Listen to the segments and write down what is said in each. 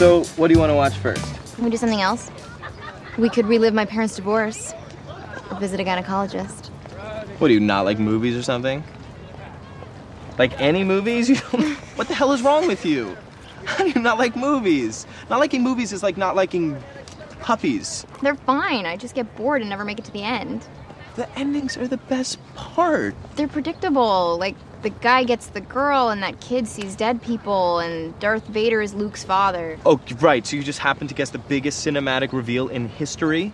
So, what do you want to watch first? Can we do something else? We could relive my parents' divorce. Or visit a gynecologist. What do you not like movies or something? Like any movies? You don't, what the hell is wrong with you? How do you not like movies? Not liking movies is like not liking puppies. They're fine. I just get bored and never make it to the end. The endings are the best part. They're predictable. Like, the guy gets the girl, and that kid sees dead people, and Darth Vader is Luke's father. Oh, right. So you just happened to guess the biggest cinematic reveal in history?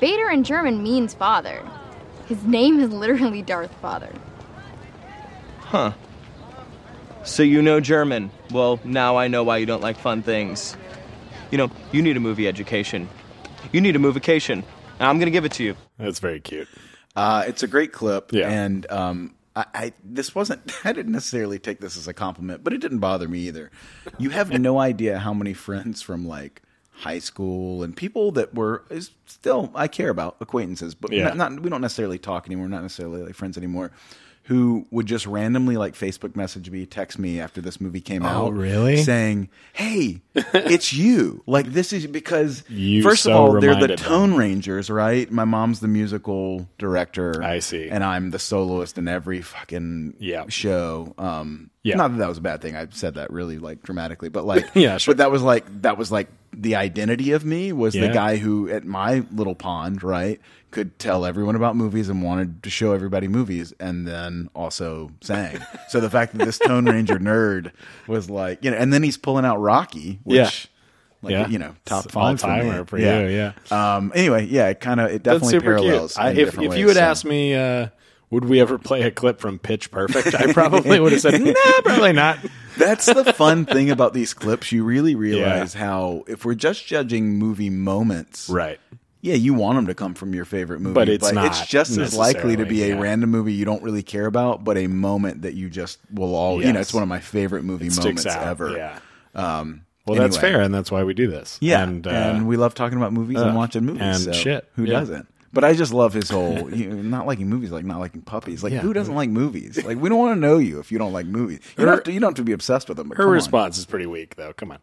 Vader in German means father. His name is literally Darth Father. Huh. So you know German. Well, now I know why you don't like fun things. You know, you need a movie education. You need a movication. And I'm going to give it to you. That's very cute. Uh, it's a great clip, Yeah. and um, I, I this wasn't. I didn't necessarily take this as a compliment, but it didn't bother me either. You have no idea how many friends from like high school and people that were is still I care about acquaintances, but Yeah. not, not we don't necessarily talk anymore. Not necessarily like friends anymore. Who would just randomly like Facebook message me, text me after this movie came out, Oh, really? saying, "Hey, it's you!" Like this is because You first so of all, they're the reminded them. tone Rangers, right? My mom's the musical director. I see. And I'm the soloist in every fucking Yeah. show. Um, Yeah. Not that that was a bad thing. I said that really like dramatically, but like, Yeah, sure. But that was like that was like the identity of me was Yeah. the guy who at my little pond, right, could tell everyone about movies and wanted to show everybody movies, and then also sang. so the fact that this Tone Ranger nerd was like, you know, and then he's pulling out Rocky, which. Yeah. Like, Yeah. you know, top It's five for me. all-timer for you, yeah. Um. Anyway, yeah. It kind of it That's definitely super parallels. cute. I, in if different if you ways, had so. asked me, uh, would we ever play a clip from Pitch Perfect? I probably would have said, nah, probably not. That's the fun thing about these clips. You really realize how if we're just judging movie moments, Right. Yeah, you want them to come from your favorite movie, But it's not it's just as likely to be a yeah. random movie you don't really care about, but a moment that you just will all. You know, it's one of my favorite movie It moments ever. Yeah. Um, Well, that's fair, and that's why we do this. Yeah, and, and, uh, we love talking about movies ugh, and watching movies and so shit. Who Yeah. doesn't? But I just love his whole you know, not liking movies, like not liking puppies. Like Yeah. who doesn't like movies? Like we don't want to know you if you don't like movies. You, don't, have to, you don't have to be obsessed with them. But her come on. response is pretty weak, though. Come on.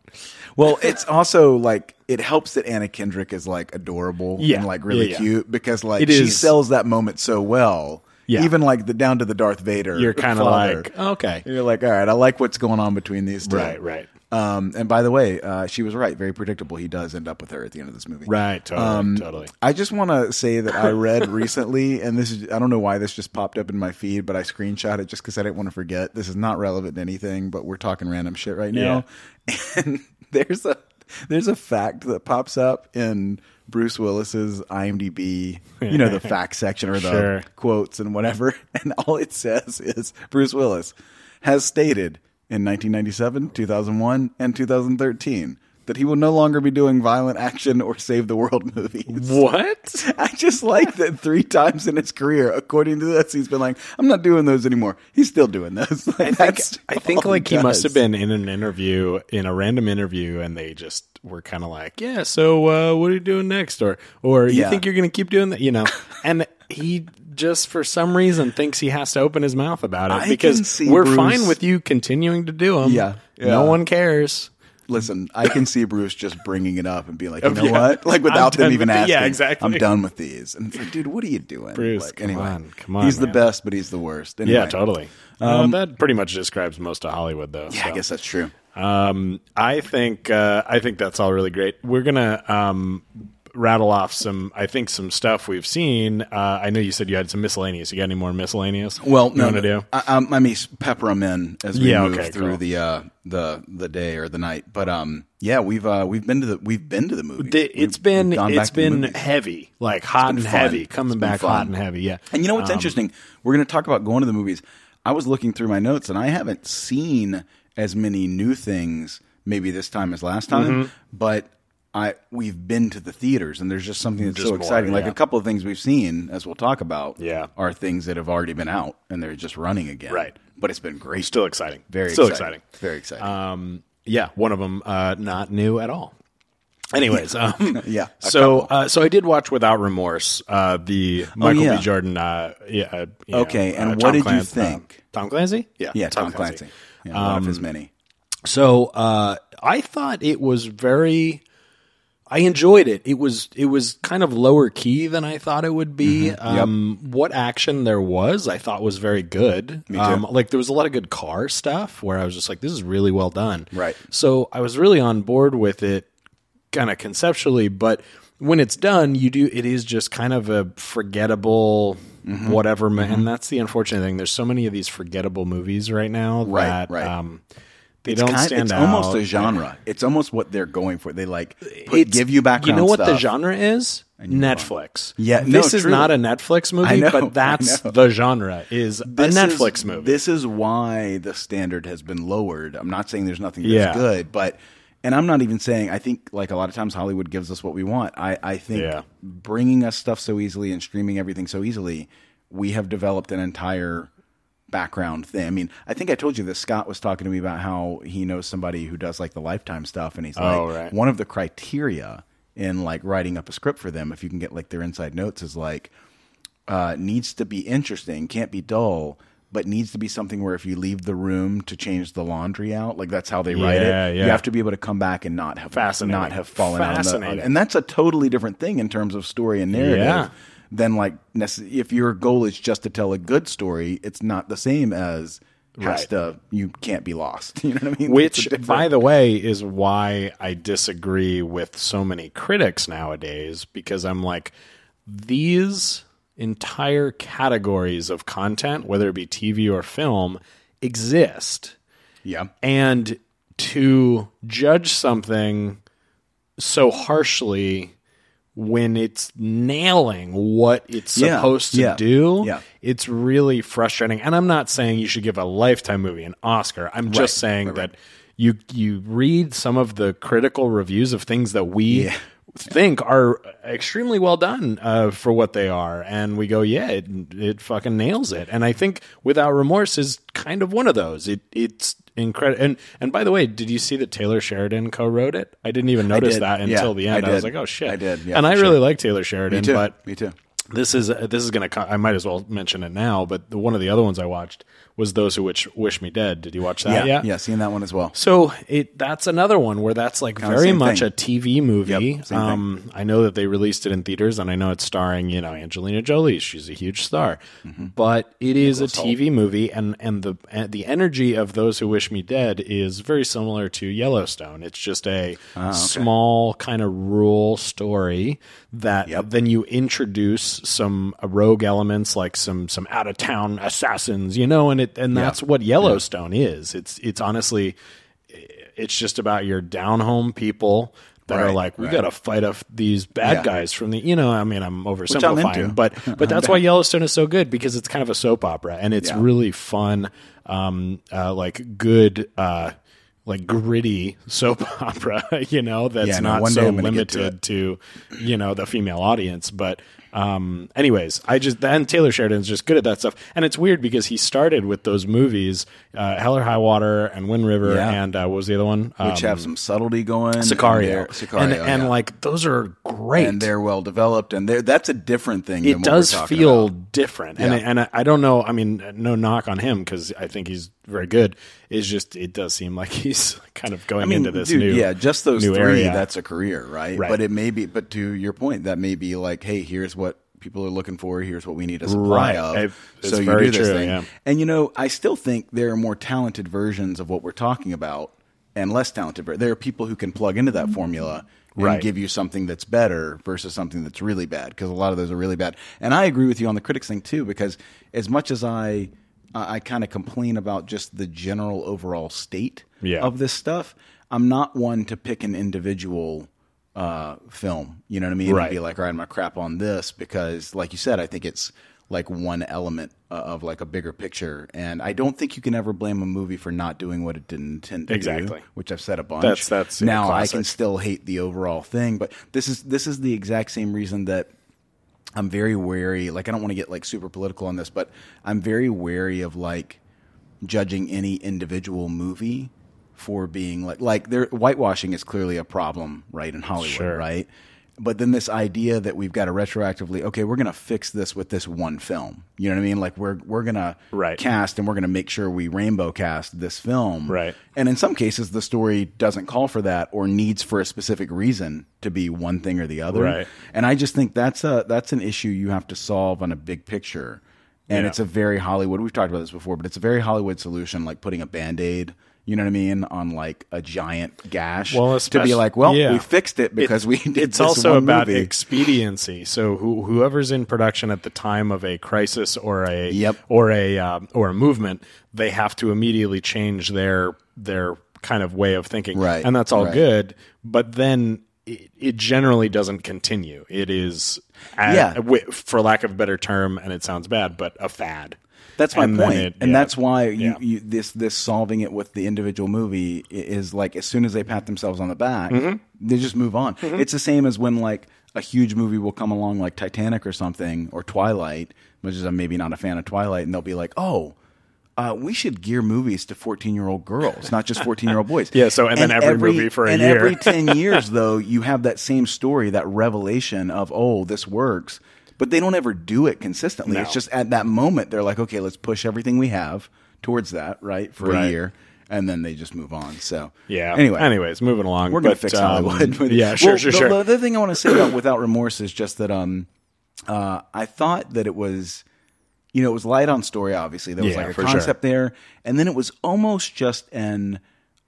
Well, it's also like it helps that Anna Kendrick is like adorable Yeah. and like really Yeah, yeah. cute because like It she is- sells that moment so well. Yeah. Even like the down to the Darth Vader. You're kind of father. like, okay, You're like, all right, I like what's going on between these two. right, right, Um, and by the way, uh, she was right. Very predictable. He does end up with her at the end of this movie. right, totally, Um, totally. I just want to say that I read recently, and this is, I don't know why this just popped up in my feed, but I screenshot it just because I didn't want to forget. This is not relevant to anything, but we're talking random shit right now. Yeah. And there's a, there's a fact that pops up in Bruce Willis's IMDb, you know, the fact section or the Sure. quotes and whatever. And all it says is Bruce Willis has stated in 1997, 2001, and 2013 that he will no longer be doing violent action or save the world movies. What? I just like that three times in his career, according to this, he's been like, I'm not doing those anymore. He's still doing those. Like, I think, I think like he must have been in an interview, in a random interview, and they just were kind of like, "Yeah, so uh, what are you doing next?" Or, or you Yeah. think you're going to keep doing that? You know, and he just for some reason thinks he has to open his mouth about it I can because see we're Bruce- fine with you continuing to do them. Yeah, yeah. no one cares. Listen, I can see Bruce just bringing it up and being like, you know Yeah. what? Like without them done even with the- asking. yeah, exactly. I'm done with these. And it's like, dude, what are you doing? Bruce, like, come anyway, on, come on, He's the man. best, but he's the worst. Anyway. Yeah, totally. Uh, that pretty much describes most of Hollywood, though. Yeah, I so. guess that's true. Um, I think uh, I think that's all really great. We're gonna um, rattle off some. I think some stuff we've seen. Uh, I know you said you had some miscellaneous. You got any more miscellaneous? Well, you no, want to do? I, um, I mean, pepper them in as we Yeah, move okay, through cool. the uh, the the day or the night. But um, yeah, we've uh, we've been to the we've been to the movie. The- it's been gone back it's to the been heavy, like hot and fun. heavy, coming back fun. hot and heavy. Yeah, And you know what's Um, interesting? We're going to talk about going to the movies. I was looking through my notes, and I haven't seen as many new things maybe this time as last time, Mm-hmm. but. I we've been to the theaters and there's just something that's Just so more, exciting. Like yeah. a couple of things we've seen, as we'll talk about, Yeah. are things that have already been out and they're just running again. Right. But it's been great. Still exciting. very still exciting. exciting. Very exciting. Um, yeah, one of them uh, not new at all. Anyways, um, Yeah, So, uh, so I did watch Without Remorse, uh, the Michael yeah. B. Jordan. Uh, yeah. uh, know, Okay, and uh, what Tom did you think? Tom Clancy? Yeah, yeah, Tom, Clancy. Yeah, one Um, of his many. So uh, I thought it was very. I enjoyed it. It was it was kind of lower key than I thought it would be. Mm-hmm. Um, what action there was, I thought was very good. too. Um, like there was a lot of good car stuff where I was just like, this is really well done. Right. So I was really on board with it, kind of conceptually, but when it's done, you do it is just kind of a forgettable Mm-hmm. whatever, ma- and that's the unfortunate thing. There's so many of these forgettable movies right now Right, that right. um, they It's don't kind- stand it's out. almost a genre. It's almost what they're going for. They like put, It's- give you background. You know what the stuff. genre is? Netflix. Yeah, no, this is true. not a Netflix movie, I know, but that's know. the genre. Is This a Netflix is, movie. This is why the standard has been lowered. I'm not saying there's nothing that's Yeah. good, but and I'm not even saying I think like a lot of times Hollywood gives us what we want. I I think Yeah. bringing us stuff so easily and streaming everything so easily, we have developed an entire background thing. I mean, I think I told you this. Scott was talking to me about how he knows somebody who does like the Lifetime stuff, and he's like, Oh, right. one of the criteria in like writing up a script for them, if you can get like their inside notes, is like uh, needs to be interesting, can't be dull, but needs to be something where if you leave the room to change the laundry out, like that's how they write it. yeah. You have to be able to come back and not have not have fallen on the and that's a totally different thing in terms of story and narrative. Yeah. Than like necess- if your goal is just to tell a good story, it's not the same as has Right. to you can't be lost. You know what I mean? Which, by the way, is why I disagree with so many critics nowadays because I'm like, these entire categories of content, whether it be TV or film, exist. yeah, And to judge something so harshly when it's nailing what it's Yeah, supposed to yeah, do, yeah. it's really frustrating. And I'm not saying you should give a lifetime movie an Oscar. I'm just saying right, right. that you you read some of the critical reviews of things that we. Think are extremely well done uh, for what they are, and we go, yeah, it, it fucking nails it. And I think Without Remorse is kind of one of those. It it's incredible. And and by the way, did you see that Taylor Sheridan co-wrote it? I didn't even notice that Yeah, until the end. I I, was like, oh shit, I did, yeah, and I sure. really like Taylor Sheridan, me too. but me too. this is this is going to. I might as well mention it now. But the, one of the other ones I watched was Those Who Wish, Wish Me Dead. Did you watch that? Yeah, yet? yeah, seeing that one as well. So it that's another one where that's like very same much thing. a TV movie. Yep, same um, I know that they released it in theaters, and I know it's starring you know Angelina Jolie. She's a huge star, Mm-hmm. but it is a TV movie, and and the and the energy of Those Who Wish Me Dead is very similar to Yellowstone. It's just a Ah, small kind of rural story that Yep. then you introduce some uh, rogue elements like some some out of town assassins, you know, and it and that's what Yellowstone is. It's it's honestly it's just about your down home people that are like we right. got to fight off these bad Yeah. guys from the you know I mean I'm I'm oversimplifying but but that's why Yellowstone is so good because it's kind of a soap opera and it's Yeah. really fun um uh like good uh like gritty soap opera you know that's Yeah, no, not so I'm gonna to limited to you know the female audience but um anyways i just then taylor sheridan's just good at that stuff and it's weird because he started with those movies uh hell or high water and wind river Yeah. and uh what was the other one Which um, have some subtlety going. and sicario they're- Sicario, and, and yeah. like those are great and they're well developed, and they're that's a different thing. it than what does we're feel about. different Yeah. and I, and I, I don't know i mean no knock on him because i think he's very good it's just it does seem like he's kind of going I mean, into this dude, new yeah, just those three. area. That's a career, right? Right. But it may be. But to your point, that may be like, hey, here's what people are looking for. Here's what we need a supply Right. of. It's so you very do this true, thing. yeah. And you know, I still think there are more talented versions of what we're talking about, and less talented. There are people who can plug into that formula. And Right. give you something that's better versus something that's really bad because a lot of those are really bad. And I agree with you on the critics thing too because as much as I I, I kind of complain about just the general overall state Yeah. of this stuff, I'm not one to pick an individual uh, film. You know what I mean? Right. And be like, all right, I'm gonna crap on this because, like you said, I think it's like one element uh, of like a bigger picture, and I don't think you can ever blame a movie for not doing what it didn't intend to do. Exactly. do. Which I've said a bunch. That's- that's now I can still hate the overall thing, but this is this is the exact same reason that I'm very wary. Like, I don't want to get like super political on this, but I'm very wary of like judging any individual movie for being like like there whitewashing is clearly a problem, right, in Hollywood, Sure. right? But then this idea that we've got to retroactively, okay, we're going to fix this with this one film. You know what I mean? Like we're we're going to cast and we're going to make sure we rainbow cast this film. Right. And in some cases, the story doesn't call for that or needs for a specific reason to be one thing or the other. Right. And I just think that's a that's an issue you have to solve on a big picture. And Yeah. it's a very Hollywood. We've talked about this before, but it's a very Hollywood solution, like putting a band aid. You know what I mean on like a giant gash Well, to be like, well, yeah. we fixed it because we did. it's also about movie. expediency. So who, whoever's in production at the time of a crisis or a Yep. or a um, or a movement, they have to immediately change their their kind of way of thinking, Right, And that's all right. good. But then it, it generally doesn't continue. It is, a- Yeah. wi- for lack of a better term, and it sounds bad, but a fad. That's my And point. it- and yeah. that's why you, Yeah. you this this solving it with the individual movie is like as soon as they pat themselves on the back, Mm-hmm. they just move on. It's the same as when like a huge movie will come along like Titanic or something or Twilight, which is I'm maybe not a fan of Twilight, and they'll be like, oh. Uh, we should gear movies to 14 year old girls, not just 14 year old boys. Yeah, so- and then every movie for a and year. every 10 years, though, you have that same story, that revelation of, oh, this works. But they don't ever do it consistently. No. It's just at that moment, they're like, okay, let's push everything we have towards that, right, for Right. a year. And then they just move on. So, Yeah. Anyway, Anyways, moving along. we're to But, fix um, Hollywood. yeah, sure, Well, sure, the, sure. The other thing I want to say about Without Remorse is just that um, uh, I thought that it was, you know, it was light on story. Obviously, there was Yeah, like a for sure. concept there, and then it was almost just an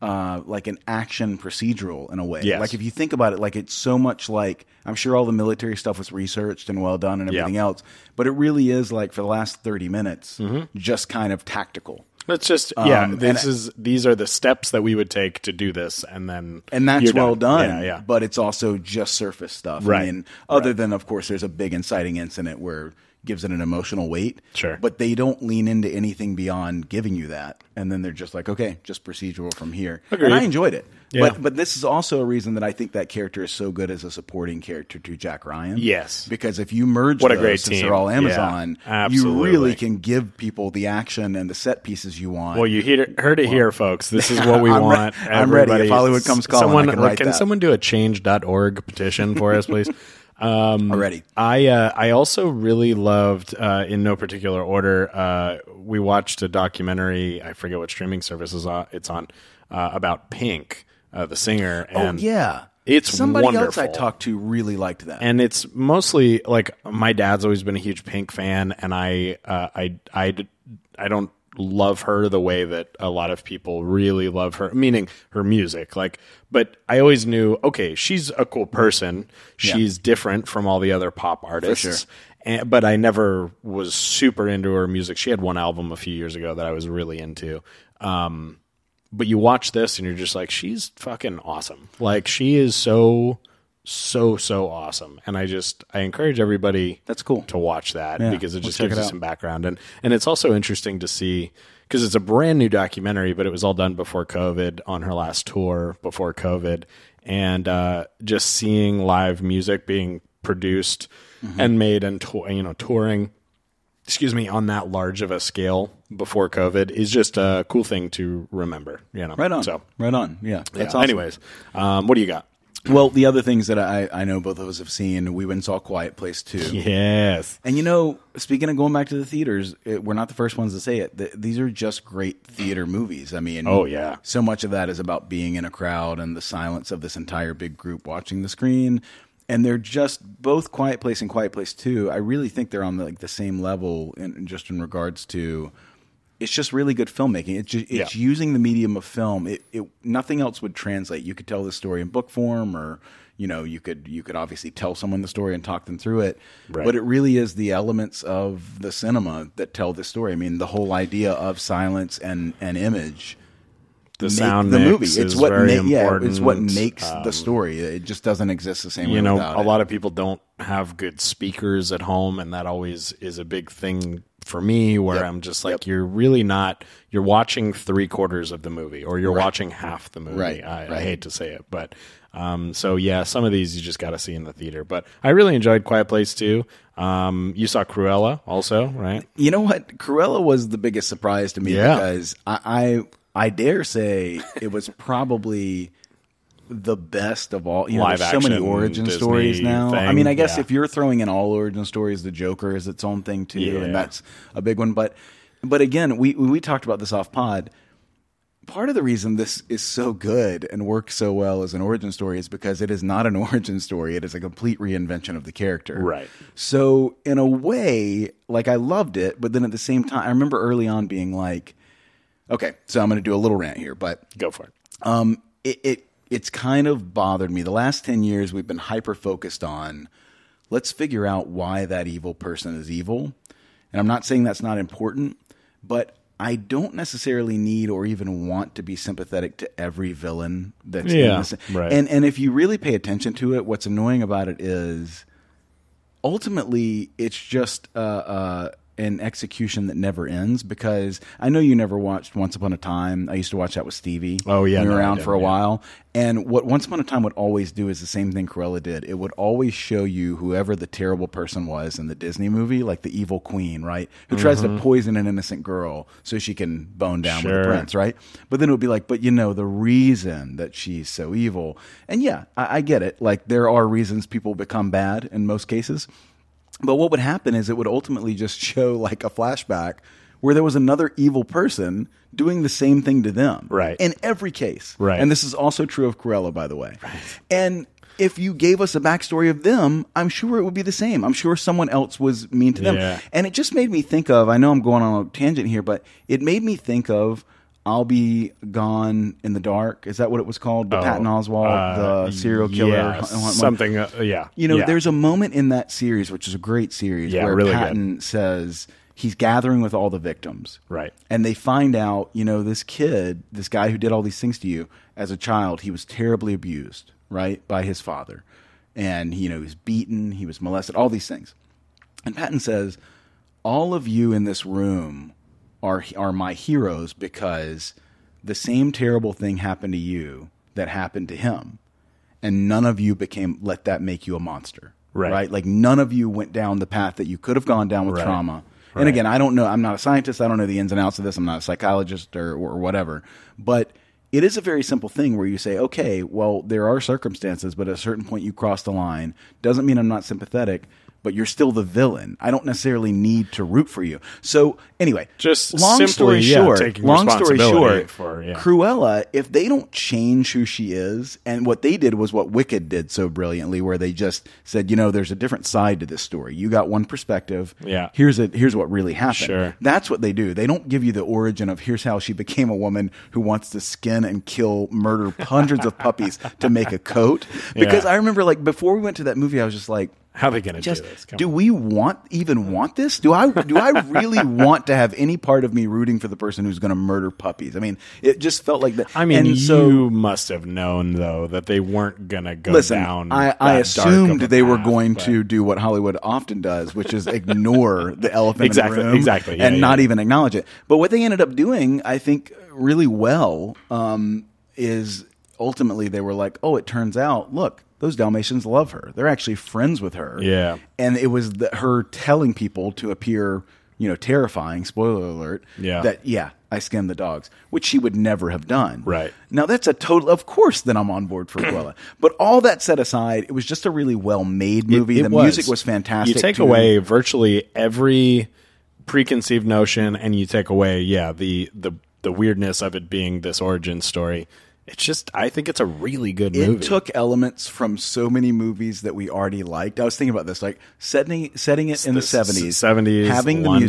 uh, like an action procedural in a way. Yes. Like if you think about it, like it's so much like I'm sure all the military stuff was researched and well done and Yeah. everything else, but it really is like for the last thirty minutes, Mm-hmm. just kind of tactical. It's just yeah. Um, This and- is these are the steps that we would take to do this, and then and that's well done. Yeah, yeah. But it's also just surface stuff. Right. I mean, other than of course, there's a big inciting incident where gives it an emotional weight. Sure. But they don't lean into anything beyond giving you that, and then they're just like, okay, just procedural from here. Agreed. And I enjoyed it. Yeah. But but this is also a reason that I think that character is so good as a supporting character to Jack Ryan. Yes. Because if you merge What a those, great since team. they're all Yeah, Amazon, you really can give people the action and the set pieces you want. Well, you hear, heard it here, folks. This is what we I'm re- want. I'm ready. If Hollywood comes calling, someone, I can write can someone do a change.org petition for us, please? already. I uh, I also really loved, uh, in no particular order, uh, we watched a documentary. I forget what streaming service is on, it's on uh, about Pink, uh, the singer. And oh yeah. it's somebody else I talked to really liked that. and it's mostly like my dad's always been a huge Pink fan, and I uh, I I I don't love her the way that a lot of people really love her, meaning her music. Like, but I always knew, okay, she's a cool person. She's different from all the other pop artists. sure. And, but I never was super into her music. She had one album a few years ago that I was really into. Um, but you watch this and you're just like, she's fucking awesome. Like she is so, so, so awesome. And I just, I encourage everybody That's cool. to watch that Yeah, because it just gives it you out. some background. And, and it's also interesting to see because it's a brand new documentary, but it was all done before COVID on her last tour before COVID. And uh, just seeing live music being produced Mm-hmm. and made and, to- you know, touring excuse me, on that large of a scale before COVID is just a cool thing to remember. You know, right on. So, right on. Yeah. That's yeah. awesome. anyways, um, what do you got? Well, the other things that I, I know both of us have seen, we went and saw Quiet Place too. Yes, And you know, speaking of going back to the theaters, it, we're not the first ones to say it. Th these are just great theater movies. I mean, Oh, yeah. so much of that is about being in a crowd and the silence of this entire big group watching the screen. And they're just both Quiet Place and Quiet Place Two. I really think they're on the, like the same level, in, in just in regards to. It's just really good filmmaking. It's just, it's Yeah. using the medium of film. It, it nothing else would translate. You could tell the story in book form, or you know, you could you could obviously tell someone the story and talk them through it. Right. But it really is the elements of the cinema that tell the story. I mean, the whole idea of silence and and image. the sound the movie. It's what ma- yeah, it's what makes Um, the story. It just doesn't exist the same way. you know, a it. lot of people don't have good speakers at home, and that always is a big thing for me. Where Yep. I'm just like, you're really not. You're watching three quarters of the movie, or you're watching half the movie. Right, I, I hate to say it, but um, so yeah, some of these you just got to see in the theater. But I really enjoyed Quiet Place too. Um, you saw Cruella also, right? You know what? Cruella was the biggest surprise to me Yeah. because I, I I dare say it was probably the best of all. You know, Live there's so many origin Disney stories now. I mean, I guess yeah. if you're throwing in all origin stories, the Joker is its own thing too, Yeah. and that's a big one. But but again, we we talked about this off pod. Part of the reason this is so good and works so well as an origin story is because it is not an origin story. It is a complete reinvention of the character. Right. So in a way, like I loved it, but then at the same time, I remember early on being like, okay, so I'm going to do a little rant here, but Go for it. um, it, it it's kind of bothered me. The last ten years, we've been hyper focused on let's figure out why that evil person is evil. And I'm not saying that's not important, but I don't necessarily need or even want to be sympathetic to every villain that's in Yeah, this. right. And and if you really pay attention to it, what's annoying about it is ultimately it's just uh, uh, an execution that never ends because I know you never watched Once Upon a Time. I used to watch that with Stevie. Oh, yeah, we were no, around for a yeah. while. And what Once Upon a Time would always do is the same thing Cruella did. It would always show you whoever the terrible person was in the Disney movie, like the evil queen, right? Who tries to poison an innocent girl so she can bone down with Mm-hmm. The prince, right? But then it would be like, but you know, the reason that she's so evil. And yeah, I, I get it. Like there are reasons people become bad in most cases. But what would happen is it would ultimately just show like a flashback where there was another evil person doing the same thing to them. Right. In every case. Right. And this is also true of Cruella, by the way. Right. And if you gave us a backstory of them, I'm sure it would be the same. I'm sure someone else was mean to them. Yeah. And it just made me think of I know I'm going on a tangent here, but it made me think of I'll be gone in the dark. Is that what it was called? The Oh, Patton Oswalt, uh, the serial killer. yeah, hunt- hunt something. Uh, yeah. You know, Yeah. there's a moment in that series, which is a great series, Yeah, where really good. Patton says he's gathering with all the victims. Right. And they find out, you know, this kid, this guy who did all these things to you as a child, he was terribly abused, right, by his father. And, you know, he was beaten, he was molested, all these things. And Patton says, all of you in this room are are my heroes because the same terrible thing happened to you that happened to him and none of you became let that make you a monster Right. like none of you went down the path that you could have gone down with Right. trauma Right. and again i don't know i'm not a scientist i don't know the ins and outs of this i'm not a psychologist or, or whatever but it is a very simple thing where you say okay well there are circumstances but at a certain point you cross the line doesn't mean i'm not sympathetic but you're still the villain. I don't necessarily need to root for you. So anyway, Just long simply, story short, taking long story short, for- yeah. Cruella, if they don't change who she is, and what they did was what Wicked did so brilliantly, where they just said, you know, there's a different side to this story. You got one perspective. Yeah. Here's a here's what really happened. Sure. That's what they do. They don't give you the origin of here's how she became a woman who wants to skin and kill, murder hundreds of puppies to make a coat. Because Yeah. I remember, like, before we went to that movie, I was just like. How are they going to do this? Come do on. we want even want this? Do I do I really want to have any part of me rooting for the person who's going to murder puppies? I mean, it just felt like that. I mean, and so you must have known though that they weren't going to go listen. down. I, I assumed they were going but- to do what Hollywood often does, which is ignore the elephant Exactly, in the room, exactly, yeah, and yeah. not even acknowledge it. But what they ended up doing, I think, really well, um, is ultimately they were like, "Oh, it turns out, look." Those Dalmatians love her. They're actually friends with her. Yeah. and it was the, her telling people to appear, you know, terrifying. Spoiler alert. Yeah. That yeah, I skinned the dogs, which she would never have done. Right. Now that's a total. Of course, then I'm on board for Cruella. but all that set aside, it was just a really well made movie. It the music was fantastic. You take too. away virtually every preconceived notion, and you take away, yeah, the the the weirdness of it being this origin story. It's just, I think it's a really good movie. It took elements from so many movies that we already liked. I was thinking about this, like setting setting it in the the seventies, 70s, having the London.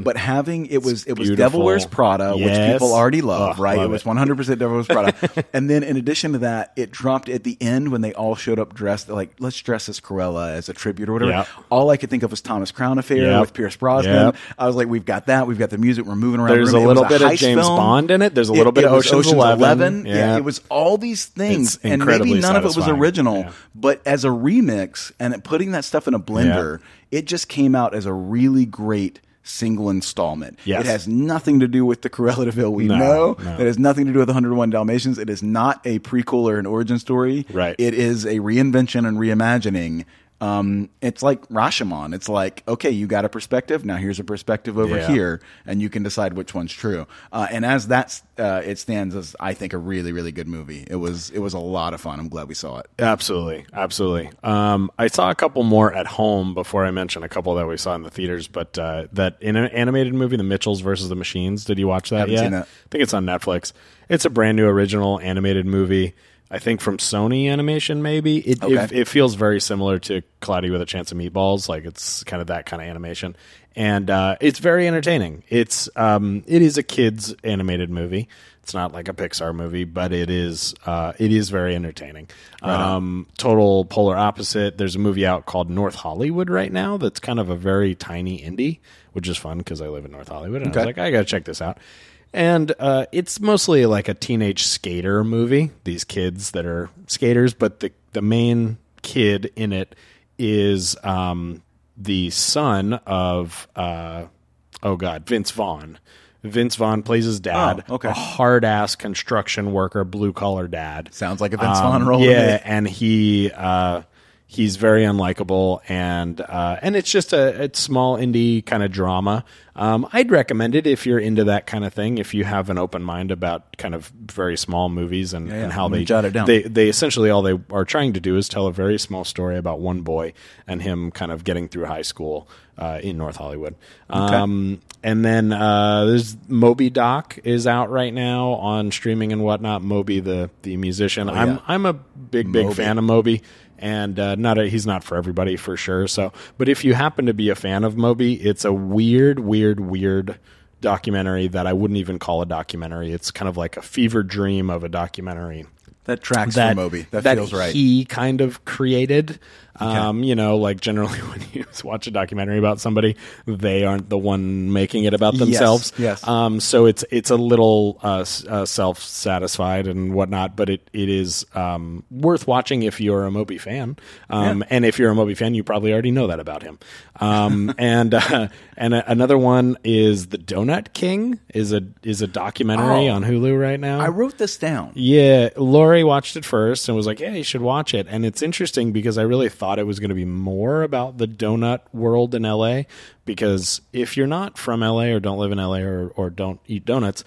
music, but having it was it was beautiful. Devil Wears Prada, which people already love, Oh, right? love it was one hundred percent Devil Wears Prada, and then in addition to that, it dropped at the end when they all showed up dressed like let's dress as Cruella as a tribute or whatever. Yep. All I could think of was Thomas Crown Affair Yep. with Pierce Brosnan. Yep. I was like, we've got that, we've got the music, we're moving around. There's the a little bit of James film. Bond in it. There's a little bit of was Ocean's Eleven. Yeah. Yeah. It was all these things, It's and incredibly maybe none of it was satisfying. original, Yeah. but as a remix and it- putting that stuff in a blender, it just came out as a really great single installment. Yes. It has nothing to do with the Cruella de Vil we No, know. no. It has nothing to do with 101 Dalmatians. It is not a prequel or an origin story. Right. It is a reinvention and reimagining um, it's like Rashomon. It's like, okay, you got a perspective. Now here's a perspective over Yeah. here, and you can decide which one's true. Uh, and as that's, uh, it stands as, I think, a really, really good movie. It was, it was a lot of fun. I'm glad we saw it. Absolutely, absolutely. Um, I saw a couple more at home before I mentioned a couple that we saw in the theaters. But uh, that in an animated movie, The Mitchells versus the Machines. Did you watch that Haven't yet? that. I think it's on Netflix. It's a brand new original animated movie. I think from Sony Animation, maybe it, Okay. it it feels very similar to Cloudy with a Chance of Meatballs. Like it's kind of that kind of animation, and uh, it's very entertaining. It's um, it is a kids animated movie. It's not like a Pixar movie, but it is uh, it is very entertaining. Um, total polar opposite. There's a movie out called North Hollywood right now. That's kind of a very tiny indie, which is fun because I live in North Hollywood. And I Okay. was like, I gotta check this out. And uh, it's mostly like a teenage skater movie. These kids that are skaters, but the the main kid in it is um, the son of uh, oh god, Vince Vaughn. Vince Vaughn plays his dad, Oh, okay. a hard ass construction worker, blue collar dad. Sounds like a Vince Um, Vaughn role. Yeah, and he uh, he's very unlikable, and uh, and it's just a, a small indie kind of drama. Um, I'd recommend it if you're into that kind of thing. If you have an open mind about kind of very small movies and, yeah. and how they jot it down. they they essentially all they are trying to do is tell a very small story about one boy and him kind of getting through high school uh, in North Hollywood. Um, and then uh, there's Moby Doc is out right now on streaming and whatnot. Moby the the musician. I'm. I'm a big big Moby. fan of Moby. And uh, not a, he's not for everybody for sure. So, but if you happen to be a fan of Moby, it's a weird, weird, weird documentary that I wouldn't even call a documentary. It's kind of like a fever dream of a documentary That tracks that for Moby. That, feels right. He kind of created. Um, you know, like generally when you watch a documentary about somebody, they aren't the one making it about themselves. yes. Um, so it's it's a little uh, uh, self satisfied and whatnot, but it it is um, worth watching if you're a Moby fan. Um, and if you're a Moby fan, you probably already know that about him. Um, and uh, and a, another one is the Donut King is a is a documentary Oh. on Hulu right now. I wrote this down. Yeah, Lori watched it first and was like, "Yeah, you should watch it." And it's interesting because I really thought it was going to be more about the donut world in LA. Because if you're not from LA or don't live in LA or, or don't eat donuts,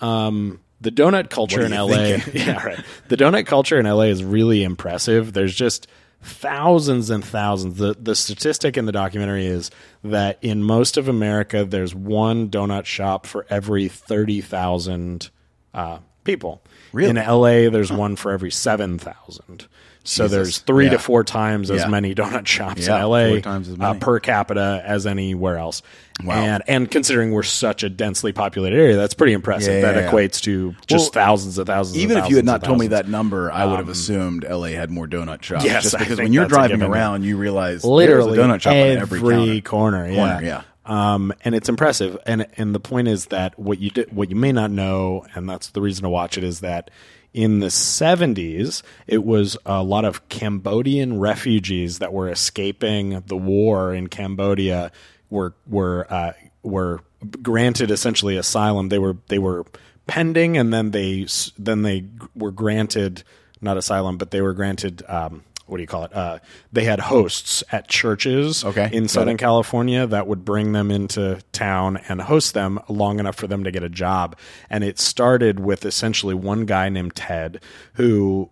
um, the donut culture in LA, yeah, right. The donut culture in LA is really impressive. There's just thousands and thousands. The the statistic in the documentary is that in most of America, there's one donut shop for every thirty thousand uh, people. Really? In LA, there's one for every seven thousand. So Jesus. there's three Yeah. to four times as Yeah. many donut shops Yeah, in LA four times as uh, per capita as anywhere else. Wow. And and considering we're such a densely populated area, that's pretty impressive. That equates to just Well, thousands and thousands. and Even if you had not told me that number, I would have assumed LA had more donut shops. Yes, just because when you're driving around, you realize literally a donut shop on every counter. corner, yeah. Corner, yeah. Um, and it's impressive. And and the point is that what you did, what you may not know, and that's the reason to watch it, is that in the 70s, it was a lot of Cambodian refugees that were escaping the war in Cambodia were were uh, were granted essentially asylum. They were they were pending, and then they then they were granted not asylum, but they were granted. Um, what do you call it? Uh, they had hosts at churches Okay, in Southern. California that would bring them into town and host them long enough for them to get a job. And it started with essentially one guy named Ted who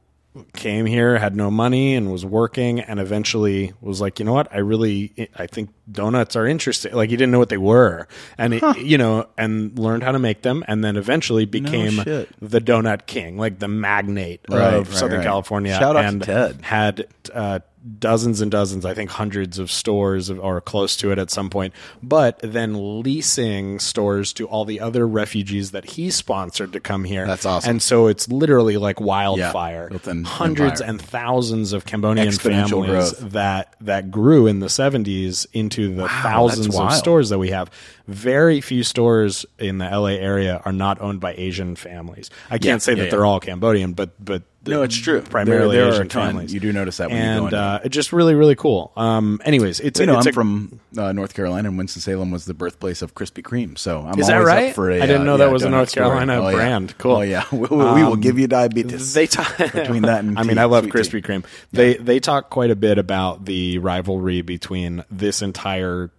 came here, had no money, and was working, and eventually was like, you know what? I really, I think donuts are interesting. Like he didn't know what they were, and it, you know, and learned how to make them, and then eventually became shit. the donut king, like the magnate Right, of right, Southern right. California. Shout out to and Ted. Had uh, dozens and dozens, I think hundreds of stores are close to it at some point, but then leasing stores to all the other refugees that he sponsored to come here. That's awesome. And so it's literally like wildfire. built an Hundreds empire. and thousands of Cambodian families growth. that that grew in the 70s into the thousands of stores that we have. Very few stores in the LA area are not owned by Asian families. I can't say that yeah, they're all Cambodian, but but No, it's true. Primarily there, there Asian are a ton. families. You do notice that when you go and into uh, it's just really really cool. Um, anyways, it's you know, it's I'm a- from uh, North Carolina, and Winston Salem was the birthplace of Krispy Kreme. So I'm Is that always right? up for a. I didn't uh, know that was a donut North store. Carolina Oh, yeah. brand. Cool. Oh yeah, we, we, we will Um, give you diabetes. They talk between that and I mean, tea, I love sweet Krispy. Kreme. They they talk quite a bit about the rivalry between this entire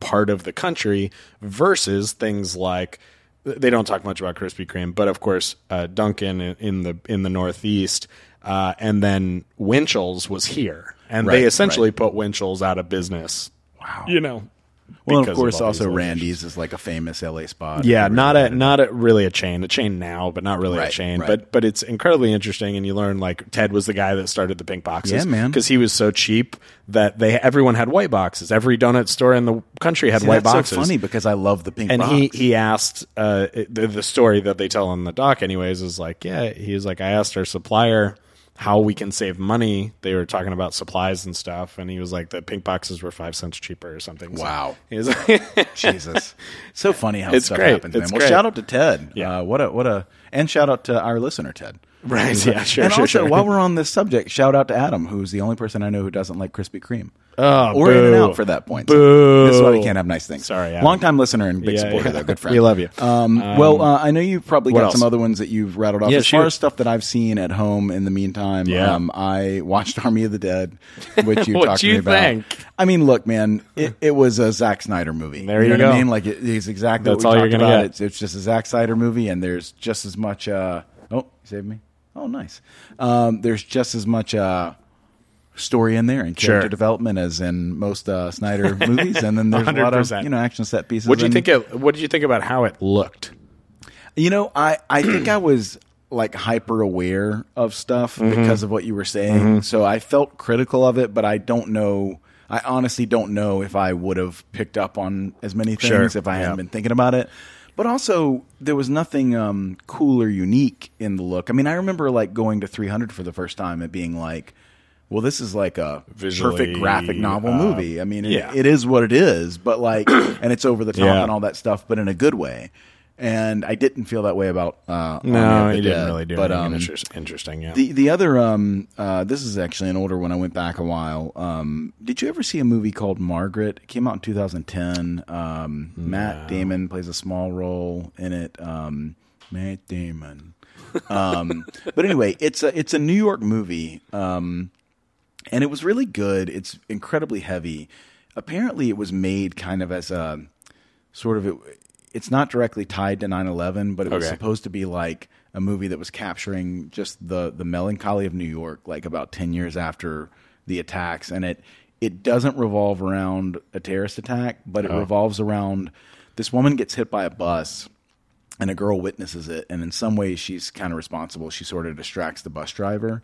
part of the country versus things like they don't talk much about Krispy Kreme, but of course uh, Dunkin' in, in the in the Northeast, uh, and then Winchell's was here, and Right, they essentially right. put Winchell's out of business. Wow. You know. Well, of course, these also. Randy's is like a famous LA spot. Yeah, not a not a really a chain. A chain now, but not really a chain. right. But but it's incredibly interesting, and you learn like Ted was the guy that started the pink boxes. Yeah, man. because he was so cheap that they everyone had white boxes. Every donut store in the country had See, white boxes. so funny because I love the pink and box. he he asked uh, the, the story that they tell in the doc, anyways, is like, yeah, he was like, I asked our supplier how we can save money. They were talking about supplies and stuff, and he was like, the pink boxes were five cents cheaper or something. So Wow. he like, Jesus, so funny how It's stuff great. happens, man. It's well, great. shout out to Ted. Yeah. Uh, what a what a and shout out to our listener Ted. Right, yeah, sure, and sure, also, sure. while we're on this subject, shout out to Adam, who's the only person I know who doesn't like Krispy Kreme. Oh, or In and. Out for that point. Boo. This is why we can't have nice things. Sorry, Adam. long time listener and big Yeah, supporter, yeah. though. Good friend. We love you. Um, well, uh, I know you've probably got else? some other ones that you've rattled off. Yeah, as far as stuff that I've seen at home in the meantime, Yeah. um, I watched Army of the Dead, which you talked to you me about. think? I mean, look, man, it, it was a Zack Snyder movie. There you you know what I go. mean? Like it, it's exactly That's what all we you're gonna about. get. It's, it's just a Zack Snyder movie, and there's just as much. Uh, oh, you saved me. Oh, nice. Um, there's just as much. Uh, story in there and character Sure. development as in most uh, Snyder movies, and then there's a lot of 100%. you know action set pieces. What do you and- think? Of, what did you think about how it looked? You know, I I think I was like hyper aware of stuff Mm-hmm. because of what you were saying, so I felt critical of it, but I don't know. I honestly don't know if I would have picked up on as many things Sure. if I hadn't Yeah. been thinking about it. But also, there was nothing um, cool or unique in the look. I mean, I remember like going to 300 for the first time and being like, "Well, this is like a Visually, perfect graphic novel uh, movie." I mean, it, yeah. it is what it is, but like, and it's over the top Yeah. and all that stuff, but in a good way. And I didn't feel that way about uh, No, he didn't Dead. really do But anything um, interest- interesting. Yeah. the the other um uh this is actually an older one. I went back a while. Um, did you ever see a movie called Margaret? It came out in 2010. Um, Matt Damon plays a small role in it. Um, Matt Damon. Um, but anyway, it's a it's a New York movie. Um, and it was really good. It's incredibly heavy. Apparently, it was made kind of as a sort of it, it's not directly tied to 9/11, but it was Okay. supposed to be like a movie that was capturing just the the melancholy of New York, like about 10 years after the attacks, and it it doesn't revolve around a terrorist attack, but it oh. revolves around this woman gets hit by a bus and a girl witnesses it. And in some ways she's kind of responsible. She sort of distracts the bus driver.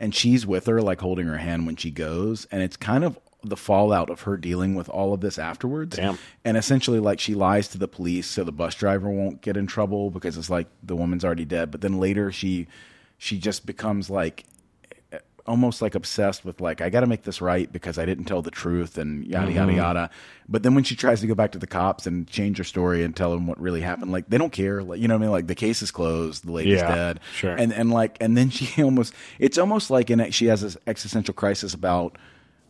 And she's with her like holding her hand when she goes. And it's kind of the fallout of her dealing with all of this afterwards Damn. and essentially like she lies to the police so the bus driver won't get in trouble because it's like the woman's already dead but then later she she just becomes like almost like obsessed with like I got to make this right because I didn't tell the truth and yada Mm-hmm. yada yada. But then when she tries to go back to the cops and change her story and tell them what really happened, like they don't care. Like you know what I mean? Like the case is closed, the lady's Yeah, dead, sure. And and like and then she almost it's almost like in she has this existential crisis about.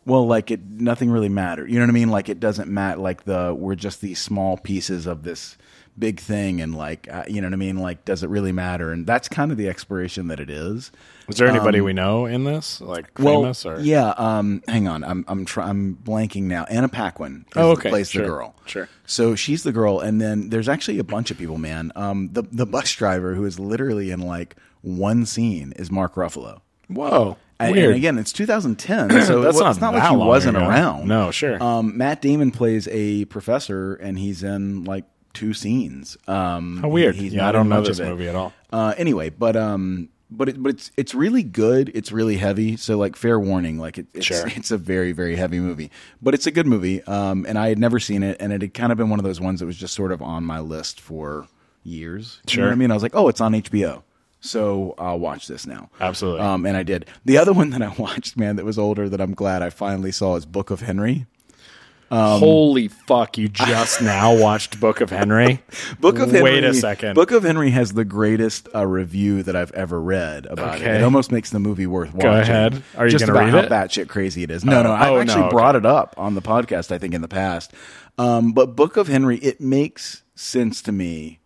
Well, like it, nothing really mattered. You know what I mean? Like it doesn't matter. Like the we're just these small pieces of this big thing, and like uh, you know what I mean? Like, does it really matter? And that's kind of the exploration that it is. Was there anybody we know in this, like famous or? Um, Yeah. Um, hang on. I'm I'm try- I'm blanking now. Anna Paquin. Is, Oh, okay. Plays Sure. the girl. Sure. So she's the girl, and then there's actually a bunch of people. Man. Um, the the bus driver who is literally in like one scene is Mark Ruffalo. Whoa, And, weird. and again, it's 2010, so That's it, not it's not like he wasn't ago. around. No, sure. Um, Matt Damon plays a professor, and he's in like two scenes. Um, How weird. He's Yeah, I don't know this movie at all. Uh, anyway, but um, but it, but it's it's really good. It's really heavy. So like, fair warning, like it, it's Sure. it's a very very heavy movie, but it's a good movie. Um, and I had never seen it, and it had kind of been one of those ones that was just sort of on my list for years. You know Sure. what I mean? I was like, oh, it's on HBO. So I'll watch this now. Absolutely. Um, and I did. The other one that I watched, man, that was older that I'm glad I finally saw is Book of Henry. Holy fuck! You just now watched Book of Henry. Book of Henry. Wait a second. Book of Henry has the greatest uh, review that I've ever read about it. Okay. It almost makes the movie worth watching. Go ahead. Are you Just about read how it? batshit crazy it is. No, no, I oh, no, actually okay. brought it up on the podcast. I think in the past, um, but Book of Henry it makes sense to me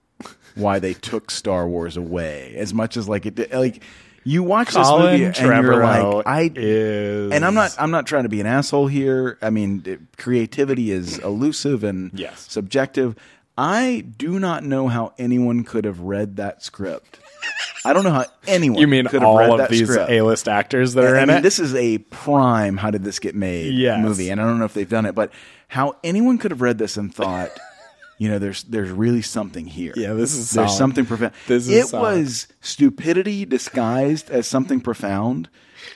why they took Star Wars away as much as like it. Like you watch Colin this movie and you're like, I is, and I'm not I'm not trying to be an asshole here. I mean, it- creativity is elusive and Yes. subjective. I do not know how anyone could have read that script. I don't know how anyone. You mean could have all read of these script. A-list actors that are I in mean, it? this is a prime. How did this get made? Yes. movie, and I don't know if they've done it, but how anyone could have read this and thought, you know, there's there's really something here. Yeah, this is there's solid. something profound. This is it solid. was stupidity disguised as something profound,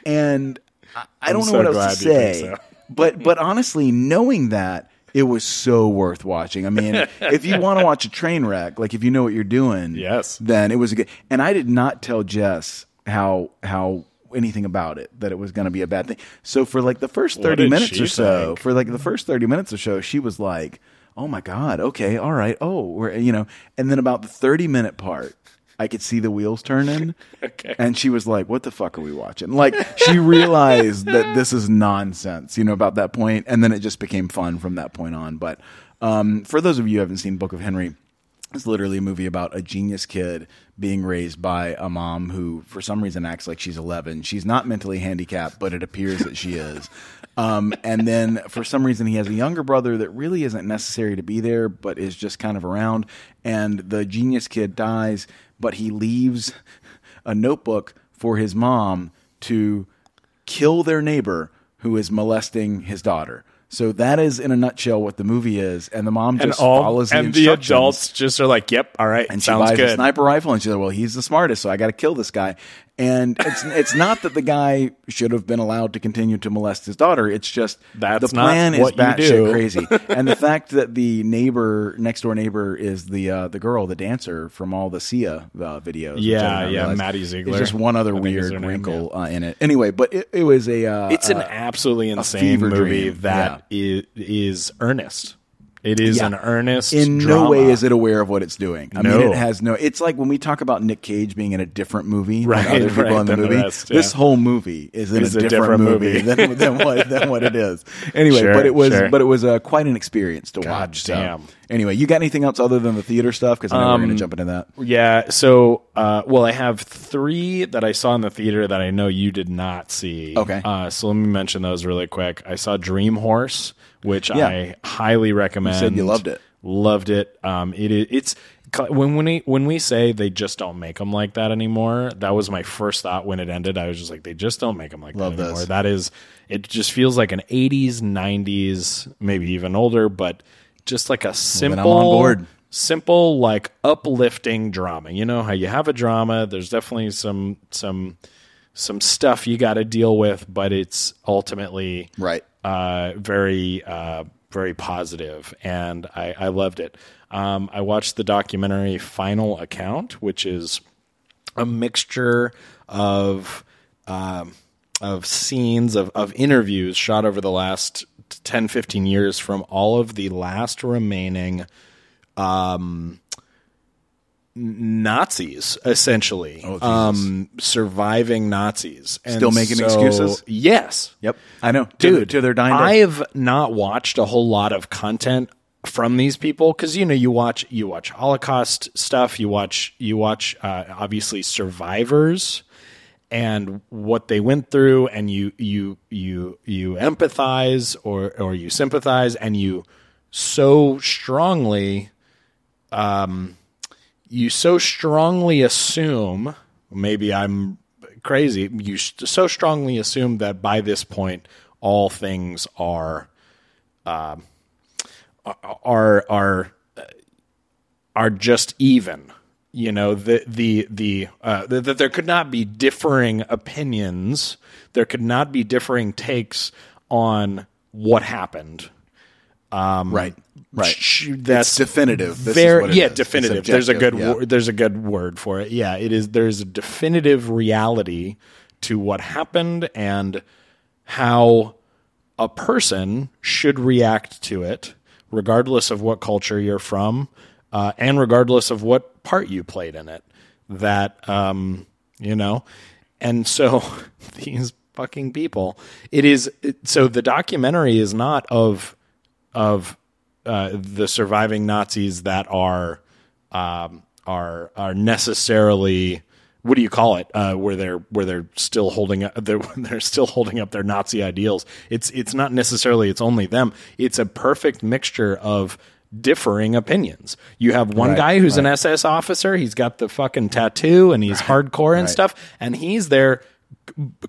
and I, I don't know so what else to say. so. but but honestly, knowing that. It was so worth watching. I mean, if you want to watch a train wreck, like if you know what you're doing, Yes. then it was a good. And I did not tell Jess how how anything about it that it was going to be a bad thing. So for like the first thirty minutes she or so, for like the first thirty minutes or so, she was like, "Oh my god, okay, all right, oh, we're you know." And then about the thirty minute part. I could see the wheels turning, Okay. and she was like, "What the fuck are we watching?" Like she realized that this is nonsense, you know, about that point, and then it just became fun from that point on. But um, for those of you who haven't seen Book of Henry, it's literally a movie about a genius kid being raised by a mom who, for some reason, acts like she's 11. She's not mentally handicapped, but it appears that she is. Um, and then, for some reason, he has a younger brother that really isn't necessary to be there, but is just kind of around. And the genius kid dies, but he leaves a notebook for his mom to kill their neighbor who is molesting his daughter. So that is, in a nutshell, what the movie is. And the mom and just all follows the and the adults just are like, "Yep, all right, and she buys good." a sniper rifle, and she's like, "Well, he's the smartest, so I got to kill this guy." And it's it's not that the guy should have been allowed to continue to molest his daughter. It's just That's the plan is batshit crazy, and the fact that the neighbor next door neighbor is the uh, the girl, the dancer from all the Sia uh, videos. Yeah, yeah. Maddie Ziegler. Just one other I weird name, wrinkle uh, in it. Anyway, but it, it was a uh, It's an uh, absolutely insane movie dream, that i- is earnest. It is Yeah. an earnest. in drama. no way is it aware of what it's doing. I mean, No. it has no. It's like when we talk about Nick Cage being in a different movie Right, than other people right, in the than the movie. rest, This whole movie is in a, a different, different movie, movie. than, than what than what it is. Anyway, Sure, but it was sure. but it was uh, quite an experience to watch. So, damn. anyway, you got anything else other than the theater stuff? Because I know we're going to Um, jump into that. Yeah. So, uh, well, I have three that I saw in the theater that I know you did not see. Okay. Uh, so let me mention those really quick. I saw Dream Horse, which Yeah. I highly recommend. said you loved it. Loved it. Um, it is. It's when when we when we say they just don't make them like that anymore. That was my first thought when it ended. I was just like, they just don't make them like Love that anymore. this. That is. It just feels like an '80s, '90s, maybe even older, but just like a simple I'm on board. simple like uplifting drama you know how you have a drama there's definitely some some some stuff you got to deal with but it's ultimately Right. Uh very uh very positive and i i loved it. Um i watched the documentary final account which is a mixture of um, of scenes of, of interviews shot over the last 10 15 years from all of the last remaining um, Nazis essentially Oh, um, surviving Nazis. And Still making so- excuses? yes. Yep, I know, dude To, to their dying i have not watched a whole lot of content from these people because you know you watch you watch holocaust stuff you watch you watch uh, obviously survivors and what they went through and you you you you empathize or or you sympathize and you so strongly um you so strongly assume maybe i'm crazy you so strongly assume that by this point all things are um are are are just even. You know the the the uh, that there could not be differing opinions there could not be differing takes on what happened right, right. Sh- that's It's definitive. This is very yeah is. Definitive there's a good yeah. wo- there's a good word for it yeah it is there's a definitive reality to what happened and how a person should react to it, regardless of what culture you're from, uh, and regardless of what part you played in it. That um, you know, and so these fucking people. It is it, so the documentary is not of of uh, the surviving Nazis that are um, are are necessarily what do you call it uh, where they're where they're still holding up they're, they're still holding up their Nazi ideals. It's it's not necessarily it's only them. It's a perfect mixture of differing opinions. You have one Right, guy who's an. SS officer. He's got the fucking tattoo and he's hardcore and right. stuff, and he's there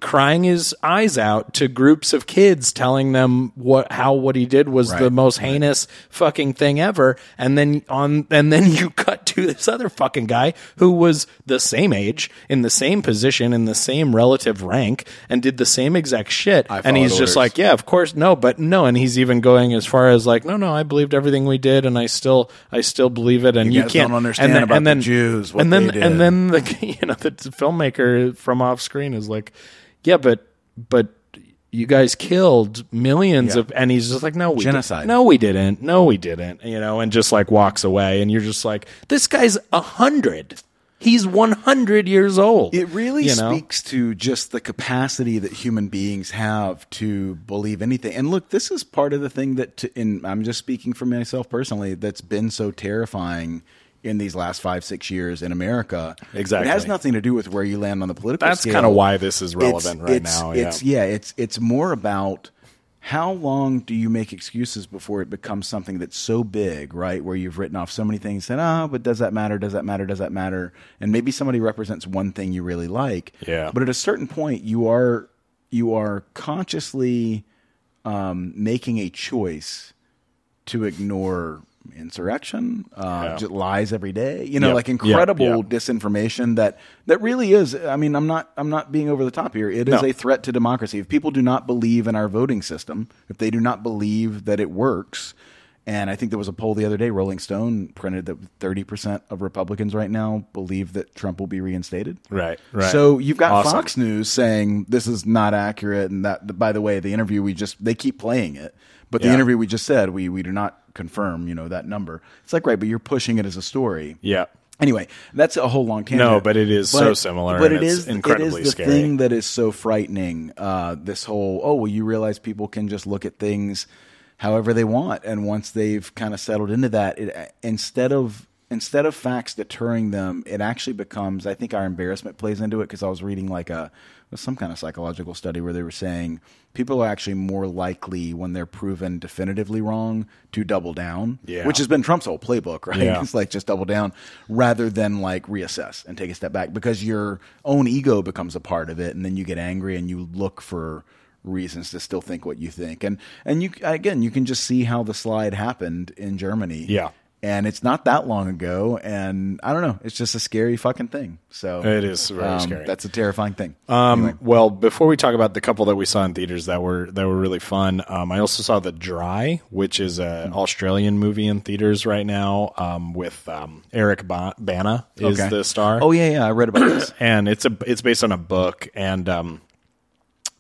crying his eyes out to groups of kids telling them what how what he did was the Right, most heinous fucking thing ever. And then on and then you cut to this other fucking guy who was the same age in the same position in the same relative rank and did the same exact shit. I and he's followed just like yeah of course no but no. And he's even going as far as like no no I believed everything we did and I still I still believe it. And You you, can't don't understand and then, about and the then Jews, what and then and then the you know the filmmaker from off screen is like yeah but but you guys killed millions Yeah. of and he's just like no we Genocide. didn't. no we didn't no we didn't you know and just like walks away and you're just like this guy's a hundred he's 100 years old It really you know? speaks to just the capacity that human beings have to believe anything. And look, this is part of the thing that, to, and I'm just speaking for myself personally, that's been so terrifying in these last five, six years in America. Exactly. It has nothing to do with where you land on the political that's kind of why this is relevant It's- right it's- now It's, yeah yeah, it's it's more about how long do you make excuses before it becomes something that's so big, right? Where you've written off so many things, said, "Ah, but does that matter? Does that matter? Does that matter?" And maybe somebody represents one thing you really like, Yeah. But at a certain point, you are you are consciously um, making a choice to ignore insurrection, uh, Yeah. just lies every day. You know, Yep. like incredible Yep. disinformation that that really is. I mean, I'm not I'm not being over the top here. It is No. a threat to democracy. If people do not believe in our voting system, if they do not believe that it works. And I think there was a poll the other day. Rolling Stone printed that 30% of Republicans right now believe that Trump will be reinstated. right right So you've got Awesome. Fox News saying this is not accurate, and that by the way, the interview we just they keep playing it, but the Yeah. interview we just said we we do not confirm, you know, that number. It's like right, but you're pushing it as a story. yeah Anyway, that's a whole long tangent. No, but it is so similar, But and it it's is incredibly it is the scary. thing that is so frightening. Uh, this whole oh well, you realize people can just look at things however they want, and once they've kind of settled into that, it instead of instead of facts deterring them, it actually becomes. I think our embarrassment plays into it because I was reading like a some kind of psychological study where they were saying people are actually more likely when they're proven definitively wrong to double down, Yeah. which has been Trump's whole playbook, right? Yeah. It's like just double down rather than like reassess and take a step back because your own ego becomes a part of it and then you get angry and you look for reasons to still think what you think and and you again you can just see how the slide happened in Germany Yeah. And it's not that long ago and I don't know it's just a scary fucking thing so It is very um, scary. that's a terrifying thing Um, Anyway. Well, before we talk about the couple that we saw in theaters that were that were really fun, um, I also saw The Dry, which is an Australian movie in theaters right now um, with um, Eric ba- Bana is Okay. the star. oh yeah yeah I read about this and it's a it's based on a book and um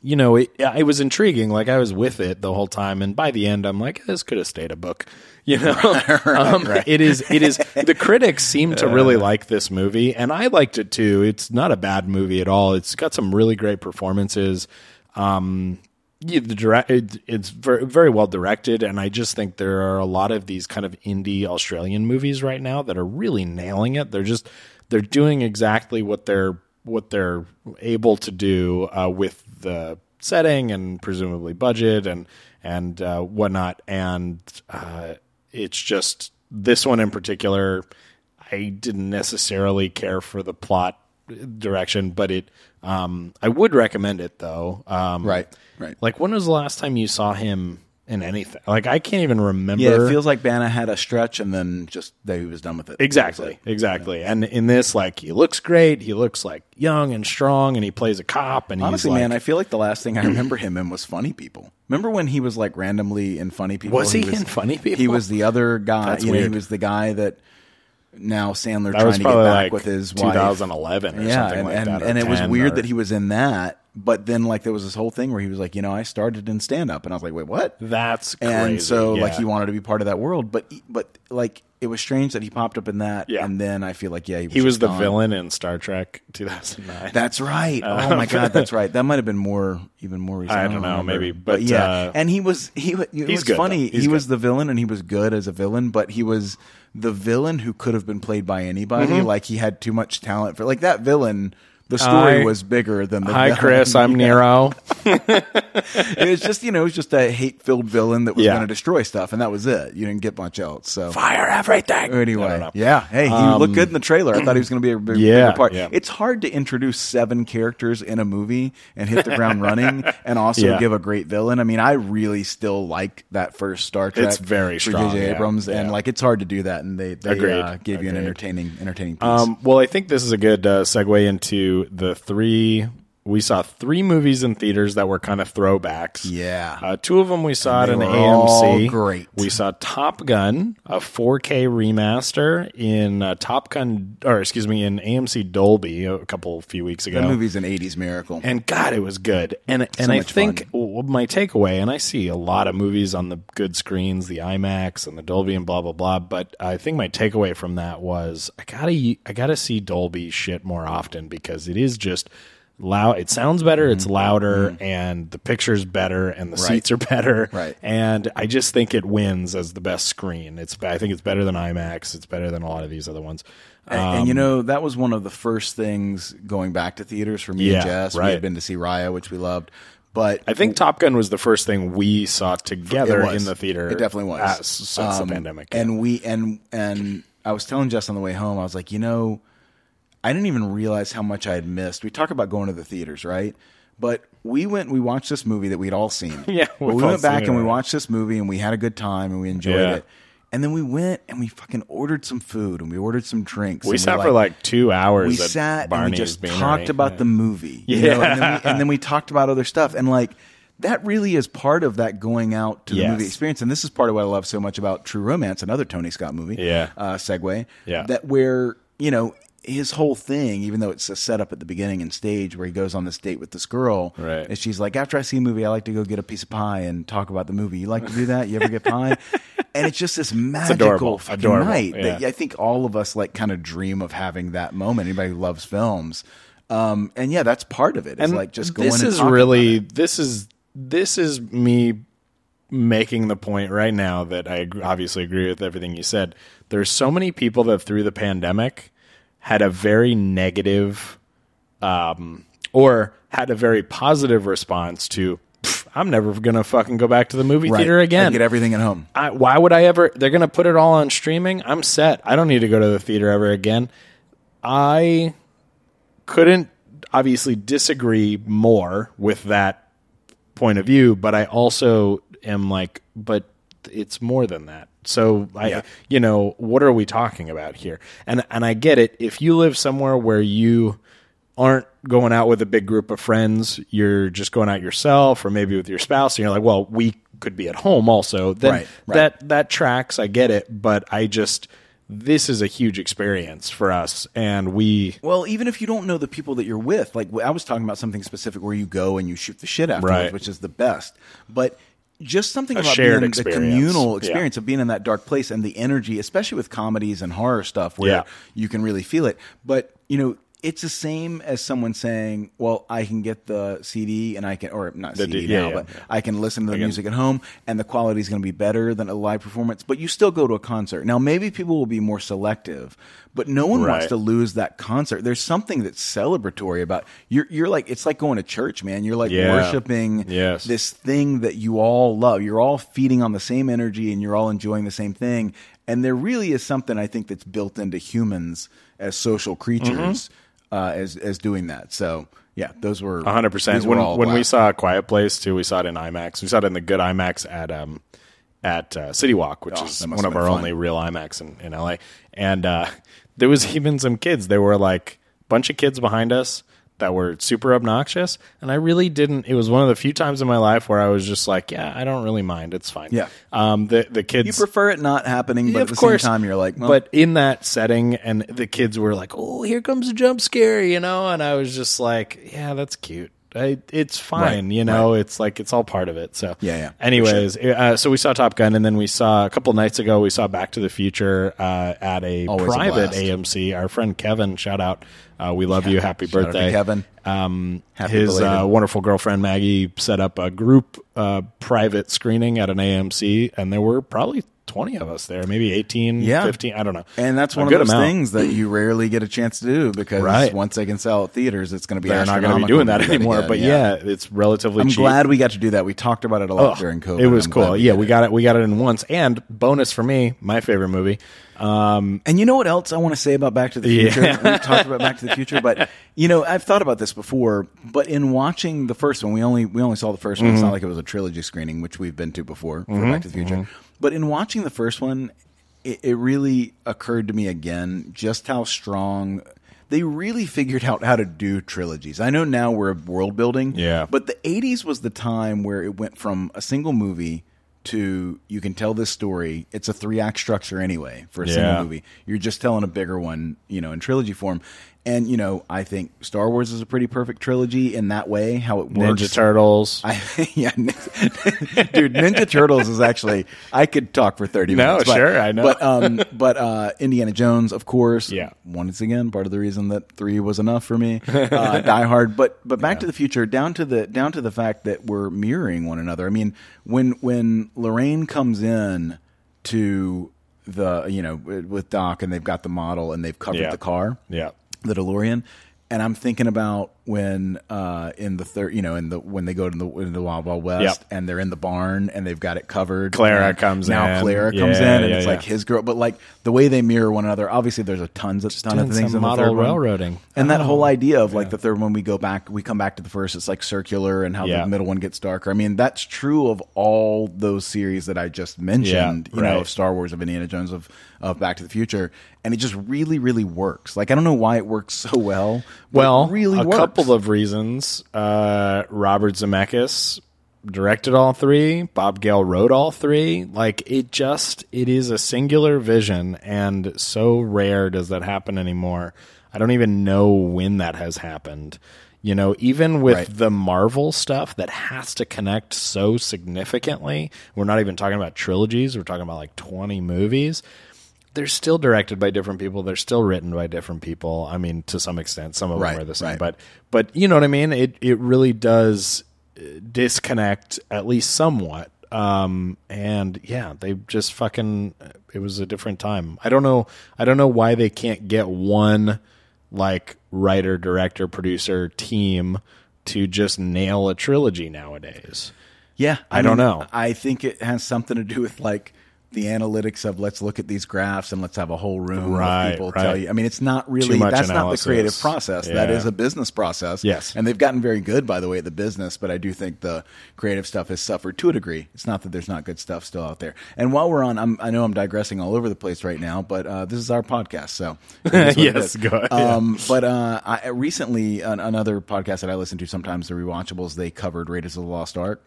you know it it was intriguing. Like i was with it the whole time and by the end i'm like this could have stayed a book you know? Um, it is it is the critics seem to really like this movie and i liked it too. It's not a bad movie at all. It's got some really great performances. Um yeah, the direct it, it's very very well directed and i just think there are a lot of these kind of indie australian movies right now that are really nailing it. They're just they're doing exactly what they're what they're able to do uh, with the setting and presumably budget and and uh, whatnot. And uh, it's just this one in particular i didn't necessarily care for the plot direction but it um, i would recommend it though. Um, right right. like when was the last time you saw him in anything like i can't even remember yeah it feels like Bana had a stretch and then just they he was done with it Exactly, exactly. And in this, like, he looks great. He looks like young and strong, and he plays a cop. And Honestly, he's like, man, I feel like the last thing I remember him in was Funny People. Remember when he was like randomly in Funny People? Was he in Funny People? He was the other guy. That's you know, he was the guy that now Sandler That trying to get back like with his wife. 2011 or yeah, something and, like and, that. and it was weird or- that he was in that. But then, like, there was this whole thing where he was like, you know, I started in stand up, and I was like, wait, what? That's crazy. and so like he wanted to be part of that world but but like it was strange that he popped up in that Yeah. and then i feel like yeah he was, he was the gone. villain in Star Trek 2009. that's right oh my god that's right that might have been more even more recent I don't know, remember. maybe, but, yeah uh, and he was he it he's was good, funny he was good. the villain and he was good as a villain but he was the villain who could have been played by anybody Mm-hmm. like he had too much talent for like that villain the story was bigger than the Hi, villain. Chris. I'm Nero. it was just you know it was just a hate filled villain that was Yeah. going to destroy stuff and that was it you didn't get much else so Fire everything. Anyway, yeah. Hey, he looked good in the trailer. I thought he was going to be a big, Yeah, bigger part. yeah. It's hard to introduce seven characters in a movie and hit the ground running, and also give a great villain. I mean, I really still like that first Star Trek. It's very for strong, J.J. Abrams, and like it's hard to do that, and they they uh, gave you an entertaining entertaining piece. Um, well, I think this is a good uh, segue into the three. We saw three movies in theaters that were kind of throwbacks. Yeah. Uh, two of them we saw at an AMC. great. We saw Top Gun, a 4K remaster in uh, Top Gun, or excuse me, in AMC Dolby a couple few weeks ago. that movie's an '80s miracle. And God, it was good. And and I think fun. my takeaway, and I see a lot of movies on the good screens, the IMAX and the Dolby and blah blah blah. But I think my takeaway from that was I gotta I gotta see Dolby shit more often because it is just loud. It sounds better. It's Mm-hmm. louder, and the picture's better, and the Right. seats are better. Right. And I just think it wins as the best screen. It's I think it's better than IMAX. It's better than a lot of these other ones. And, and, you know that was one of the first things going back to theaters for me Yeah, and Jess. We had been to see Raya, which we loved, but I think Top Gun was the first thing we saw together in the theater. It definitely was as- since Um, the pandemic. And we and and I was telling Jess on the way home, I was like, you know, I didn't even realize how much I had missed. We talk about going to the theaters, right? But we went, we watched this movie that we'd all seen. Yeah, But we went back and we watched this movie and we had a good time and we enjoyed Yeah. it. And then we went and we fucking ordered some food and we ordered some drinks. we sat we're for like two hours. we sat Barney's and we just Beanery. talked about Yeah. the movie. you know, and, then Yeah. we, and then we talked about other stuff. And like that really is part of that going out to the Yes. movie experience. And this is part of what I love so much about True Romance, another Tony Scott movie. Yeah. Uh, segue. Yeah. That where, you know, his whole thing, even though it's a setup at the beginning and stage where he goes on this date with this girl, Right. and she's like, after I see a movie, I like to go get a piece of pie and talk about the movie. You like to do that? You ever get pie? and it's just this magical adorable. fucking Adorable. night Yeah. that I think all of us like kind of dream of having that moment. Anybody who loves films, um, and yeah, that's part of it. It's like just going. This is really this is this is me making the point right now that I obviously agree with everything you said. There's so many people that through the pandemic had a very negative um, or had a very positive response to I'm never going to fucking go back to the movie Right. theater I again. get everything at home. I, why would I ever? They're going to put it all on streaming. I'm set. I don't need to go to the theater ever again. I couldn't obviously disagree more with that point of view, but I also am like, but it's more than that. So I, Yeah. you know, what are we talking about here? And and I get it. If you live somewhere where you aren't going out with a big group of friends, you're just going out yourself or maybe with your spouse, and you're like, well, we could be at home also. Then Right, right. that that tracks. I get it, but I just this is a huge experience for us, and we Well, even if you don't know the people that you're with, like I was talking about something specific where you go and you shoot the shit afterwards, Right. which is the best. But just something A about being experience. the communal Yeah. experience of being in that dark place and the energy, especially with comedies and horror stuff, where Yeah. you can really feel it. But you know. It's the same as someone saying, "Well, I can get the CD and I can, or not The CD D- yeah, now, yeah, but yeah. I can listen to the Again. music at home, and the quality is going to be better than a live performance." But you still go to a concert. Now, maybe people will be more selective, but no one wants to lose that concert. There's something that's celebratory about you're you're like it's like going to church, man. You're like worshiping Yes. this thing that you all love. You're all feeding on the same energy and you're all enjoying the same thing. And there really is something I think that's built into humans as social creatures mm-hmm. Uh, as as doing that. So yeah, those were hundred percent. these When when we saw a Quiet Place too, we saw it in IMAX. We saw it in the good IMAX at um at uh, City Walk, which Oh, is one of our fun. only real IMAX in, in LA. And uh, there was even some kids. There were like a bunch of kids behind us that were super obnoxious, and I really didn't. It was one of the few times in my life where I was just like, yeah, I don't really mind. It's fine. Yeah. Um. The the kids. You prefer it not happening, but Yeah, at the same time, you're like, well, but in that setting, and the kids were like, "Oh, here comes a jump scare," you know, and I was just like, "Yeah, that's cute. I, it's fine, Right, you know. It's like it's all part of it." So, Yeah, yeah, Anyways, uh, so we saw Top Gun, and then we saw a couple nights ago we saw Back to the Future uh, at a Always private blast. AMC. Our friend Kevin, shout out, uh, we love you, happy shout birthday, Kevin. Um, Happy his uh, wonderful girlfriend Maggie set up a group uh, private screening at an AMC, and there were probably. 20 of us there, maybe 18, Yeah. 15, I don't know. and that's A one of those amount. things that you rarely get a chance to do because Right. once they can sell at theaters, it's going to be they're not going to be doing that anymore. again. But yeah, it's relatively I'm cheap. glad we got to do that. We talked about it a lot Ugh, during COVID. It was I'm cool. yeah, we got it. We got it in once. And bonus for me, my favorite movie. Um, And you know what else I want to say about Back to the Yeah. Future? we talked about Back to the Future, but you know I've thought about this before. But in watching the first one, we only we only saw the 1st one. It's Mm-hmm. not like it was a trilogy screening, which we've been to before for Back to the Future. Mm-hmm. But in watching the first one, it, it really occurred to me again just how strong. They really figured out how to do trilogies. I know now we're world building, Yeah. but the 80s was the time where it went from a single movie to you can tell this story. It's a three act structure anyway for a Yeah. single movie. You're just telling a bigger one, you know, in trilogy form. And you know, I think Star Wars is a pretty perfect trilogy in that way. How it works. Ninja Turtles. I, yeah, dude, Ninja Turtles is actually. I could talk for thirty No, minutes. but- sure, I know. But um, but uh, Indiana Jones, of course. Yeah. Once again, part of the reason that three was enough for me. Uh, Die Hard, but but Back to the Future, down to the down to the fact that we're mirroring one another. I mean, when when Lorraine comes in to the you know with Doc and they've got the model and they've covered Yeah. the car yeah. The DeLorean, and I'm thinking about when uh, in the third, you know, in the when they go to the in the Wild Wild West Yep. and they're in the barn and they've got it covered. Clara comes now. in. Clara comes Yeah, in and yeah, it's yeah. like his girl, but like the way they mirror one another. Obviously, there's a tons of ton of things some in the model third one. railroading. and that Oh, whole idea of like the third one, we go back, we come back to the first. It's like circular and how Yeah. the middle one gets darker. I mean, that's true of all those series that I just mentioned. Yeah, you know, of Star Wars, of Indiana Jones, of of Back to the Future, and it just really, really works. Like I don't know why it works so well. but Well, it really a works. Couple of reasons. Uh, Robert Zemeckis directed all three. Bob Gale wrote all three. Like it just it is a singular vision, and so rare does that happen anymore. I don't even know when that has happened. You know, even with Right. the Marvel stuff that has to connect so significantly, we're not even talking about trilogies. We're talking about like twenty movies they're still directed by different people. They're still written by different people. I mean, to some extent, some of Right, them are the same, right. but but you know what I mean. It it really does uh, disconnect at least somewhat. Um, and yeah, they just fucking. It was a different time. I don't know. I don't know why they can't get one like writer, director, producer team to just nail a trilogy nowadays. Yeah, I don't know. I think it has something to do with like the analytics of let's look at these graphs and let's have a whole room Right, of people right. tell you. I mean, it's not really that's not the creative process. That Yeah. is a business process. Yes. and they've gotten very good, by the way, at the business. But I do think the creative stuff has suffered to a degree. It's not that there's not good stuff still out there. And while we're on, I'm, I know I'm digressing all over the place right now, but uh, this is our podcast, so it is what it Yes, go ahead. Um, but uh, I, recently, an, another podcast that I listen to sometimes, the rewatchables, they covered Raiders of the Lost Ark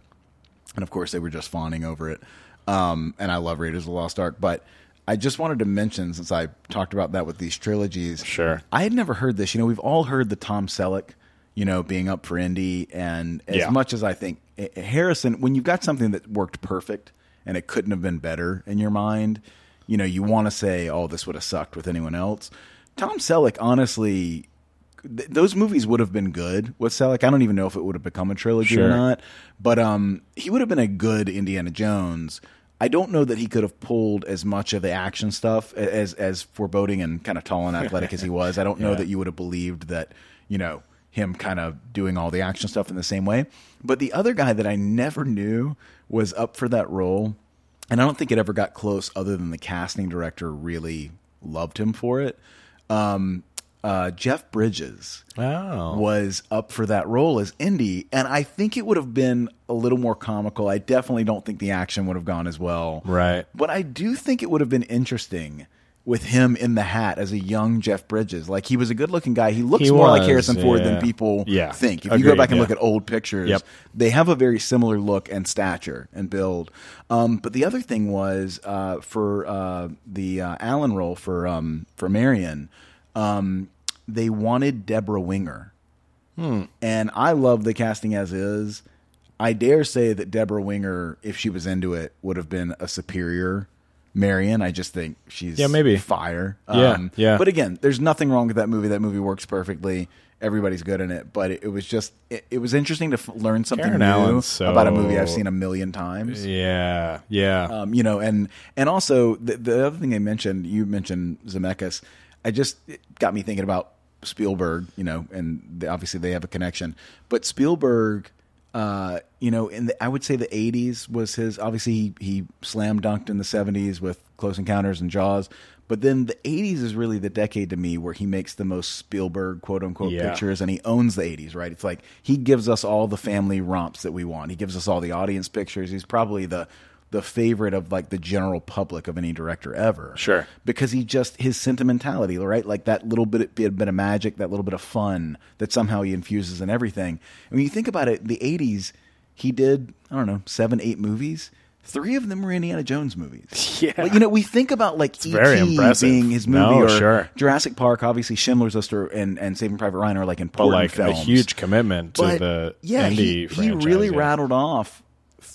and of course they were just fawning over it. Um, and I love Raiders of the Lost Ark, but I just wanted to mention since I talked about that with these trilogies. Sure. I had never heard this. You know, we've all heard the Tom Selleck, you know, being up for Indy, and as Yeah. much as I think eh, Harrison, when you've got something that worked perfect and it couldn't have been better in your mind, you know, you want to say, "Oh, this would have sucked with anyone else." Tom Selleck, honestly, th- those movies would have been good with Selleck. I don't even know if it would have become a trilogy Sure. or not, but um, he would have been a good Indiana Jones. I don't know that he could have pulled as much of the action stuff as as foreboding and kind of tall and athletic as he was. I don't know Yeah. that you would have believed that you know him kind of doing all the action stuff in the same way. But the other guy that I never knew was up for that role, and I don't think it ever got close, other than the casting director really loved him for it. Um, uh, Jeff Bridges Oh, was up for that role as Indy, and I think it would have been a little more comical. I definitely don't think the action would have gone as well. Right. But I do think it would have been interesting with him in the hat as a young Jeff Bridges. Like he was a good looking guy. He looks He more like was, Harrison Ford yeah. than people Yeah. think. If you go back and yeah. look at old pictures, Yep. they have a very similar look and stature and build. Um, but the other thing was uh, for uh, the uh, Allen role for um, for Marion, um, they wanted Debra Winger, and I love the casting as is. I dare say that Debra Winger, if she was into it, would have been a superior Marion. I just think she's Yeah, maybe. fire. Um, Yeah, yeah. But again, there's nothing wrong with that movie. That movie works perfectly. Everybody's good in it, but it, it was just it, it was interesting to f- learn something Karen new so- about a movie I've seen a million times. Yeah, yeah. Um, you know, and and also the, the other thing I mentioned, you mentioned Zemeckis. I just it got me thinking about Spielberg. You know, and they, obviously they have a connection. But Spielberg, uh, you know, in the I would say the '80s was his. Obviously, he, he slam dunked in the '70s with Close Encounters and Jaws. But then the '80s is really the decade to me where he makes the most Spielberg quote unquote Yeah. pictures, and he owns the '80s. Right? It's like he gives us all the family romps that we want. He gives us all the audience pictures. He's probably the the favorite of like the general public of any director ever. Sure. Because he just his sentimentality, right? Like that little bit bit, bit of magic, that little bit of fun that somehow he infuses in everything. And when you think about it, the '80s, he did I don't know seven, eight movies. Three of them were Indiana Jones movies. Yeah. Like, you know, we think about like E.T. very impressive. being his movie No, or sure. Jurassic Park, obviously Schindler's List or, and, and Saving Private Ryan are like but important like films a huge commitment to but the yeah, indie he, he really yeah. rattled off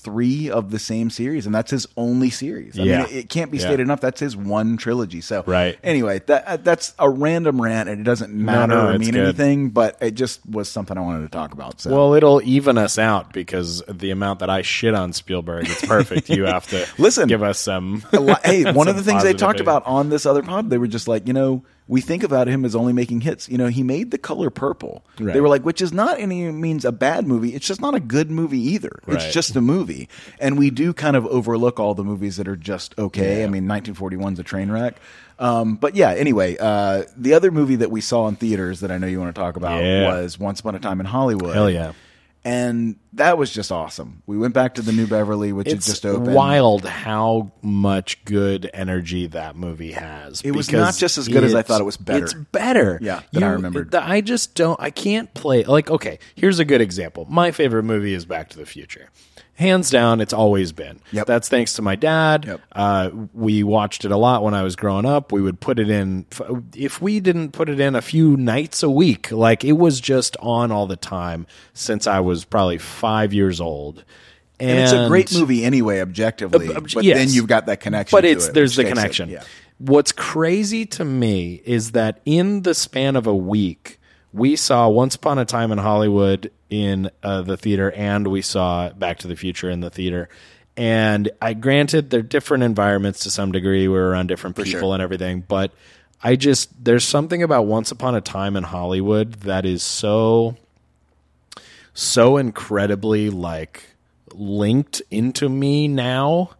three of the same series, and that's his only series. I Yeah. mean, it, it can't be Yeah. stated enough. That's his one trilogy. So, Right. Anyway, that uh, that's a random rant, and it doesn't matter no, or mean good. anything. But it just was something I wanted to talk about. So, Well, it'll even us out because the amount that I shit on Spielberg, it's perfect. you have to Listen. give us some. Hey, one of the things they talked things. about on this other pod, they were just like, you know, we think about him as only making hits. You know, he made The Color Purple. Right. They were like, which is not any means a bad movie. It's just not a good movie either. It's just a movie. And we do kind of overlook all the movies that are just okay. Yeah. I mean, 1941's a train wreck. Um, but yeah, anyway, uh, the other movie that we saw in theaters that I know you want to talk about Yeah. was Once Upon a Time in Hollywood. Hell yeah. And that was just awesome. We went back to the New Beverly, which It's had just opened. wild how much good energy that movie has. It was not just as good as I thought it was better. It's better. Yeah, than I remembered. the- I just don't. I can't play. Like, okay, here's a good example. My favorite movie is Back to the Future. Hands down, it's always been. Yep. That's thanks to my dad. Yep. Uh, we watched it a lot when I was growing up. We would put it in. If we didn't put it in a few nights a week, like it was just on all the time since I was probably five years old. And it's a great movie anyway, objectively. Uh, but yes. then you've got that connection. But it's it, there's the takes it. connection. Yeah. What's crazy to me is that in the span of a week, we saw Once Upon a Time in Hollywood in uh, the theater, and we saw Back to the Future in the theater. And I granted they're different environments to some degree. We were around different people sure. and everything, but I just there's something about Once Upon a Time in Hollywood that is so so incredibly like linked into me now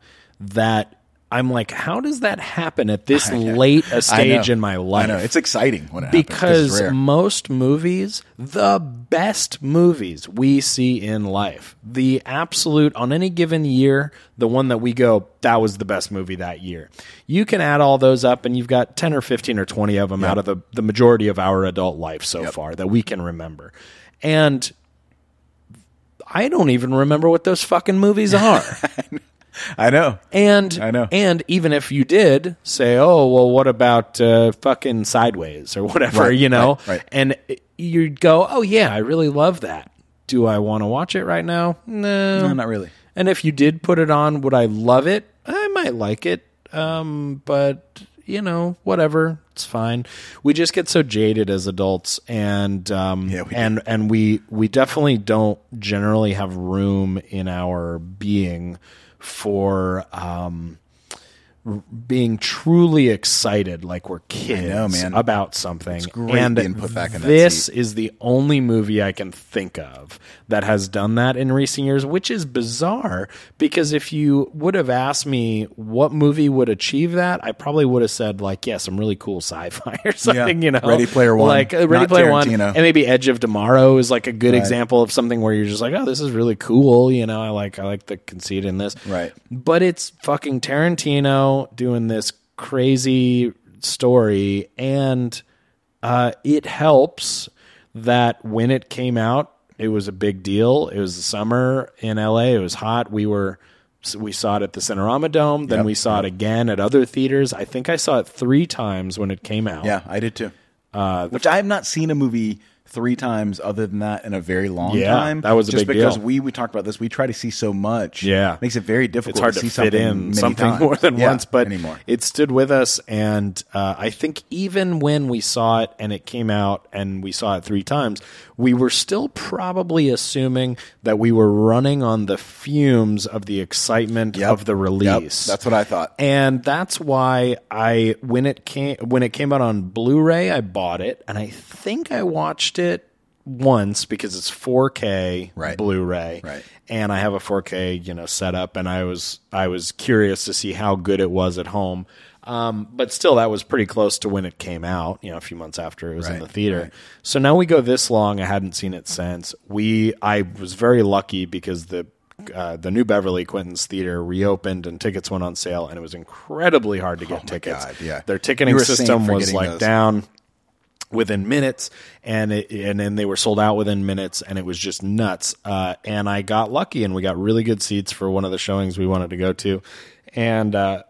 that I'm like, how does that happen at this late a stage in my life? I know it's exciting when it happens, because rare. most movies, the best movies we see in life, the absolute on any given year, the one that we go, that was the best movie that year. You can add all those up, and you've got ten or fifteen or twenty of them out of the the majority of our adult life so Yep. far that we can remember, and. I don't even remember what those fucking movies are. I know. And I know. And even if you did say, "Oh, well, what about uh, fucking Sideways or whatever," Right, you know, right, right. and you'd go, "Oh yeah, I really love that." Do I want to watch it right now? No, No, not really. And if you did put it on, would I love it? I might like it, um, but you know, whatever, it's fine. We just get so jaded as adults, and um, Yeah, we do. and and we we definitely don't generally have room in our being for um, being truly excited like we're kids know, man. about something. great and being put back in that this seat. is the only movie I can think of that has done that in recent years, which is bizarre because if you would have asked me what movie would achieve that, I probably would have said like, yeah, some really cool sci-fi or something, you know, Ready Player One, like uh, Ready not Player One, and maybe Edge of Tomorrow is like a good example of something where you're just like, oh, this is really cool, you know, I like I like the conceit in this, Right. But it's fucking Tarantino doing this crazy story, and uh, it helps that when it came out, it was a big deal. It was the summer in LA. It was hot. We were we saw it at the Cinerama Dome. Then Yep, we saw it again at other theaters. I think I saw it three times when it came out. Yeah, I did too. Uh, Which I have not seen a movie three times other than that in a very long Yeah, time. that was a just big because deal. we we talked about this. We try to see so much. Yeah. makes it very difficult. it's hard to, to, see fit something in something times. more than Yeah, once, but anymore. it stood with us. And uh, I think even when we saw it and it came out and we saw it three times, we were still probably assuming that we were running on the fumes of the excitement Yep. of the Yep, release. that's what I thought. and that's why I when it came when it came out on Blu-ray, I bought it, and I think I watched it once because it's 4K Right. Blu-ray, Right. and I have a 4K you know setup, and I was I was curious to see how good it was at home. Um, but still, that was pretty close to when it came out. You know, a few months after it was in the theater. right. So now we go this long. I hadn't seen it since. We I was very lucky because the uh, the new Beverly Quentin's theater reopened and tickets went on sale, and it was incredibly hard to get tickets. Oh God, yeah. Their ticketing You were a saint system was like those. down within minutes and it, and then they were sold out within minutes and it was just nuts. Uh, and i got lucky and we got really good seats for one of the showings we wanted to go to. And uh,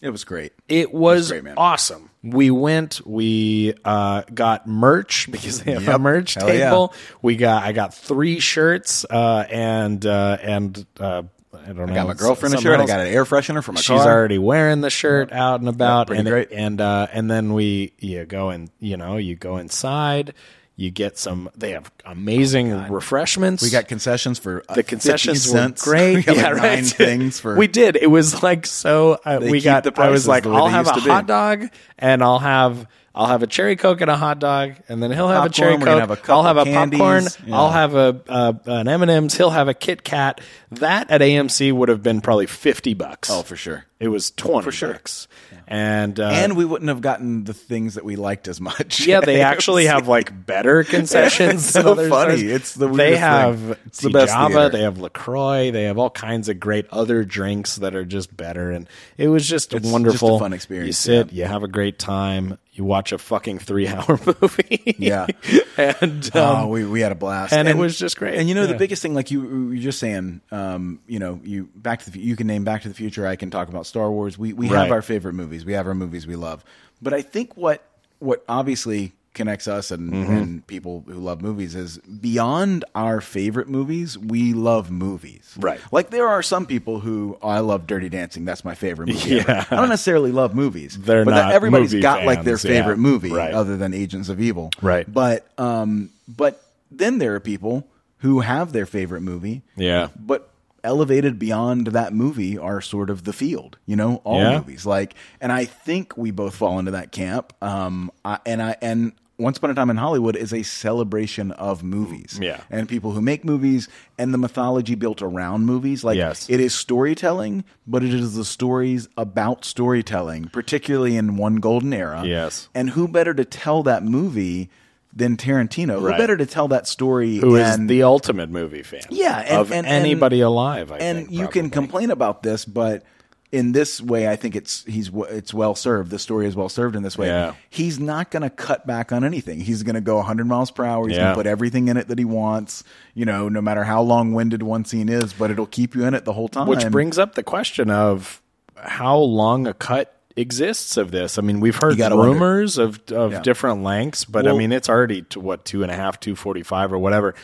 It was great. it was great, awesome. We went we uh, got merch because they have a merch Hell yeah. table. We got i got three shirts uh, and uh, and uh, I don't know. I got my girlfriend a shirt. I got an air freshener for my she's car. already wearing the shirt out and about pretty and great. and uh and then we you go and you know you go inside you get some they have amazing refreshments we got concessions for uh, the concessions 50 were great We yeah like right things for we did it was like so uh, we got i was like i'll have a to be. hot dog and i'll have I'll have a cherry coke and a hot dog, and then he'll have a cherry coke. have a I'll have a candies. popcorn. Yeah. I'll have a uh, an M and M's. He'll have a Kit Kat. That at AMC would have been probably fifty bucks. Oh, for sure. It was twenty For sure. bucks, and uh, and we wouldn't have gotten the things that we liked as much. yeah, they actually have like better concessions. So funny. stores. It's the they have thing. It's the best Java, theater. they have Lacroix, they have all kinds of great other drinks that are just better, and it was just It's wonderful, just fun experience, You sit, yeah. you have a great time, you watch a fucking three-hour movie, Yeah. and um, oh, we, we had a blast, and it was just great. And you know, Yeah. the biggest thing, like you you were just saying, um, you know, you Back to the you can name Back to the Future. I can talk about Star Wars. We we Right. have our favorite movies. We have our movies we love. But I think what what obviously connects us and, Mm-hmm. and people who love movies is beyond our favorite movies. We love movies, Right. Like there are some people who oh, I love Dirty Dancing. That's my favorite movie. Yeah. ever. I don't necessarily love movies. They're but not everybody's got like their fans, yeah. favorite movie, Right. other than Agents of Evil, Right. But um, but then there are people who have their favorite movie, Yeah. but elevated beyond that movie are sort of the field, you know, all Yeah. movies. Like, and I think we both fall into that camp. Um, I, and I and Once Upon a Time in Hollywood is a celebration of movies, Yeah. and people who make movies and the mythology built around movies. Like, Yes. it is storytelling, but it is the stories about storytelling, particularly in one golden era. Yes. and who better to tell that movie? Than Tarantino, Right. who better to tell that story? who is and, the ultimate movie fan? yeah, and, of and- anybody alive. I and think, you can complain about this, but in this way, I think it's he's it's well served. The story is well served in this way. Yeah. He's not going to cut back on anything. He's going to go 100 miles per hour. He's Yeah. going to put everything in it that he wants. You know, no matter how long winded one scene is, but it'll keep you in it the whole time. Which brings up the question of how long a cut exists of this. I mean, we've heard gotta wonder. rumors of of Yeah. different lengths, but I mean, it's already to what two and a half, two forty five, or whatever.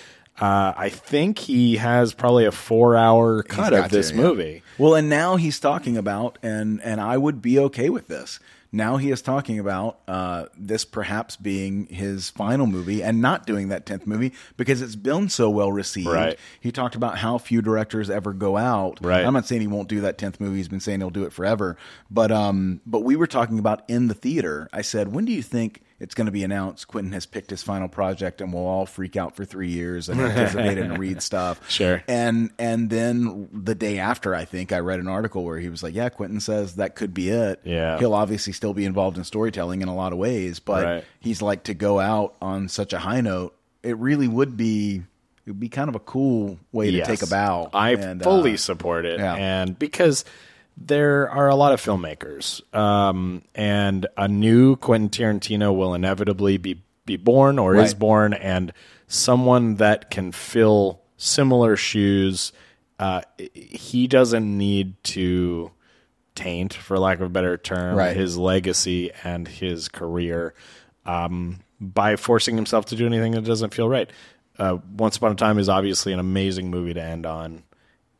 Uh, I think he has probably a four hour cut of got to, this yeah. movie. Well, and now he's talking about, and and I would be okay with this. Now he is talking about uh, this perhaps being his final movie and not doing that tenth movie because it's been so well received. Right. He talked about how few directors ever go out. Right. I'm not saying he won't do that tenth movie. He's been saying he'll do it forever. But um, but we were talking about in the theater. I said, when do you think it's going to be announced? Quentin has picked his final project, and we'll all freak out for three years and anticipate it and read stuff. Sure. And and then the day after, I think I read an article where he was like, "Yeah, Quentin says that could be it. Yeah. he'll obviously still be involved in storytelling in a lot of ways, but Right. he's like to go out on such a high note. It really would be. It would be kind of a cool way Yes. to take a bow. I And, uh, fully support it, yeah. and because there are a lot of filmmakers, um, and a new Quentin Tarantino will inevitably be be born or is born, and someone that can fill similar shoes. Uh, he doesn't need to taint, for lack of a better term, Right. his legacy and his career um, by forcing himself to do anything that doesn't feel right. Uh, Once Upon a Time is obviously an amazing movie to end on,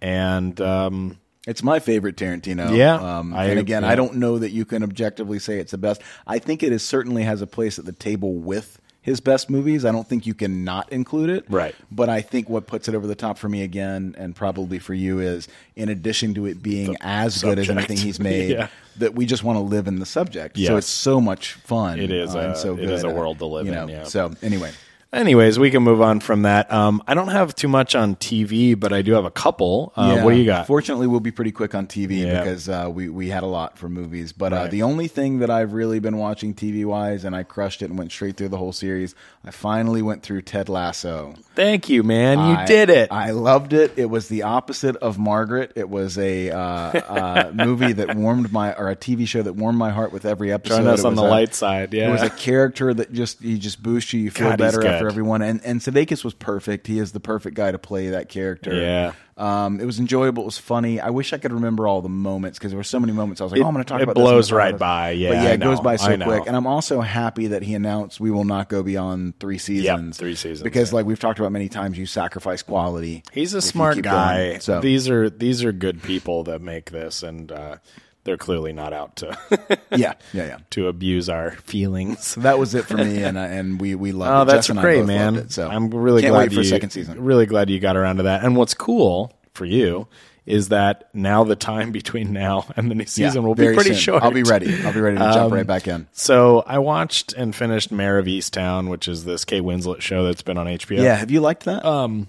and um, It's my favorite Tarantino. Yeah, Um, I- and again, yeah. I don't know that you can objectively say it's the best. I think it is certainly has a place at the table with his best movies. I don't think you can not include it. Right. But I think what puts it over the top for me again, and probably for you, is in addition to it being as good as anything he's made, Yeah. that we just want to live in the subject. So it's so much fun. It is uh, and a- so it is good. a world to live you in, know. yeah. So anyway, Anyways, we can move on from that. Um, I don't have too much on TV, but I do have a couple. Uh, What do you got? Fortunately, we'll be pretty quick on TV Yeah. because uh, we we had a lot for movies. But uh, Right. the only thing that I've really been watching TV wise, and I crushed it and went straight through the whole series. I finally went through Ted Lasso. Thank you, man. You I- did it. I loved it. It was the opposite of Margaret. It was a uh, uh, movie that warmed my, or a TV show that warmed my heart with every episode. Join us It on was the a- light side. Yeah. It was a character that just he just boosts you. You feel God, he's better after good. everyone. And and Sudeikis was perfect. He is the perfect guy to play that character. Yeah. Um, it was enjoyable. It was funny. I wish I could remember all the moments because there were so many moments. I was like, It- oh, I'm going to talk about. it blows right about by. Yeah, but yeah, it goes by so quick. And I'm also happy that he announced we will not go beyond three seasons. three seasons, Because yeah. like we've talked about many times, you sacrifice quality. He's a smart guy. going. So these are these are good people that make this, and uh, they're clearly not out to yeah, yeah, yeah. to abuse our feelings. That was it for me, and uh, and we we loved Oh, it. that's Jess and I great, both man. loved It, so I'm really can't glad wait for you, second season. Really glad you got around to that. And what's cool for you is that now the time between now and the new season Yeah, will be very pretty soon. short. I'll be ready. I'll be ready to jump Um, right back in. So I watched and finished Mare of Easttown, which is this Kate Winslet show that's been on HBO. Yeah, have you liked that? Um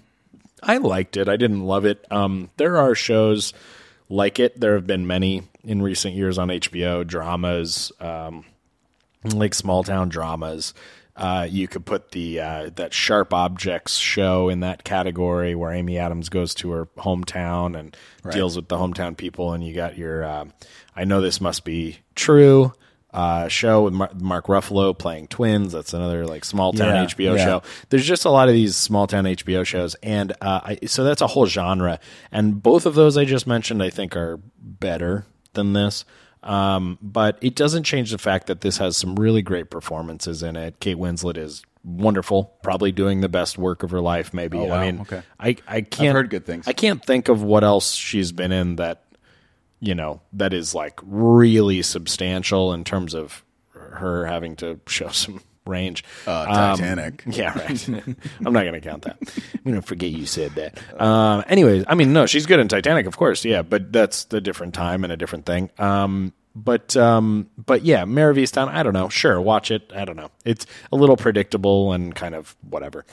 I liked it. I didn't love it. Um, there are shows like it. There have been many in recent years on HBO dramas, um, like small town dramas. Uh, you could put the uh, that Sharp Objects show in that category, where Amy Adams goes to her hometown and deals with the hometown people, and you got your uh, I know this much is true uh, show with Mar- Mark Ruffalo playing twins. That's another like small town Yeah, HBO yeah. show there's just a lot of these small town HBO shows, and uh, I, so that's a whole genre. And both of those I just mentioned, I think, are better than this. Um, but it doesn't change the fact that this has some really great performances in it. Kate Winslet is wonderful, probably doing the best work of her life. Maybe Oh, wow. I mean, Okay. I I can't heard good things. I can't think of what else she's been in that you know that is like really substantial in terms of her having to show some range. Uh, Um, Titanic. yeah, right. I'm not going to count that. I'm going to forget you said that. Um, anyways, I mean, no, she's good in Titanic, of course. Yeah, but that's a different time and a different thing. Um, but um, but yeah, Mare of Easttown. I don't know. Sure, watch it. I don't know. It's a little predictable and kind of whatever.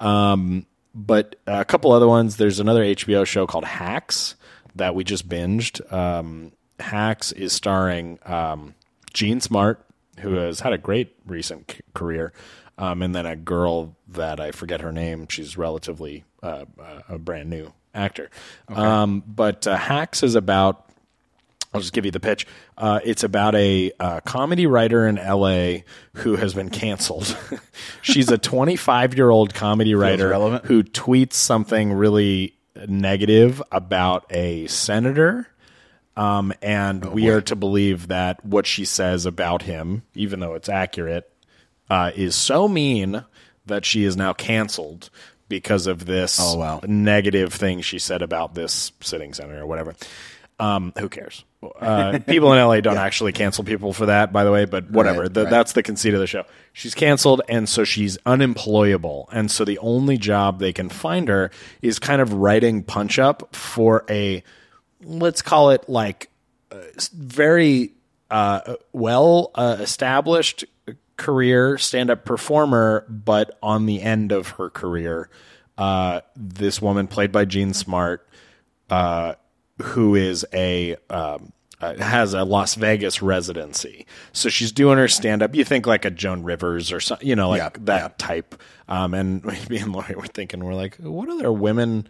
Um, but a couple other ones. There's another HBO show called Hacks that we just binged. Um, Hacks is starring um, Jean Smart, who has had a great recent c- career, um, and then a girl that I forget her name. She's relatively uh, a a brand new actor. Um, but uh, Hacks is about I'll just give you the pitch. Uh, it's about a uh, comedy writer in LA who has been canceled. She's a 25 year old comedy writer who tweets something really negative about a senator. Um, and we are to believe that what she says about him, even though it's accurate, uh, is so mean that she is now canceled because of this Oh, wow. negative thing she said about this sitting senator or whatever. Um, who cares? Uh, people in LA don't actually cancel people for that, by the way, but whatever. Right, The- right. That's the conceit of the show. She's canceled, and so she's unemployable. And so the only job they can find her is kind of writing punch up for a, let's call it like uh, very uh, well uh, established career stand up performer, but on the end of her career, uh, this woman played by Jean Smart, uh, who is a um, uh, has a Las Vegas residency, so she's doing her stand up. You think like a Joan Rivers or something, you know, like Yeah, that yeah. type. Um, and me and Lori were thinking, we're like, what other women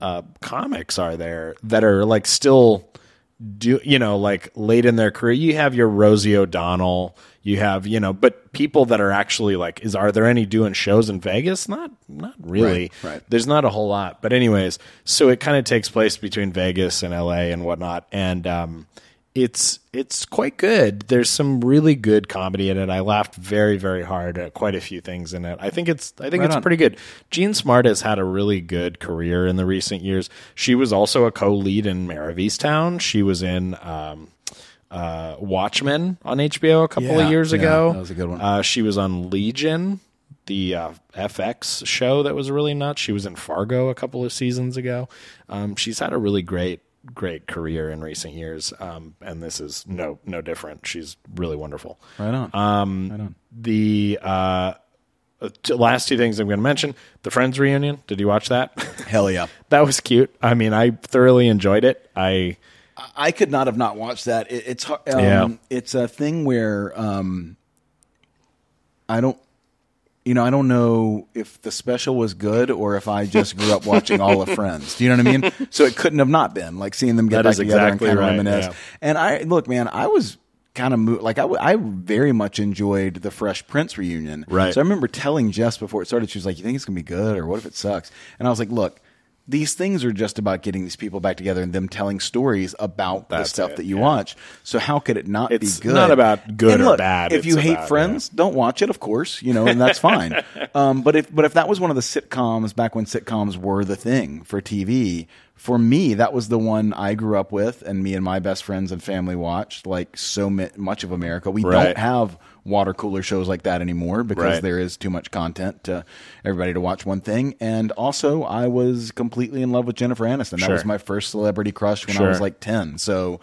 uh, comics are there that are like still do you know like late in their career. You have your rosie o'donnell you have you know but people that are actually like is are there any doing shows in vegas? Not not really. Right, right. there's not a whole lot. But anyways so it kind of takes place between vegas and la and whatnot. And um it's it's quite good there's some really good comedy in it i laughed very very hard at quite a few things in it i think it's i think Right it's on. pretty good jean smart has had a really good career in the recent years she was also a co-lead in Mare of Easttown. she was in um uh, Watchmen on HBO a couple Yeah, of years yeah, ago. that was a good one. Uh, she was on Legion, the uh, FX show that was really nuts. She was in Fargo a couple of seasons ago. Um, she's had a really great, great career in recent years, um, and this is no no different. She's really wonderful. Right on. Um, Right on. The uh, uh, last two things I'm going to mention: the Friends reunion. Did you watch that? Hell yeah. that was cute. I mean, I thoroughly enjoyed it. I I could not have not watched that. It, it's har- um, Yeah. it's a thing where um, I don't, you know, I don't know if the special was good or if I just grew up watching all of Friends. Do you know what I mean? So it couldn't have not been like seeing them get That back together exactly and kind right, of reminisce. yeah. And I look, man, I was kind of like I, w- I very much enjoyed the Fresh Prince reunion. Right. So I remember telling Jess before it started, she was like, "You think it's gonna be good, or what if it sucks?" And I was like, "Look." These things are just about getting these people back together and them telling stories about the stuff it, that you yeah. watch. So how could it not It's be good? It's not about good And or look, bad, If you hate about- Friends, don't watch it, of course, you know, and that's fine. um, but if but if that was one of the sitcoms back when sitcoms were the thing for TV, for me that was the one I grew up with, and me and my best friends and family watched. Like so much of America, we Right. don't have water cooler shows like that anymore because Right. there is too much content to everybody to watch one thing. And also, I was completely in love with Jennifer Aniston. That Sure. was my first celebrity crush when I was like ten. So.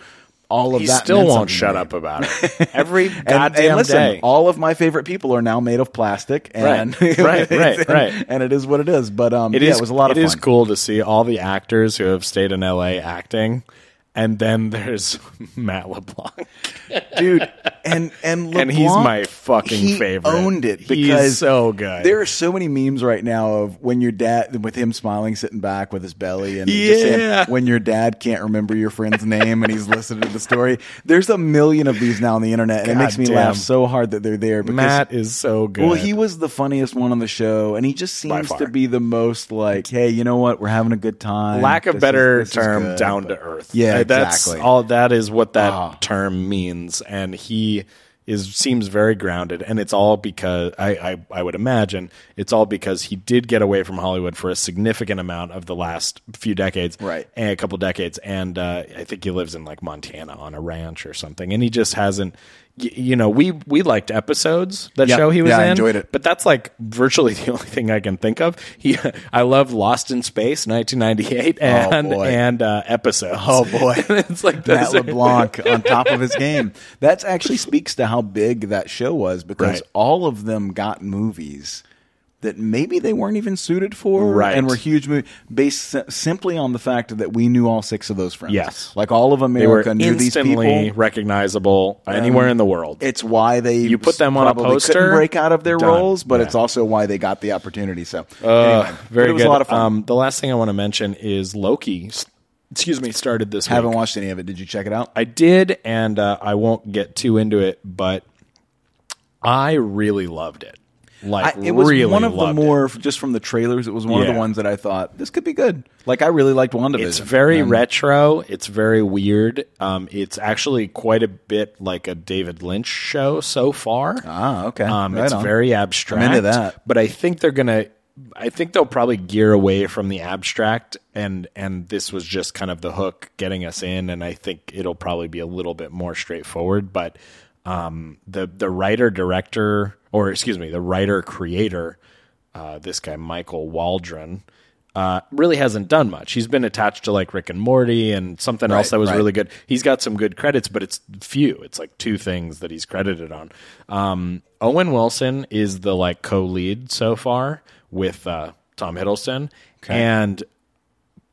All of he that still won't shut up about it. Every And- goddamn and listen, day. all of my favorite people are now made of plastic, and Right, right, right, and, right. and it is what it is. But um, It yeah, is. it was a lot of fun. is cool to see all the actors who have stayed in L.A. acting, and then there's Matt LeBlanc, dude. And and and he's my fucking he favorite. Owned it He's because so good. There are so many memes right now of when your dad, with him smiling, sitting back with his belly, and just saying, Yeah. when your dad can't remember your friend's name and he's listening to the story. There's a million of these now on the internet, and it makes me Goddamn. laugh so hard that they're there. Because Matt is so good. Well, he was the funniest one on the show, and he just seems to be the most like, "Hey, you know what? We're having a good time." lack of This better is term, good." down But- to earth. Yeah, that's exactly. all. That is what that Ah. term means, and he is seems very grounded, and it's all because I, I I would imagine it's all because he did get away from Hollywood for a significant amount of the last few decades, Right. and a couple decades, and uh, I think he lives in like Montana on a ranch or something, and he just hasn't. You know, we we liked episodes that Yeah. show he was Yeah, I enjoyed it. But that's like virtually the only thing I can think of. He, I love Lost in Space, 1998, and boy. and uh, episodes. Oh boy, it's like Matt LeBlanc on top of his game. That actually speaks to how big that show was because Right. all of them got movies that maybe they weren't even suited for, Right. and were huge movies based simply on the fact that we knew all six of those friends. Yes. like all of They were knew these instantly people. recognizable anywhere in the world. It's why they You put them on a poster, break out of their done. roles, but Yeah. it's also why they got the opportunity. So Uh, anyway, very it was good. a lot of fun. Um, the last thing I want to mention is Loki. Excuse me, started this. Haven't week. watched any of it. Did you check it out? I did, and uh, I won't get too into it, but I really loved it. Like, I, it was really one of the loved it. more just from the trailers. It was one of the ones that I thought this could be good. Like I really liked WandaVision. It's very And- retro. It's very weird. Um, it's actually quite a bit like a David Lynch show so far. Ah, okay. Um, Right it's on. very abstract. I'm into that. But I think they're gonna. I think they'll probably gear away from the abstract, and and this was just kind of the hook getting us in, and I think it'll probably be a little bit more straightforward. But um, the the writer director, or excuse me, the writer creator, uh, this guy Michael Waldron. Uh, really hasn't done much. He's been attached to like Rick and Morty and something else that was right. really good. He's got some good credits, but it's few. It's like two things that he's credited on. Um, Owen Wilson is the like co-lead so far with uh, Tom Hiddleston, and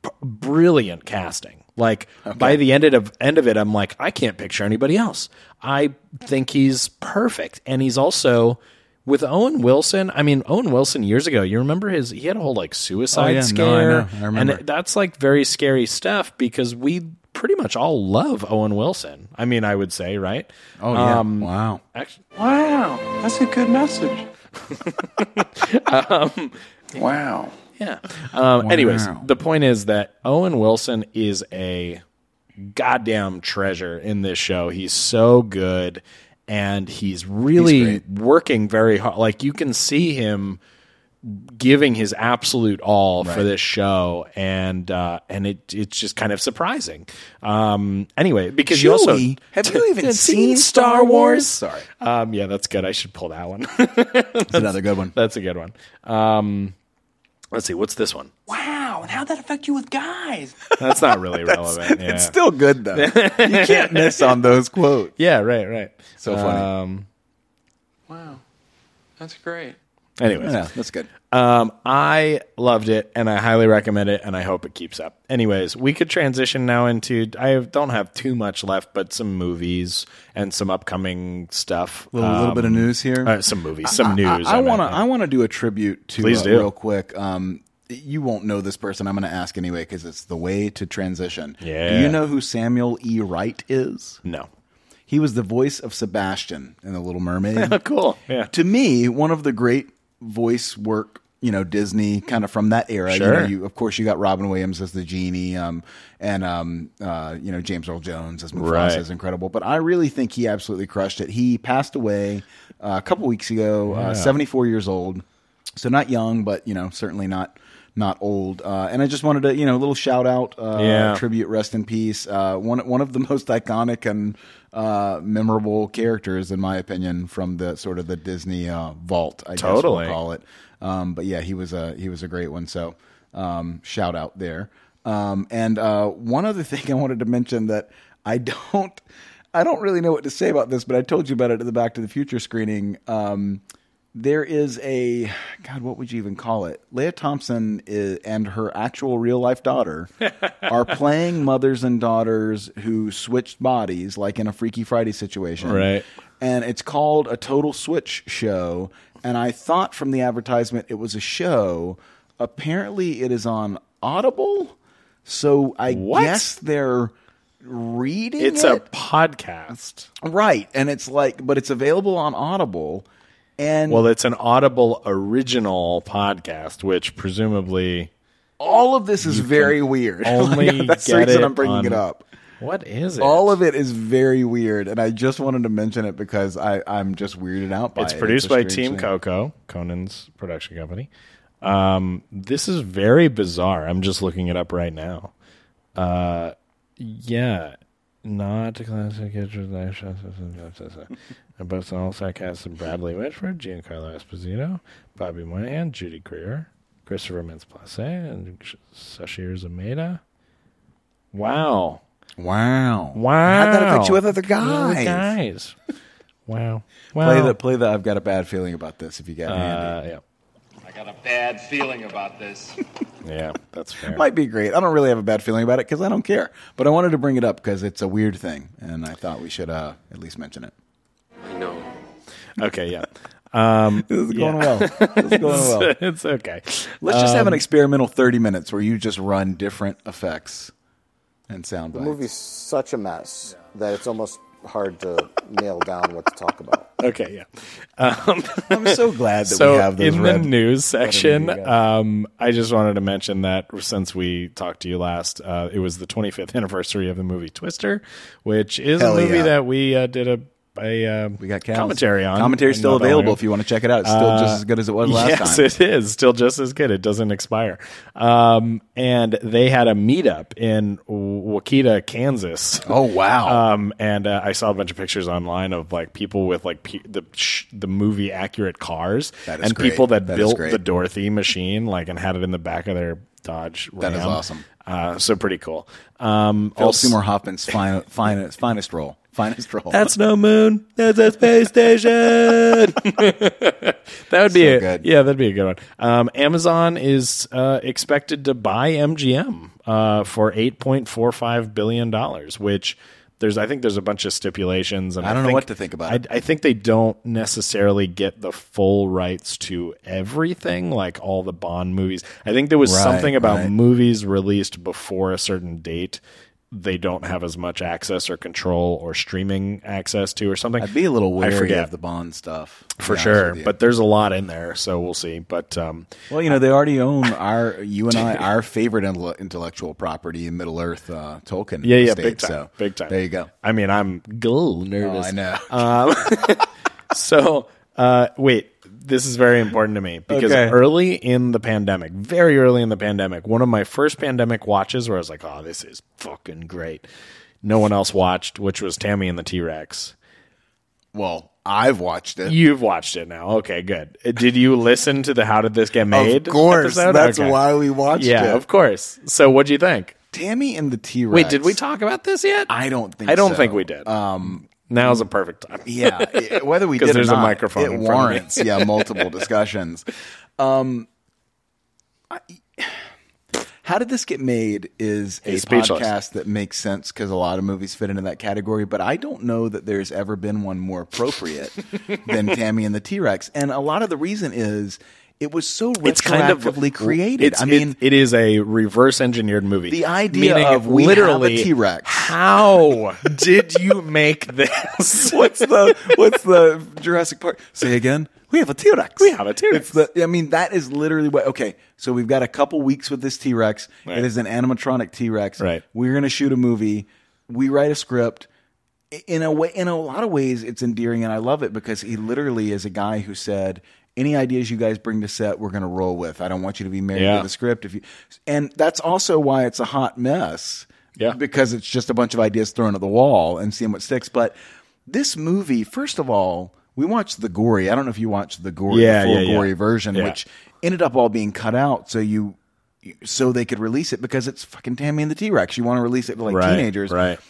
p- brilliant casting. Like by the end of end of it, I'm like, I can't picture anybody else. I think he's perfect, and he's also with Owen Wilson. I mean, Owen Wilson years ago. You remember his? He had a whole like suicide Oh, yeah. No, I scare, know. I remember. and that's like very scary stuff because we pretty much all love Owen Wilson. I mean, I would say, right? Oh yeah. Um, wow. Actually, Wow, that's a good message. wow. Yeah. Um, Anyways, the point is that Owen Wilson is a goddamn treasure in this show. He's so good, and he's really He's working very hard. Like you can see him giving his absolute all for this show, and uh, and it it's just kind of surprising. Um, anyway, because you also Chewie, have you even Seen seen Star Star Wars? Wars? Sorry, um, yeah, that's good. I should pull that one. that's another good one. that's a good one. Um, let's see, what's this one? Wow, and how'd that affect you with guys? That's not really relevant. Yeah. It's still good though. you can't miss on those quotes. yeah, right, right. So funny. Um, Wow, that's great. Anyways, Yeah, that's good. um, I loved it, and I highly recommend it, and I hope it keeps up. Anyways, we could transition now into. I don't have too much left, but some movies and some upcoming stuff. A little, little bit of news here. Uh, some movies, some news. I, want to. I want to do a tribute to Please uh, do. real quick. Um, you won't know this person. I'm going to ask anyway because it's the way to transition. Yeah. Do you know who Samuel E. Wright is? no. He was the voice of Sebastian in The Little Mermaid. cool. Yeah. to me, one of the great voice work, you know, Disney kind of from that era. You know, Sure. you, of course, you got Robin Williams as the genie, um, and um, uh, you know James Earl Jones as Mufasa Right. is incredible. But I really think he absolutely crushed it. He passed away uh, a couple weeks ago, uh, seventy four years old. So not young, but you know certainly not not old. Uh, and I just wanted to you know a little shout out, uh, Yeah. tribute, rest in peace. Uh, one one of the most iconic and uh, memorable characters, in my opinion, from the sort of the Disney uh, vault. I Totally. guess we'll call it. Um, but yeah, he was a he was a great one. So um, shout out there. Um, and uh, one other thing I wanted to mention that I don't I don't really know what to say about this, but I told you about it at the Back to the Future screening. There is a God, what would you even call it? Lea Thompson is, and her actual real life daughter are playing mothers and daughters who switched bodies, like in a Freaky Friday situation, Right. And it's called a Total Switch show. And I thought from the advertisement it was a show. Apparently, it is on Audible. So I What? guess they're reading It's it. a podcast. Right, and it's like, but it's available on Audible, and Well, it's an Audible original podcast, which presumably all of this is very weird. only Like, that's the reason I'm bringing on- it up. what is it? All of it is very weird, and I just wanted to mention it because I I'm just weirded out by It's it. produced a by Team thing. Coco, Conan's production company. Um, this is very bizarre. I'm just looking it up right now. Uh, yeah, not a classic introduction. Both all cast of Bradley Whitford, Giancarlo Esposito, Bobby Moynihan, Judy Greer, Christopher Mintz-Plasse, and Sasheer Zamata. Wow. Wow, Wow. How'd that affect you with other Other guys? guys. wow. Play Wow. the play the. I've got a bad feeling about this. If you got it handy. Uh, yeah. I got a bad feeling about this. Yeah, that's fair. might be great. I don't really have a bad feeling about it because I don't care. But I wanted to bring it up because it's a weird thing, and I thought we should uh, at least mention it. I know. Okay, yeah. Um, This is going well. This is going well. it's okay. Let's just have Um, an experimental 30 minutes where you just run different effects and sound The bites. movie's such a mess that it's almost hard to nail down what to talk about. Okay, yeah. I'm so glad that so we have those in red. the news section, um, I just wanted to mention that since we talked to you last, uh, it was the 25th anniversary of the movie Twister, which is Hell a movie yeah. that we uh, did a a uh, we got Cal's. commentary on. Commentary still available if you want to check it out. It's still just as good as it was last yes, time. Yes, it is still just as good. It doesn't expire. Um, and they had a meetup in Wakita, Kansas. Oh wow! Um, and uh, I saw a bunch of pictures online of like people with like pe- the sh- the movie accurate cars That is and great. people that, That built the Dorothy machine like and had it in the back of their Dodge. That is awesome. Uh, so pretty cool. Um, Phil also- Seymour Hoffman's fine, finest, finest role. Finest role. That's no moon. That's a space station. that would be So a good. yeah, that'd be a good one. Um, Amazon is uh, expected to buy MGM uh, for eight point four five billion dollars, which. There's, I think there's a bunch of stipulations, and I don't know think- what to think about I. I think they don't necessarily get the full rights to everything, like all the Bond movies. I think there was Right, something about right. movies released before a certain date they don't have as much access or control or streaming access to or something. I'd be a little I wary forget. of the Bond stuff for sure, but there's a lot in there, so we'll see. But um, well, you know, they already own our you and I our favorite intellectual property in Middle Earth, uh, Tolkien. yeah, yeah, big time, So big time. There you go. I mean, I'm gl Oh, nervous. I know. So, uh, wait, this is very important to me because Okay. early in the pandemic, very early in the pandemic, one of my first pandemic watches where I was like, oh, this is fucking great. No one else watched, which was Tammy and the T Rex. well, I've watched it. You've watched it now. Okay, good. Uh, Did you listen to the How Did This Get Made? of course, episode? that's Okay. why we watched Yeah, it. of course. So, what'd you think? Tammy and the T Rex. Wait, did we talk about this yet? I don't think. I don't so. think we did. Um, Now's a perfect time. Yeah, it- whether we did there's or a microphone it in front of me. warrants yeah multiple discussions. Um, I, how did this get made? Is a He's speechless. podcast that makes sense because a lot of movies fit into that category, but I don't know that there's ever been one more appropriate than Tammy and the T Rex, and a lot of the reason is. It was so it's kind of retroactively created. I mean, it, it is a reverse engineered movie. The idea Meaning of we have a literally T-Rex. How did you make this? what's the what's the Jurassic Park? Say again. We have a T Rex. We have a T-Rex. It's the. I mean, that is literally what. Okay, so we've got a couple weeks with this T Rex. Right. It is an animatronic T Rex. Right. We're gonna shoot a movie. We write a script. In a way, in a lot of ways, it's endearing, and I love it because he literally is a guy who said, "Any ideas you guys bring to set, we're going to roll with. I don't want you to be married Yeah. to the script." If you, and that's also why it's a hot mess. Yeah. because it's just a bunch of ideas thrown at the wall and seeing what sticks. But this movie, first of all, we watched the gory. I don't know if you watched the gory, Yeah, the full yeah, gory version, which ended up all being cut out. So you, so they could release it because it's fucking Tammy and the T Rex. You want to release it to like right, teenagers, right?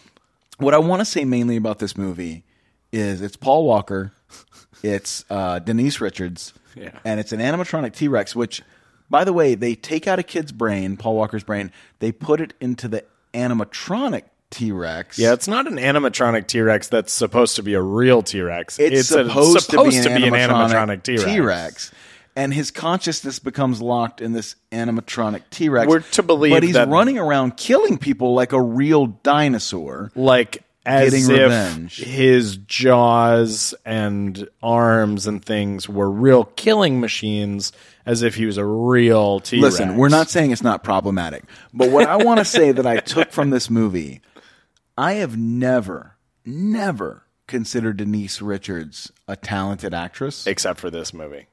what I want to say mainly about this movie is it's Paul Walker, it's uh, Denise Richards, Yeah. and it's an animatronic T Rex. Which, by the way, they take out a kid's brain, Paul Walker's brain, they put it into the animatronic T Rex. Yeah, it's not an animatronic T Rex that's supposed to be a real T Rex. it's, a- supposed, to be an, animatronic T Rex. T-Rex. And his consciousness becomes locked in this animatronic T Rex. We're to believe but he's running around killing people like a real dinosaur. Like as Getting if revenge. his jaws and arms and things were real killing machines, as if he was a real T. Listen, we're not saying it's not problematic, but what I want to say that I took from this movie, I have never, never considered Denise Richards a talented actress. except for this movie.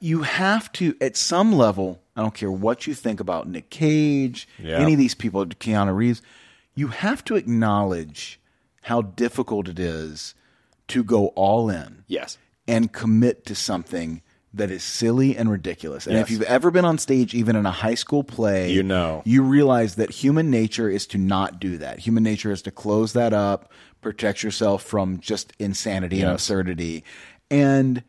You have to, at some level, I don't care what you think about Nick Cage, Yeah. any of these people, Keanu Reeves, you have to acknowledge how difficult it is to go all in. Yes. and commit to something that is silly and ridiculous. And if you've ever been on stage, even in a high school play, You know. you realize that human nature is to not do that. Human nature is to close that up, protect yourself from just insanity and absurdity. And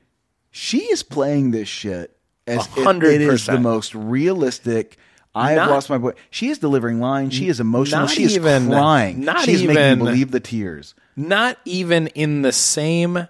she is playing this shit as if hundred it is the most realistic. I have Not- lost my boy. She is delivering lines. She is emotional. She is even- crying. not she is making even- you believe the tears. Not even in the same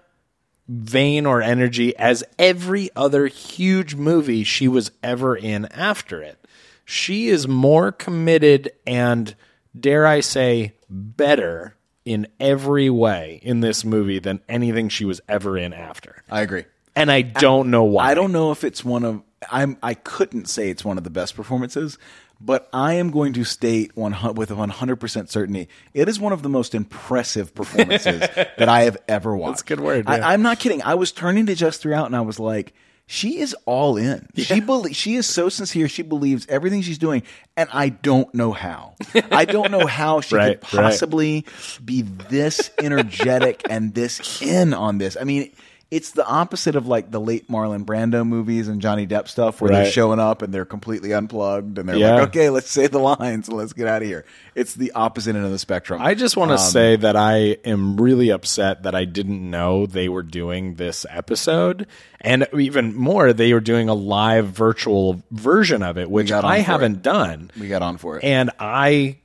vein or energy as every other huge movie she was ever in after it. She is more committed and, dare I say, better in every way in this movie than anything she was ever in after. I agree. And I don't know why. I don't know if it's one of I'm I couldn't say it's one of the best performances, but I am going to state one with 100% certainty it is one of the most impressive performances that I have ever watched. a good word, yeah. I, I'm not kidding. I was turning to Just throughout and I was like she is all in. She belie- she is so sincere. She believes everything she's doing, and I don't know how. I don't know how she Right, could right. possibly be this energetic and this in on this. I mean, it's the opposite of like the late Marlon Brando movies and Johnny Depp stuff where they're showing up and they're completely unplugged and they're Yeah. like, okay, let's say the lines and let's get out of here. It's the opposite end of the spectrum. I just want to Um, say that I am really upset that I didn't know they were doing this episode. And even more, they were doing a live virtual version of it, which I haven't done. we got on for it. And I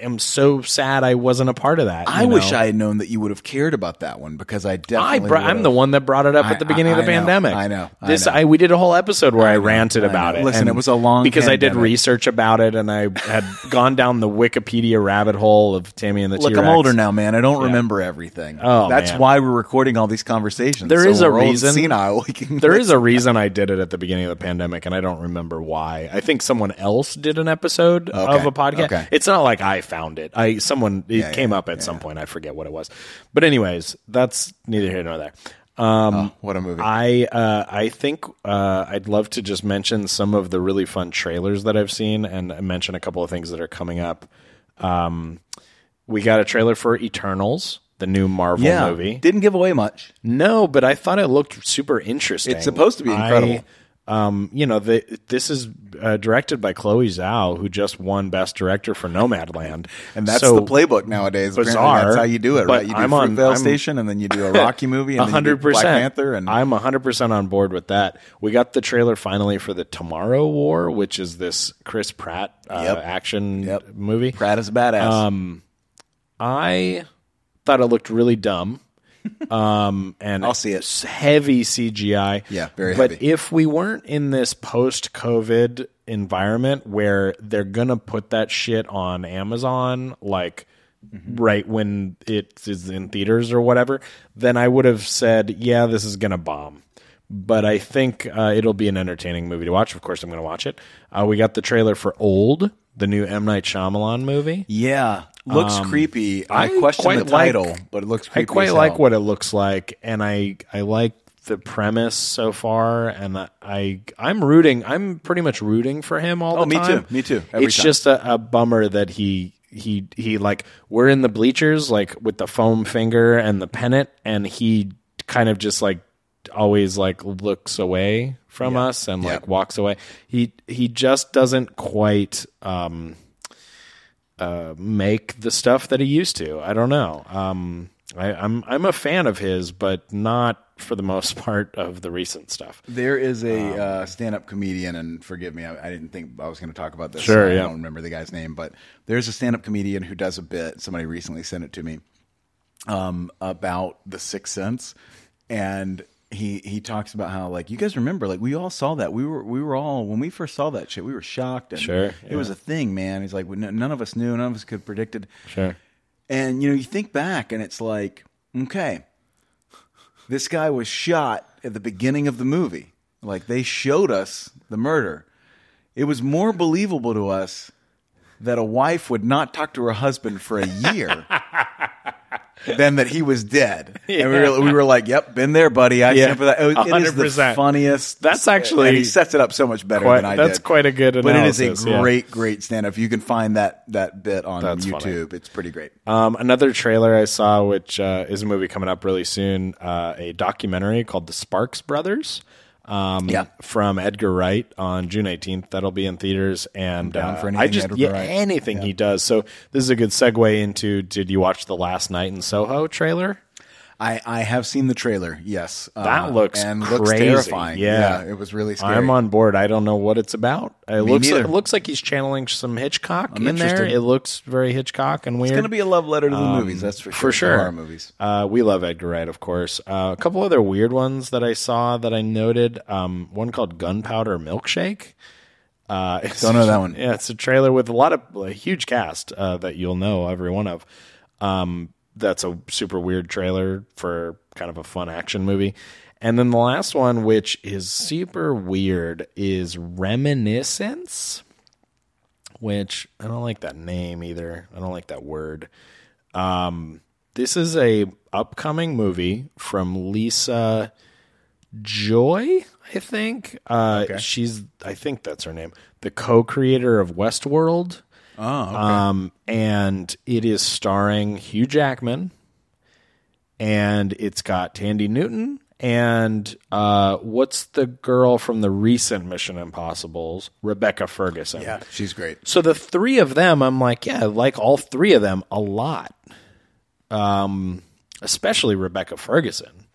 am so sad I wasn't a part of that. I you wish? I had known that you would have cared about that one because I I definitely. I'm would've. the one that brought it up I- at the beginning of the I- I know, pandemic. I know, I This know. I we did a whole episode where I, know, ranted I know. about it. Listen, it was a long because I did research about it and I had gone down the Wikipedia rabbit hole of Tammy and the Look, T-Rex. I'm older now, man. I don't remember everything. Oh, that's man. why we're recording all these conversations. There So is a reason. Senile. There is a reason I did it at the beginning of the pandemic, and I don't remember why. I think someone else did an episode of a podcast. okay. It's not like I found it. I someone it Yeah, came yeah, up at some point. I forget what it was. But anyways, that's neither here nor there. Um, Oh, what a movie. I uh, I think uh, I'd love to just mention some of the really fun trailers that I've seen, and mention a couple of things that are coming up. Um, we got a trailer for Eternals, the new Marvel yeah, movie. didn't give away much. No, but I thought it looked super interesting. It's supposed to be incredible. I, um, you know, the, this is uh, directed by Chloe Zhao, who just won Best Director for Nomadland, And that's So, the playbook nowadays. Apparently bizarre, that's how you do it, right? You do I'm on- Fruitvale I'm- Station, and then you do a Rocky movie, and then you do hundred Black percent. Panther, and I'm hundred percent on board with that. We got the trailer finally for the Tomorrow War, which is this Chris Pratt uh, Yep. action Yep. movie. Pratt is a badass. Um, I thought it looked really dumb. Um, and I'll see it. Heavy CGI. Yeah, very But heavy. if we weren't in this post-COVID environment where they're gonna put that shit on Amazon, like Mm-hmm. right when it is in theaters or whatever, then I would have said, yeah, this is gonna bomb. But I think uh, it'll be an entertaining movie to watch. Of course, I'm going to watch it. Uh, we got the trailer for Old, the new M Night Shyamalan movie. yeah, looks creepy. I, Um, I question the title, like- but it looks. creepy I quite like what it looks like, and I I like the premise so far, and I- I'm rooting. I'm pretty much rooting for him all Oh, the time. Oh me too, me too, every it's time. just a, a bummer that he he he like we're in the bleachers like with the foam finger and the pennant, and he kind of just like always like looks away from us and like Yeah. walks away. He he just doesn't quite. um uh, make the stuff that he used to. I don't know. Um, I, I'm I'm a fan of his, but not for the most part of the recent stuff. There is a Um, uh, stand-up comedian, and forgive me, I, I didn't think I was going to talk about this. Sure, I yeah. don't remember the guy's name, but there's a stand-up comedian who does a bit. Somebody recently sent it to me um, about the Sixth Sense, and he he talks about how like you guys remember like we all saw that we were we were all when we first saw that shit we were shocked and Sure, it was a thing man he's like none of us knew none of us could have predicted Sure. and you know, you think back and it's like, okay, this guy was shot at the beginning of the movie. Like they showed us the murder. It was more believable to us that a wife would not talk to her husband for a year than that he was dead. And we were, we were like, "Yep, been there, buddy. I Yeah, for that." It, was- it is the 100%. funniest. That's actually- and he sets it up so much better Quite- than I that's did. quite a good But it is analysis, a yeah. great, great stand up. You can find that that bit on That's funny. YouTube. It's pretty great. Um, another trailer I saw, which uh, is a movie coming up really soon, uh, a documentary called The Sparks Brothers. Um, Yeah. from Edgar Wright on June 18th. That'll be in theaters, and down for uh, anything I just Edgar yeah, Wright. anything he does. So this is a good segue into. Did you watch the Last Night in Soho trailer? I, I have seen the trailer. Yes, That Uh, looks and crazy. looks terrifying. Yeah. it was really scary. I'm on board. I don't know what it's about. It looks like, it looks like he's channeling some Hitchcock I'm in there. It looks very Hitchcock and weird. It's going to be a love letter to the Um, movies. That's for sure. For sure. Horror movies. Uh, we love Edgar Wright, of course. Uh, a couple other weird ones that I saw that I noted. Um, one called Gunpowder Milkshake. Uh, it's- Don't know that one. Yeah, it's a trailer with a lot of a huge cast uh, that you'll know every one of. Um, that's a super weird trailer for kind of a fun action movie. And then the last one, which is super weird, is Reminiscence, which I don't like that name either. I don't like that word. Um, this is a upcoming movie from Lisa Joy, I think. Uh, She's, I think that's her name, the co-creator of Westworld. Oh, okay. Um, and it is starring Hugh Jackman, and it's got Thandie Newton, and uh, what's the girl from the recent Mission Impossibles, Rebecca Ferguson. yeah, she's great. So the three of them, I'm like, yeah, I like all three of them a lot. Um, especially Rebecca Ferguson.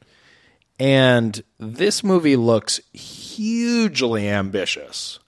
And this movie looks hugely ambitious.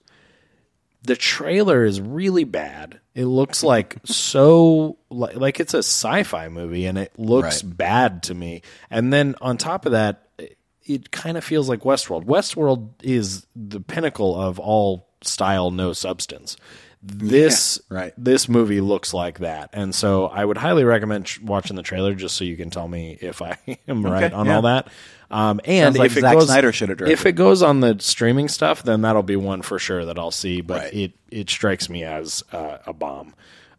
The trailer is really bad. It looks like so like, like it's a sci-fi movie, and it looks Right. bad to me. And then on top of that, it, it kind of feels like Westworld. Westworld is the pinnacle of all style, no substance. This Yeah, right. this movie looks like that, and so I would highly recommend watching the trailer just so you can tell me if I am right on yeah. all that. Um, and like if it goes, Snyder should have directed if it goes on the streaming stuff, then that'll be one for sure that I'll see. But Right. it it strikes me as uh, a bomb.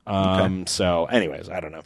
Um, So, anyways, I don't know.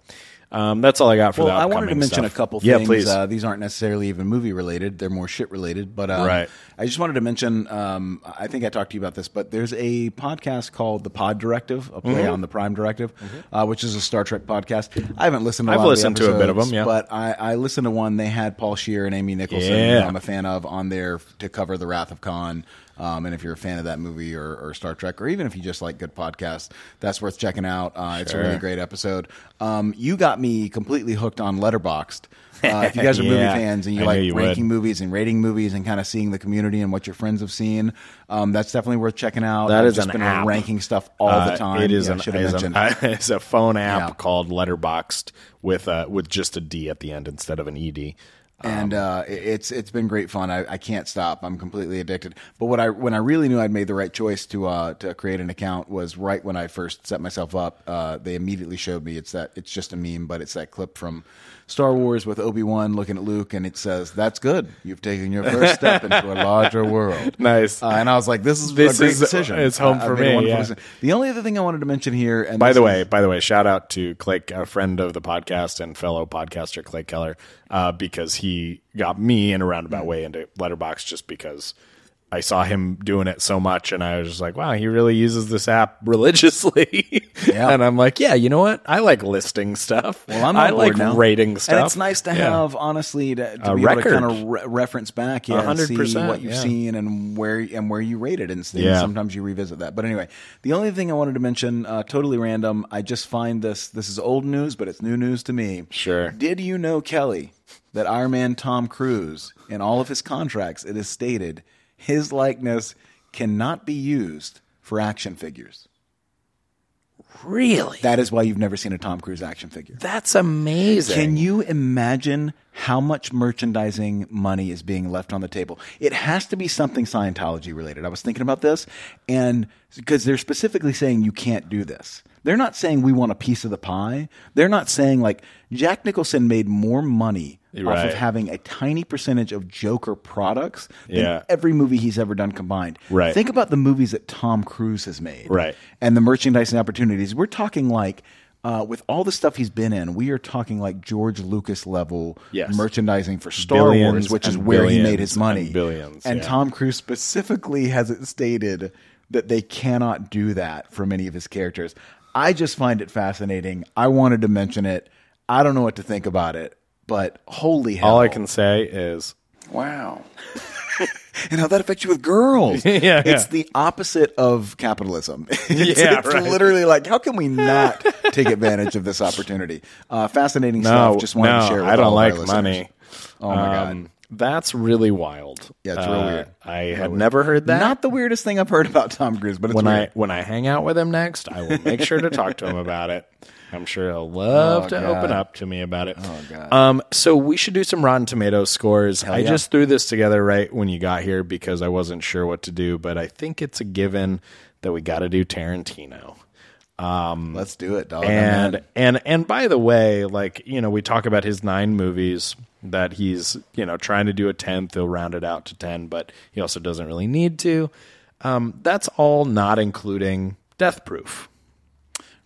Um, that's all I got for Well, the I wanted to mention stuff. a couple Yeah, things. please. Uh, these aren't necessarily even movie related; they're more shit related. But um, Right. I just wanted to mention. Um, I think I talked to you about this, but there's a podcast called the Pod Directive, a play Mm-hmm. on the Prime Directive, uh, which is a Star Trek podcast. I haven't listened. to a I've lot of the listened to a bit of them, yeah. but I, I listened to one. They had Paul Scheer and Amy Nicholson, Yeah. who I'm a fan of, on there to cover the Wrath of Khan. Um, and if you're a fan of that movie or, or Star Trek, or even if you just like good podcasts, that's worth checking out. Uh, it's a really great episode. Um, you got me completely hooked on Letterboxd. Uh, if you guys are movie fans and you I like you ranking would. movies and rating movies and kind of seeing the community and what your friends have seen, um, that's definitely worth checking out. That I've is just an been app. ranking stuff all Uh, the time. It is Yeah, an, have is an- mentioned. it's a phone app Yeah. called Letterboxd with uh, with just a D at the end instead of an ed. And uh, it- it's it's been great fun. I, I can't stop. I'm completely addicted. But what I when I really knew I'd made the right choice to uh, to create an account was right when I first set myself up. Uh, they immediately showed me it's that it's just a meme, but it's that clip from Star Wars with Obi Wan looking at Luke, and it says, "That's good. You've taken your first step into a larger world." Nice. Uh, and I was like, "This is This a great is- decision. it's home I- for me, yeah. The only other thing I wanted to mention here, and By the is- way, by the way, shout out to Clay, a friend of the podcast and fellow podcaster Clay Keller, uh, because he got me in a roundabout Mm. way into Letterbox just because I saw him doing it so much, and I was just like, wow, he really uses this app religiously. Yeah. and I'm like, yeah, you know what? I like listing stuff. Well, I'm I like now. rating stuff. And it's nice to Yeah. have, honestly, to, to be record. able to kind of re- reference back, yeah, and see 100%, what you've yeah. seen and where and where you rated and things. Yeah. Sometimes you revisit that. But anyway, the only thing I wanted to mention, uh, totally random. I just find this. This is old news, but it's new news to me. Sure. Did you know, Kelly, that Iron Man Tom Cruise, in all of his contracts, it is stated his likeness cannot be used for action figures. really? That is why you've never seen a Tom Cruise action figure. That's amazing. Can you imagine how much merchandising money is being left on the table? It has to be something Scientology related. I was thinking about this, and because they're specifically saying you can't do this. They're not saying we want a piece of the pie. They're not saying like Jack Nicholson made more money off of having a tiny percentage of Joker products than Yeah. every movie he's ever done combined. Right. Think about the movies that Tom Cruise has made Right. and the merchandising opportunities. We're talking like uh, with all the stuff he's been in, we are talking like George Lucas level Yes. merchandising for Star Billions Wars, which is where he made his money. and billions, And yeah. Tom Cruise specifically has it stated that they cannot do that for many of his characters. I just find it fascinating. I wanted to mention it. I don't know what to think about it, but holy hell! All I can say is Wow. and how that affects you with girls. Yeah, it's yeah. the opposite of capitalism. It's, Yeah, it's right. literally like, how can we not take advantage of this opportunity? Uh, fascinating no, stuff. Just wanted no, to share. With I don't all of our like money. Oh my god, Um, That's really wild. Yeah, it's real Uh, weird. I had never heard that. not the weirdest thing I've heard about Tom Cruise, but it's when weird. I when I hang out with him next, I will make sure to talk to him about it. I'm sure he'll love Oh, to open up to me about it. Oh, God. Um, so we should do some Rotten Tomatoes scores. I just threw this together right when you got here because I wasn't sure what to do, but I think it's a given that we got to do Tarantino. Let's do it, dog. I'm and and and by the way, like you know, we talk about his nine movies that he's you know trying to do a tenth. He'll round it out to ten, but he also doesn't really need to. Um, that's all not including Death Proof,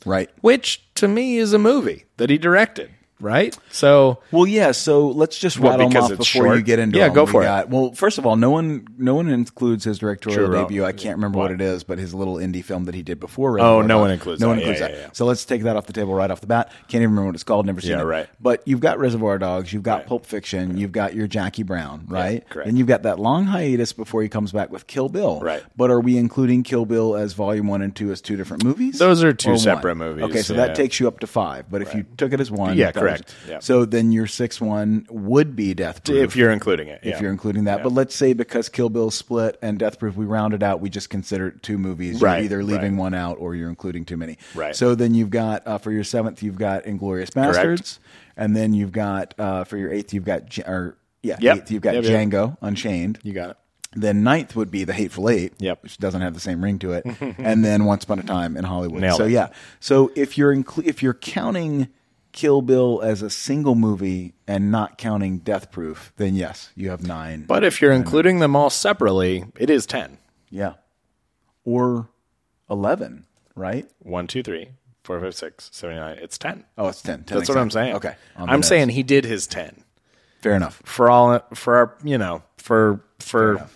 right. which to me is a movie that he directed. Right, so Well, yeah. So let's just What, rattle them off before short? you get into Yeah, them. go We for it. got- Well, first of all, no one no one includes his directorial Sure, debut. I can't remember what? what? it is, but his little indie film that he did before. Oh, Reservoir no one includes No that. one includes yeah, that. yeah. So let's take that off the table right off the bat. Can't even remember what it's called. Never seen Yeah, it. right. But you've got Reservoir Dogs. You've got Right. Pulp Fiction. You've got your Jackie Brown. Right. correct. Then you've got that long hiatus before he comes back with Kill Bill. Right. But are we including Kill Bill as Volume One and Two as two different movies? Those are two Or one? separate movies, Okay, so yeah. that takes you up to five. But if you took it as one, Yeah, correct. Correct, yeah. So then your sixth one would be Death Proof. if you're including it. if yeah. you're including that. Yeah. But let's say because Kill Bill split and Death Proof, we rounded out, we just consider it two movies. Right, You're either leaving right. one out or you're including too many. Right. So then you've got, uh, for your seventh, you've got Inglourious Basterds. And then you've got, uh, for your eighth, you've got, or, yeah, Yep. eighth, you've got Yep, yep. Django Unchained. you got it. Then ninth would be the Hateful Eight, Yep. which doesn't have the same ring to it, and then Once Upon a Time in Hollywood. Nailed so it. yeah, so if you're inclu- if you're counting Kill Bill as a single movie and not counting Death Proof, then yes, you have nine. But if you're including them all separately, it is 10. yeah, or eleven, right? One, two, three, four, five, six, seven, eight, nine. It's 10. Oh, it's 10. 10 That's what I'm saying. Okay, I'm saying he did his 10 fair enough. for all for our, you know, for for.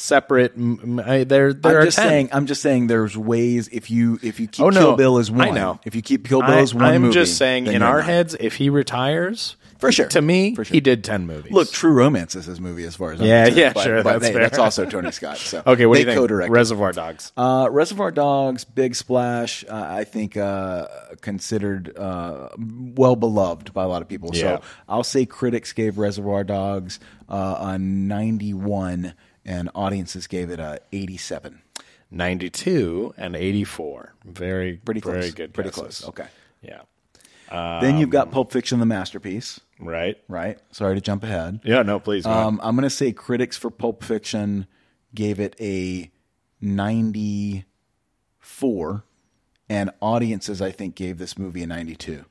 Separate m- I- there there I'm are just 10. saying. I'm just saying. There's ways if you if you keep Oh, no. Kill Bill as one. I know. If you keep Kill Bill I, as one I'm movie, just saying then in you're our nine. heads if he retires For sure. to me For sure. he did 10 movies. Look, True Romance is his movie as far as I'm Yeah, concerned, yeah, but- sure, but that's hey, fair. that's also Tony Scott. So Okay, what they do you think? co-directed. Reservoir Dogs. Uh, Reservoir Dogs, Big Splash, uh, I think uh, considered uh, well beloved by a lot of people. Yeah. So I'll say critics gave Reservoir Dogs uh, a 91 and audiences gave it a 87. 92 and 84. Very Pretty close. Very good. Pretty guesses. close. Okay. Yeah. then you've got Pulp Fiction, the masterpiece, Right. right? Sorry to jump ahead. Yeah, no, please. Um, I'm going to say critics for Pulp Fiction gave it a 94, and audiences, I think, gave this movie a 92.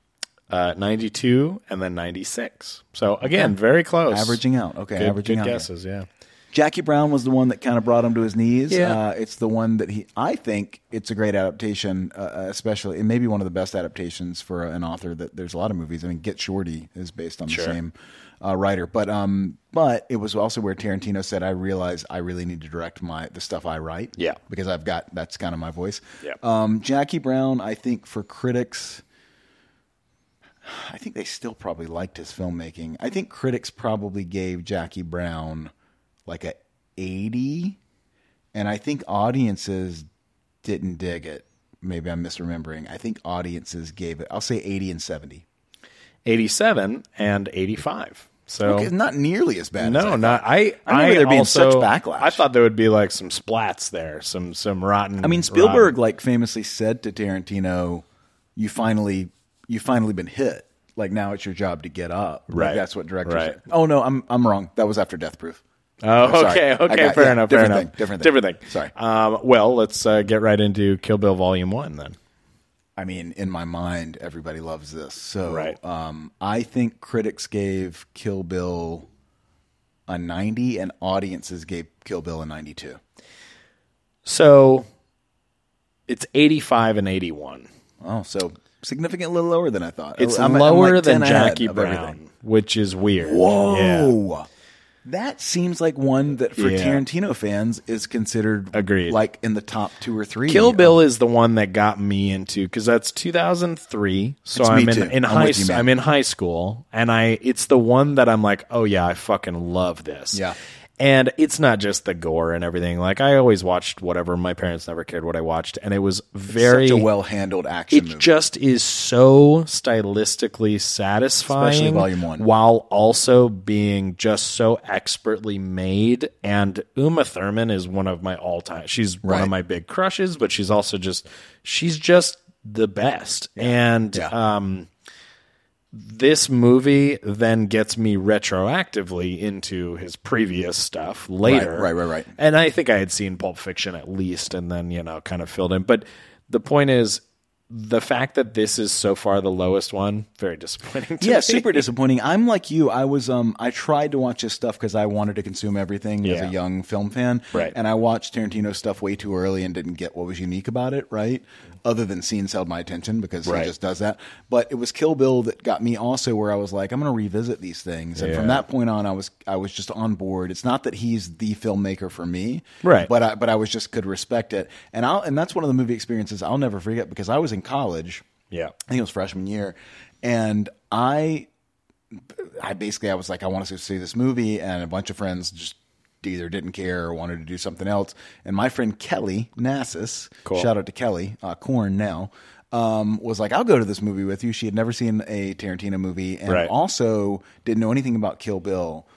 uh, 92 and then 96. So again, very close. Averaging out. Okay, Good, averaging good out. guesses, yeah. Jackie Brown was the one that kind of brought him to his knees. Yeah. Uh, it's the one that he, I think it's a great adaptation, uh, especially, and maybe one of the best adaptations for an author that there's a lot of movies. I mean, Get Shorty is based on Sure. the same uh, writer, but, um, but it was also where Tarantino said, I realize I really need to direct my, the stuff I write. Yeah. Because I've got, that's kind of my voice. Yeah. Um, Jackie Brown, I think for critics, I think they still probably liked his filmmaking. I think critics probably gave Jackie Brown like a 80 and I think audiences didn't dig it. Maybe I'm misremembering. I think audiences gave it. I'll say 80 and 70. 87 and 85. So Okay, not nearly as bad. as no, I not I. I remember there being also- such backlash. I thought there would be like some splats there, some some rotten. I mean, Spielberg rotten- like famously said to Tarantino, "You finally, you finally been hit. Like now it's your job to get up." Like, Right. that's what directors. Right. say. Oh no, I'm I'm wrong. That was after Death Proof. Oh, Sorry. okay, okay, got- fair yeah, enough, fair different enough. thing, different thing. different thing. Sorry. Um, well, let's uh, get right into Kill Bill Volume One then. I mean, in my mind, everybody loves this. So, Right. um, I think critics gave Kill Bill a 90, and audiences gave Kill Bill a 92. So it's 85 and 81. Oh, so significantly lower than I thought. It's I'm- I'm lower like than Jackie Brown, which is weird. Whoa. Yeah. That seems like one that for Yeah. Tarantino fans is considered Agreed. like in the top two or three. Kill Bill is the one that got me into because that's 2003. So It's I'm in, in I'm high you. I'm in high school, and I it's the one that I'm like, oh yeah, I fucking love this. Yeah. And it's not just the gore and everything. Like I always watched whatever. My parents never cared what I watched, and it was very well handled action it movie. just is so stylistically satisfying Especially Volume One. while also being just so expertly made and uma thurman is one of my all-time she's one of my big crushes but she's also just she's just the best and Yeah. um this movie then gets me retroactively into his previous stuff later. right, right, right. And I think I had seen Pulp Fiction at least, and then you know, kind of filled in. But the point is, the fact that this is so far the lowest one, very disappointing. To yeah, me. super disappointing. I'm like you. I was um I tried to watch his stuff because I wanted to consume everything as a young film fan. Right. And I watched Tarantino stuff way too early and didn't get what was unique about it, right? Other than scenes held my attention because Right. he just does that. But it was Kill Bill that got me also where I was like, I'm gonna revisit these things. And from that point on I was I was just on board. It's not that he's the filmmaker for me. Right. But I but I was just could respect it. And I'll and that's one of the movie experiences I'll never forget because I was in college. yeah, I think it was freshman year, and I, I basically I was like, I want to see this movie, and a bunch of friends just either didn't care or wanted to do something else. And my friend Kelly Nassus, Cool. shout out to Kelly, uh, Corn now, um, was like, "I'll go to this movie with you." She had never seen a Tarantino movie, and Right. also didn't know anything about Kill Bill.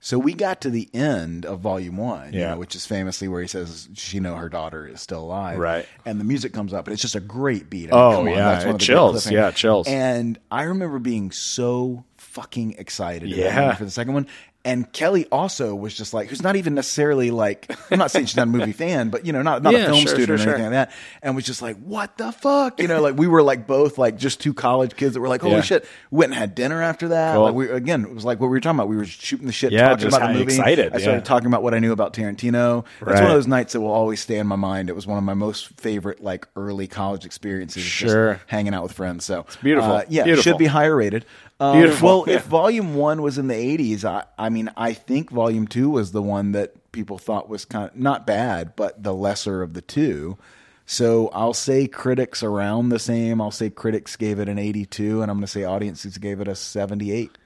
So we got to the end of Volume One, you Yeah. know, which is famously where he says she know her daughter is still alive, Right. And the music comes up, and it's just a great beat. I Oh, come on, yeah, it chills. Yeah, chills. And I remember being so fucking excited Yeah. for the second one. And Kelly also was just like, who's not even necessarily like, I'm not saying she's not a movie fan, but you know, not not Yeah, a film sure, student sure, or sure. anything like that, and was just like, what the fuck, you know, like we were like both like just two college kids that were like, holy Yeah. shit, we went and had dinner after that. Cool. Like we again, it was like what we were talking about. We were shooting the shit, Yeah, talking just about the movie. excited, I started yeah. talking about what I knew about Tarantino. It's Right. one of those nights that will always stay in my mind. It was one of my most favorite like early college experiences. just Sure. hanging out with friends. So it's beautiful. Uh, yeah, Beautiful. should be higher rated. Um, Beautiful. Well, Yeah. if Volume One was in the '80s, I, I mean, I think Volume Two was the one that people thought was kind of not bad, but the lesser of the two. So I'll say critics around the same. I'll say critics gave it an 82, and I'm going to say audiences gave it a 78.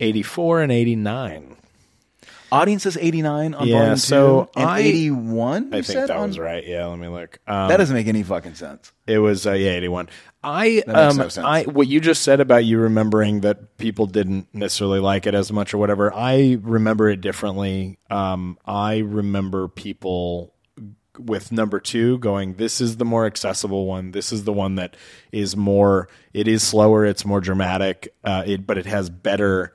84 and 89. Audiences 89 on Yeah, Volume so Two, and I- 81. I think said, that on- was right. Yeah, let me look. Um, That doesn't make any fucking sense. It was uh, yeah, eighty one. I um no. I what you just said about you remembering that people didn't necessarily like it as much or whatever. I remember it differently. Um, I remember people with number two going, "This is the more accessible one. This is the one that is more. It is slower. It's more dramatic. Uh, it but it has better."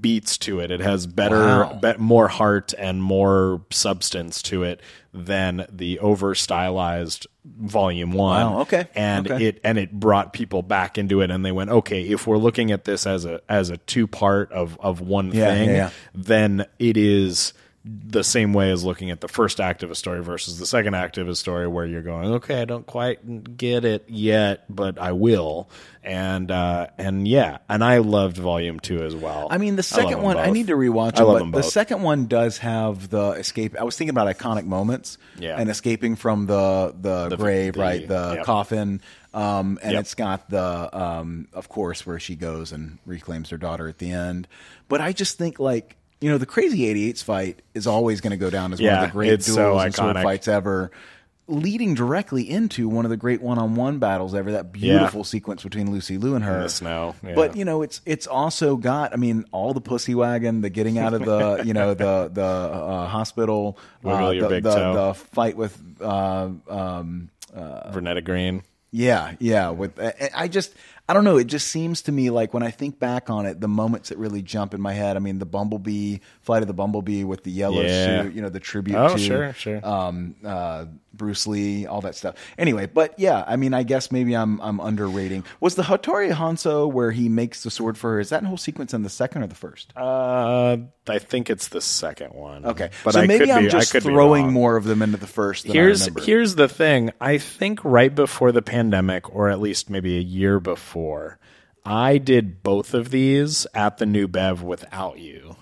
beats to it. It has better, Wow. be- more heart and more substance to it than the over stylized volume one. Wow, okay, And okay. it and it brought people back into it, and they went, okay, if we're looking at this as a as a two part of of one Yeah, thing, yeah, yeah. then it is the same way as looking at the first act of a story versus the second act of a story where you're going okay i don't quite get it yet but i will and uh and yeah and i loved volume two as well I mean, the second them one, I need to rewatch I it, love but them the second one does have the escape. I was thinking about iconic moments Yeah. and escaping from the, the, The- grave, the- right? The yep. coffin. Um, and Yep. it's got the, um, of course, where she goes and reclaims her daughter at the end. But I just think, like, you know, the Crazy 88s fight is always going to go down as one of the great duels so and sword fights ever. Leading directly into one of the great one-on-one battles ever, that beautiful sequence between Lucy Liu and her. In the snow, yeah. But you know, it's it's also got. I mean, all the pussy wagon, the getting out of the you know the the uh, hospital, uh, your the, big the, toe. the fight with. Uh, um, Vernita Green. yeah, yeah. With I just I don't know. It just seems to me like when I think back on it, the moments that really jump in my head. I mean, the Bumblebee flight of the Bumblebee with the yellow Yeah. suit. You know, the tribute. Oh, to, sure, sure. Um, uh, Bruce Lee, all that stuff. Anyway, but yeah, I mean, I guess maybe I'm I'm underrating. Was the Hattori Hanzo where he makes the sword for her? Is that whole sequence in the second or the first? Uh, I think it's the second one. Okay, but so I maybe could I'm be, just throwing more of them into the first. Than here's here's the thing. I think right before the pandemic, or at least maybe a year before, I did both of these at the New Bev without you,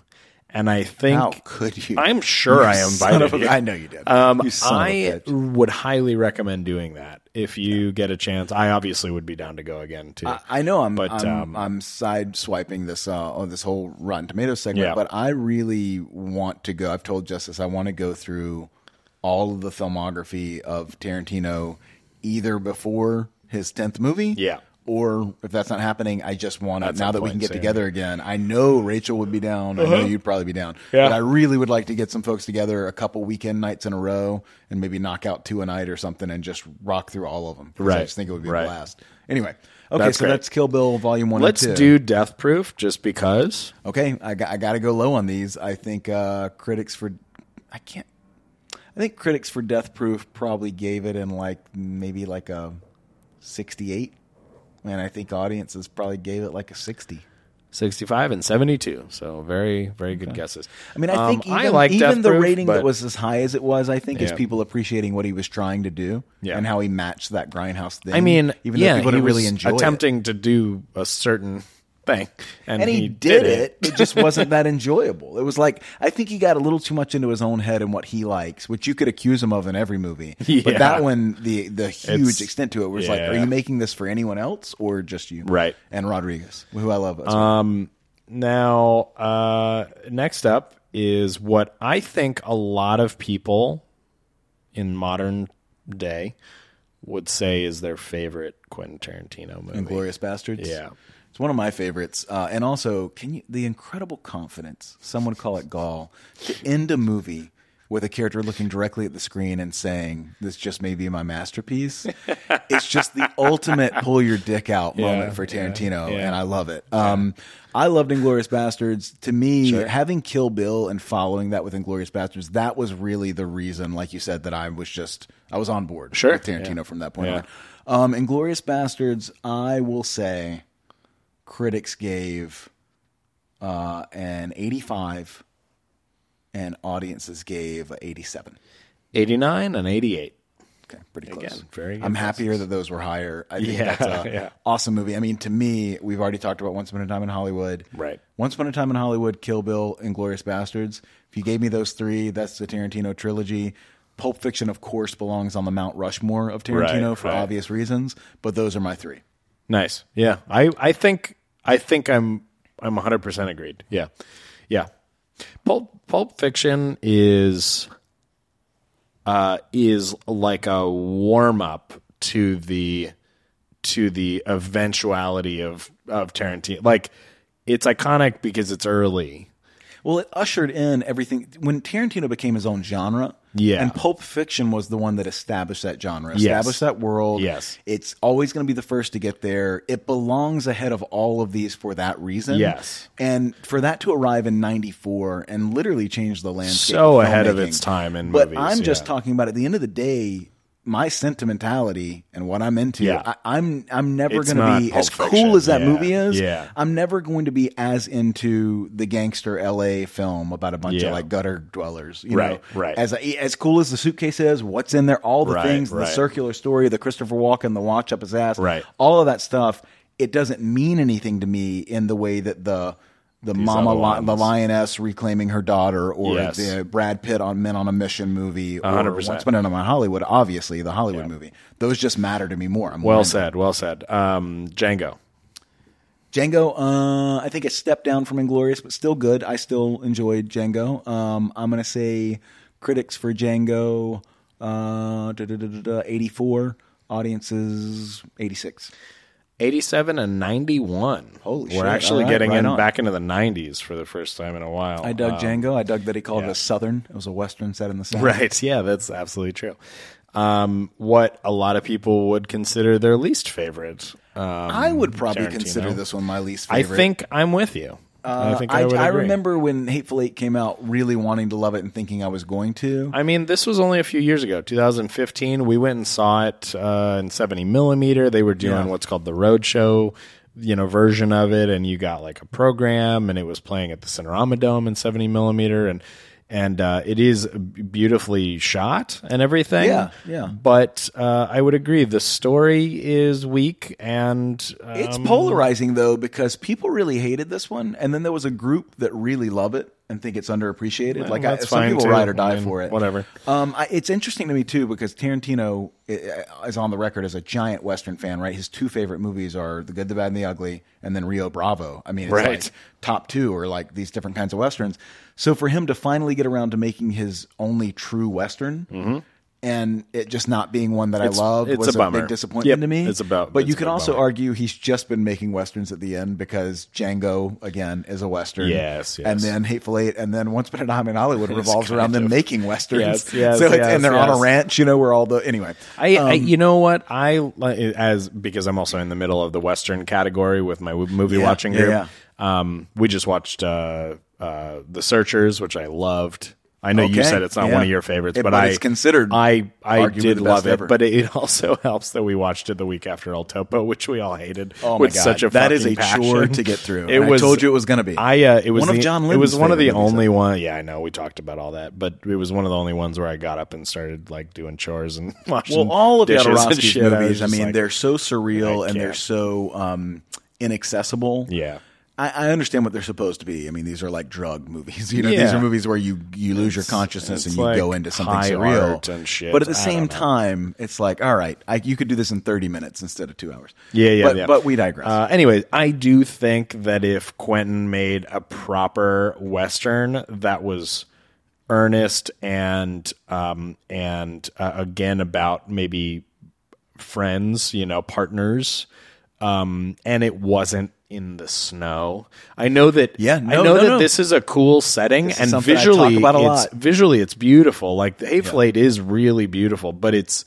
and I think How could you? I'm sure You I invited you. I know you did. Um, You son of a I would highly recommend doing that if you get a chance. I obviously would be down to go again too. I, I know I'm But, I'm, um, I'm side swiping this uh, on this whole Rotten Tomatoes segment, Yeah. but I really want to go. I've told Justice I want to go through all of the filmography of Tarantino, either before his tenth movie, Yeah. Or if that's not happening, I just want to. Now that we can get soon. together again, I know Rachel would be down. I know you'd probably be down. Uh-huh. Yeah. But I really would like to get some folks together a couple weekend nights in a row and maybe knock out two a night or something and just rock through all of them. 'Cause I Right. just think it would be Right. a blast. Anyway, okay, That's so great. that's Kill Bill Volume One. Let's do Death Proof just because. Okay, I got, I got to go low on these. I think uh, critics for I can't. I think critics for Death Proof probably gave it in like maybe like a sixty-eight, and I think audiences probably gave it like a sixty. 65 and 72. So very, very good guesses. I mean, I Um, think even, I like even the Proof, rating that was as high as it was, I think, is people appreciating what he was trying to do Yeah. and how he matched that grindhouse thing. I mean, even yeah, though people he didn't really enjoy it. attempting to do a certain thing, and, and he, did, it. it. just wasn't that enjoyable. It was like I think he got a little too much into his own head and what he likes, which you could accuse him of in every movie. Yeah. But that one, the the huge It's- extent to it was like, are you making this for anyone else or just you? Right. And Rodriguez, who I love. as well. Um, now, uh, next up is what I think a lot of people in modern day would say is their favorite Quentin Tarantino movie. Inglourious Basterds. Yeah. It's one of my favorites, uh, and also, can you the incredible confidence? Some would call it gall to end a movie with a character looking directly at the screen and saying, "This just may be my masterpiece." it's just the ultimate pull your dick out Yeah, moment for Tarantino, yeah. and I love it. Um, I loved Inglourious Basterds. To me, having Kill Bill and following that with Inglourious Basterds, that was really the reason, like you said, that I was just I was on board Sure. with Tarantino Yeah. from that point Yeah. on. Um, Inglourious Basterds, I will say, critics gave uh, an 85, and audiences gave an 87. 89 and 88. Okay, pretty close. Again, very I'm happier that those were higher. I think Yeah, that's a yeah. awesome movie. I mean, to me, we've already talked about Once Upon a Time in Hollywood. Right. Once Upon a Time in Hollywood, Kill Bill, and glorious Bastards. If you gave me those three, that's the Tarantino trilogy. Pulp Fiction, of course, belongs on the Mount Rushmore of Tarantino Right, for right. obvious reasons, but those are my three. Nice. Yeah. I, I think I think I'm I'm 100% agreed. Yeah. Yeah. Pulp Pulp Fiction is uh is like a warm up to the to the eventuality of of Tarantino. Like it's iconic because it's early. Well, it ushered in everything when Tarantino became his own genre. Yeah. and Pulp Fiction was the one that established that genre, Yes. established that world. Yes. it's always going to be the first to get there. It belongs ahead of all of these for that reason. Yes. and for that to arrive in '94 and literally change the landscape, So of ahead of its time in but movies, I'm just talking about at the end of the day. My sentimentality and what I'm into, Yeah. I, I'm I'm never going to be as cool Fiction. as that Yeah. movie is. Yeah. I'm never going to be as into the gangster LA film about a bunch Yeah. of like gutter dwellers. You Right, know, right. As as cool as the suitcase is, what's in there, all the Right, things, the circular story, the Christopher Walken, the watch up his ass, Right. All of that stuff. It doesn't mean anything to me in the way that the the mama li- the lioness reclaiming her daughter, or Yes. the Brad Pitt on Men on a Mission movie, or hundred Once percent. Upon a Time in Hollywood, obviously the Hollywood movie. Those just matter to me more. I'm Well said. Well said. Um, Django. Django, uh, I think a step down from Inglourious, but still good. I still enjoyed Django. Um, I'm going to say critics for Django, uh, da, da, da, da, da, 84, audiences 86. 87 and 91. Holy We're shit. actually All right, getting right in on. back into the 90s for the first time in a while. I dug Um, Django. I dug that he called yeah. it a Southern. It was a Western set in the South. Right. Yeah, that's absolutely true. Um, what a lot of people would consider their least favorite. Um, I would probably Tarantino. consider this one my least favorite. I think I'm with you. I Uh, think I, I, would I agree. remember when Hateful Eight came out, really wanting to love it and thinking I was going to. I mean, this was only a few years ago, 2015. We went and saw it uh, in 70 millimeter. They were doing Yeah. what's called the Roadshow, you know, version of it, and you got like a program, and it was playing at the Cinerama Dome in 70 millimeter, and and uh, it is beautifully shot and everything. Yeah, yeah. But uh, I would agree, the story is weak, and um, It's polarizing though because people really hated this one, and then there was a group that really love it and think it's underappreciated. like I, some people too. ride or die I mean, for it. whatever. Um, I, it's interesting to me too because Tarantino eh, eh, is on the record as a giant Western fan. Right, his two favorite movies are The Good, the Bad, and the Ugly, and then Rio Bravo. I mean, it's Right. like top two or like these different kinds of westerns. So for him to finally get around to making his only true western. Mm-hmm. And it just not being one that. It's- I love it's was a a, big disappointment Yep, to me. it's about- but it's you can also bummer. argue he's just been making westerns at the end because Django again is a western. Yes, yes. And then Hateful Eight, and then Once Upon a Time in Hollywood revolves around them of- making westerns. Yes, yes, so it's, yes, and they're on a ranch, you know, where all the anyway. I, I, Um, you know what I as because I'm also in the middle of the Western category with my movie Yeah, watching yeah, group. Um, we just watched uh, uh, The Searchers, which I loved. I know you said it's not yeah. one of your favorites, It- but, but I considered I I did love it, ever. but it also helps that we watched it the week after El Topo, which we all hated. Oh my with God. such a That is a chore to get through. It And I told you it was gonna be. I uh, it was One of the- John It was one of the movies, only one. Yeah, I know we talked about all that, but it was one of the only ones where I got up and started like doing chores and washing. well, all of Jodorowsky's shit. I movies, I, mean, like, they're so surreal and they're so um, inaccessible. yeah. I, I understand what they're supposed to be. I mean, these are like drug movies. You know, Yeah. these are movies where you you lose your consciousness and you like go into something surreal and shit. But at the same time, it's like, all right, I, you could do this in thirty minutes instead of two hours. Yeah, yeah, but, yeah. But we digress. Uh, anyway, I do think that if Quentin made a proper western that was earnest and um, and uh, again about maybe friends, you know, partners, um, and it wasn't in the snow. I know that. Yeah, I know no, that no. this is a cool setting, This is and something I visually, about a it's lot. visually it's beautiful. Like the Hateful Eight is really beautiful, but it's.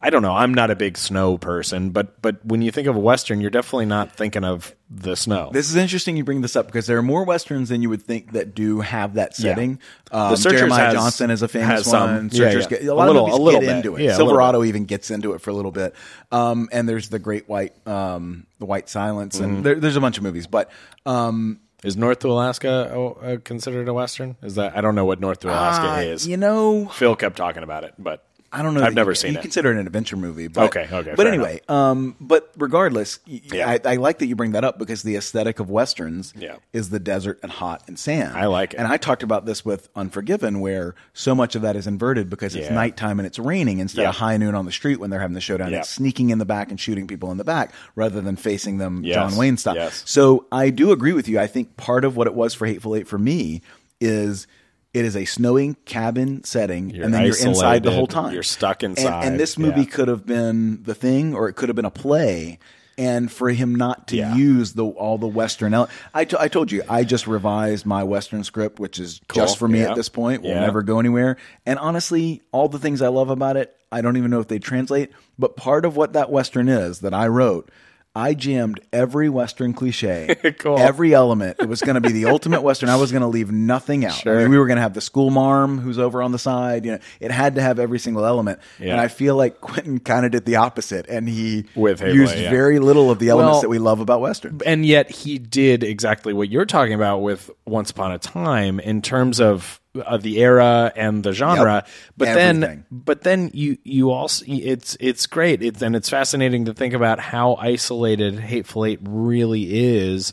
I don't know. I'm not a big snow person, but but when you think of a western, you're definitely not thinking of the snow. This is interesting you bring this up because there are more westerns than you would think that do have that setting. Um, The Searchers Jeremiah has- Johnson is a famous has some. one. Yeah, Searchers yeah. get- a A lot little- of a little get bit. into it. Yeah, Silverado even gets into it for a little bit. Um, and there's the Great White, um, the White Silence, Mm-hmm. and there, there's a bunch of movies. But um, Is North to Alaska oh, uh, considered a western? Is that I don't know what North to Alaska uh, is. you know, Phil kept talking about it, but I don't know. I've never you, seen you it. consider it an adventure movie. But, Okay, okay, But anyway, um, but regardless, Yeah. I, I like that you bring that up because the aesthetic of westerns Yeah. is the desert and hot and sand. I like it. And I talked about this with Unforgiven, where so much of that is inverted because it's Yeah. nighttime and it's raining instead Yeah. of high noon on the street when they're having the showdown. It's sneaking in the back and shooting people in the back rather than facing them Yes, John Wayne style. yes. So I do agree with you. I think part of what it was for Hateful Eight for me is. It is a snowing cabin setting, You're and then you're inside the whole time. you're stuck inside, And, this movie yeah. could have been the thing, or it could have been a play. And for him not to Yeah. use the all the Western, ele- I, t- I told you I just revised my Western script, which is Cool. just for me Yeah. at this point. Will never go anywhere. And honestly, all the things I love about it, I don't even know if they translate. But part of what that Western is that I wrote. I jammed every Western cliche, Cool. every element. It was going to be the ultimate Western. I was going to leave nothing out. I mean, we were going to have the school marm who's over on the side. You know, it had to have every single element. Yeah. And I feel like Quentin kind of did the opposite, and he With used yeah. very little of the elements Well, that we love about Western. and yet he did exactly what you're talking about with Once Upon a Time in terms of uh, the era and the genre. Yep. But Everything. then, but then you you also it's it's great. It's and it's fascinating to think about how isolated Hateful Eight really is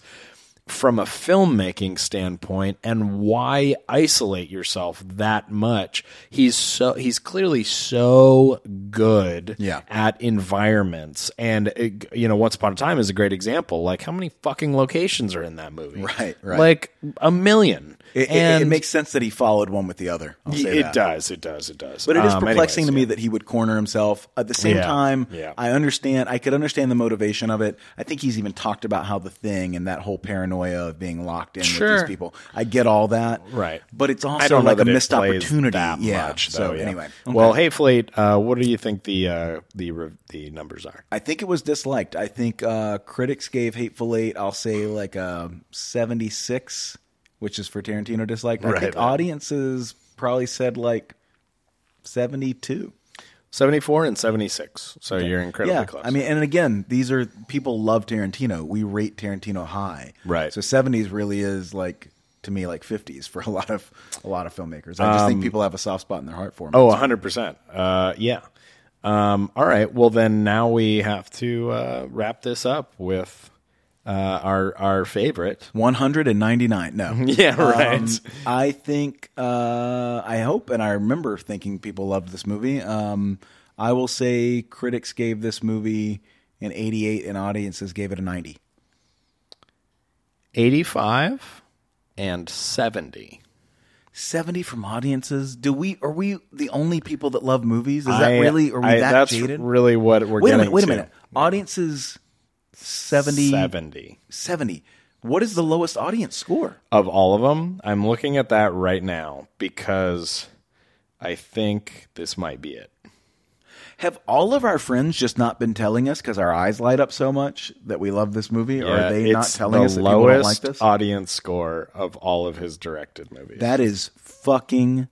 from a filmmaking standpoint and why isolate yourself that much he's so he's clearly so good Yeah. at environments and uh, you know once upon a time is a great example like how many fucking locations are in that movie Right, right. like a million It, it- and it makes sense that he followed one with the other. I'll say it that. does it does it does But it is Um, perplexing anyways, to me yeah. that he would corner himself. At the same Yeah, time, yeah. I understand. I could understand the motivation of it. I think he's even talked about how the thing and that whole paranoia of being locked in with these people. I get all that, Right. But it's also I don't like a missed opportunity. that yeah. much, so though, yeah. anyway, well, okay. Hateful Eight, uh, what do you think the uh, the re- the numbers are? I think it was disliked. I think uh, critics gave Hateful Eight, I'll say like a 76, which is for Tarantino disliked. I Right, think right. audiences probably said like 72. 74 and 76. So you're incredibly yeah, close. I mean, and again, these are people love Tarantino. We rate Tarantino high, Right. So 70s really is like to me like 50s for a lot of a lot of filmmakers. I just think people have a soft spot in their heart for him. oh, 100%. Uh, yeah. Um, all right. Well, then now we have to uh, wrap this up with uh, our our favorite. 199. No. Yeah, right. Um, I think, uh, I hope, and I remember thinking people loved this movie. Um, I will say critics gave this movie an 88 and audiences gave it a 90. 85 and 70. 70 from audiences. Do we, are we the only people that love movies? Is that I- really, are we I- that that's jaded? really what we're wait a minute, wait a minute. Audiences 70, 70. 70. What is the lowest audience score? Of all of them, I'm looking at that right now because I think this might be it. Have all of our friends just not been telling us because our eyes light up so much that we love this movie? or are they not telling the us that people don't like lowest this? audience score of all of his directed movies. That is fucking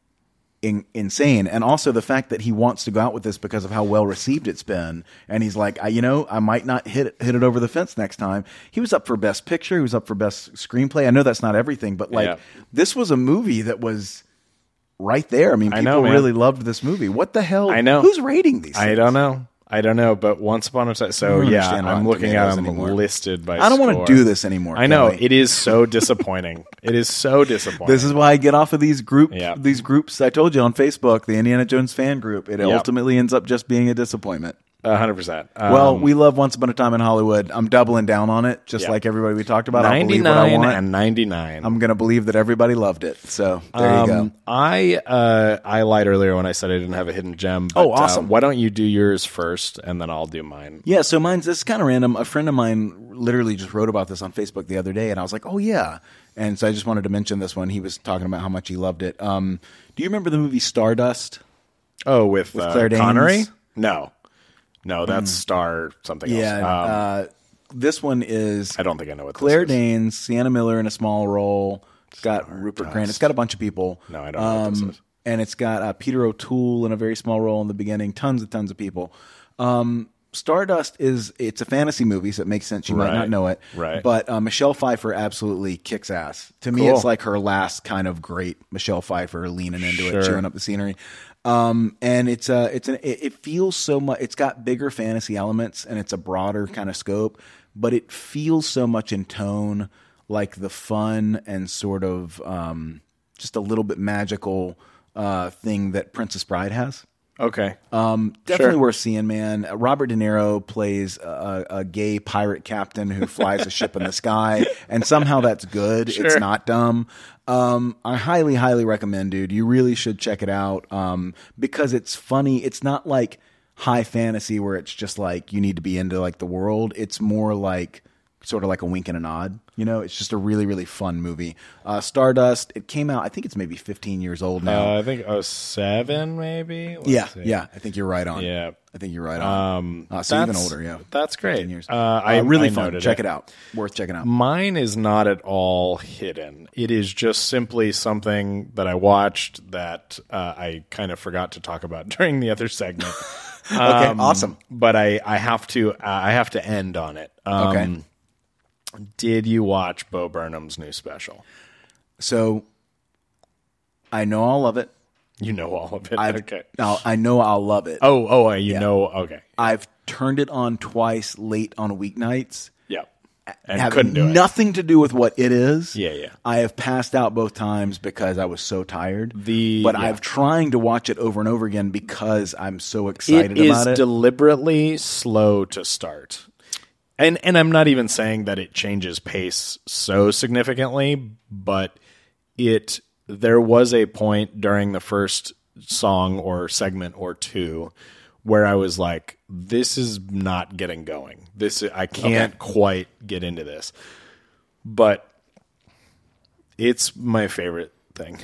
in, insane. And also the fact that he wants to go out with this because of how well received it's been. And he's like, I, you know, I might not hit it, hit it over the fence next time. He was up for best picture. He was up for best screenplay. I know that's not everything, but like Yeah. this was a movie that was right there. I mean, I people know, really loved this movie. What the hell? I know. Who's rating these? I things? don't know. I don't know, but once upon a time, so don't yeah, understand I'm Rotten looking at Tomatoes them anymore. listed by. I don't wanna do this anymore, I know Kelly. it is so disappointing. it is so disappointing. This is why I get off of these group Yeah. these groups I told you on Facebook, the Indiana Jones fan group. It ultimately ends up just being a disappointment. A hundred percent. well, we love Once Upon a Time in Hollywood. I'm doubling down on it, just Yeah. like everybody we talked about. I'll ninety believe what I nine want. and ninety nine. I'm going to believe that everybody loved it. So there you go. Um, I uh, I lied earlier when I said I didn't have a hidden gem. But, Oh, awesome. Uh, why don't you do yours first, and then I'll do mine. Yeah, so mine's this is kind of random. A friend of mine literally just wrote about this on Facebook the other day, and I was like, "Oh yeah!" And so I just wanted to mention this one. He was talking about how much he loved it. Um, do you remember the movie Stardust? Oh, with, With uh, Claire Danes? Connery? No, no, that's Star something Yeah, else. Um, uh, this one is I don't think I know what Claire this is. Danes, Sienna Miller in a small role. It's got Rupert Grant. It's got a bunch of people. No, I don't know what this Um, is. And it's got uh, Peter O'Toole in a very small role in the beginning. Tons and tons of people. Um, Stardust is it's a fantasy movie, so it makes sense. You might not know it, Right. But uh, Michelle Pfeiffer absolutely kicks ass. To me, Cool. it's like her last kind of great Michelle Pfeiffer leaning into Sure. it, chewing up the scenery. Um, and it's uh, it's an, it, it feels so much. It's got bigger fantasy elements, and it's a broader kind of scope. But it feels so much in tone like the fun and sort of um, just a little bit magical uh, thing that Princess Bride has. Okay. Um, definitely Sure. worth seeing, man. Uh, Robert De Niro plays a, a gay pirate captain who flies a ship in the sky, and somehow that's good. It's not dumb. Um, I highly, highly recommend, dude. You really should check it out um, because it's funny. It's not like high fantasy where it's just like you need to be into like the world. It's more like sort of like a wink and a nod. You know, it's just a really, really fun movie. Uh, Stardust. It came out. I think it's maybe 15 years old now. Uh, I think oh seven maybe. Let's yeah, see. yeah. I think you're right on. Yeah. I think you're right on. Um, Uh, so even older, yeah. That's great. 10 years. Uh, I really I fun. Check it. out. Worth checking out. Mine is not at all hidden. It is just simply something that I watched that uh, I kind of forgot to talk about during the other segment. Okay, Um, awesome. But I, I have to uh, I have to end on it. Um, Okay. Did you watch Bo Burnham's new special? So I know I'll love it. You know all of it. I've, okay. I'll, I know I'll love it. Oh, oh, you know. Okay. I've turned it on twice late on weeknights. Yeah. And having couldn't do it. nothing to do with what it is. Yeah, yeah. I have passed out both times because I was so tired. The- but yeah. I've trying to watch it over and over again because I'm so excited is about it. It is deliberately slow to start. And and I'm not even saying that it changes pace so significantly, but it there was a point during the first song or segment or two where I was like, this is not getting going. This I can't quite get into this. But it's my favorite thing.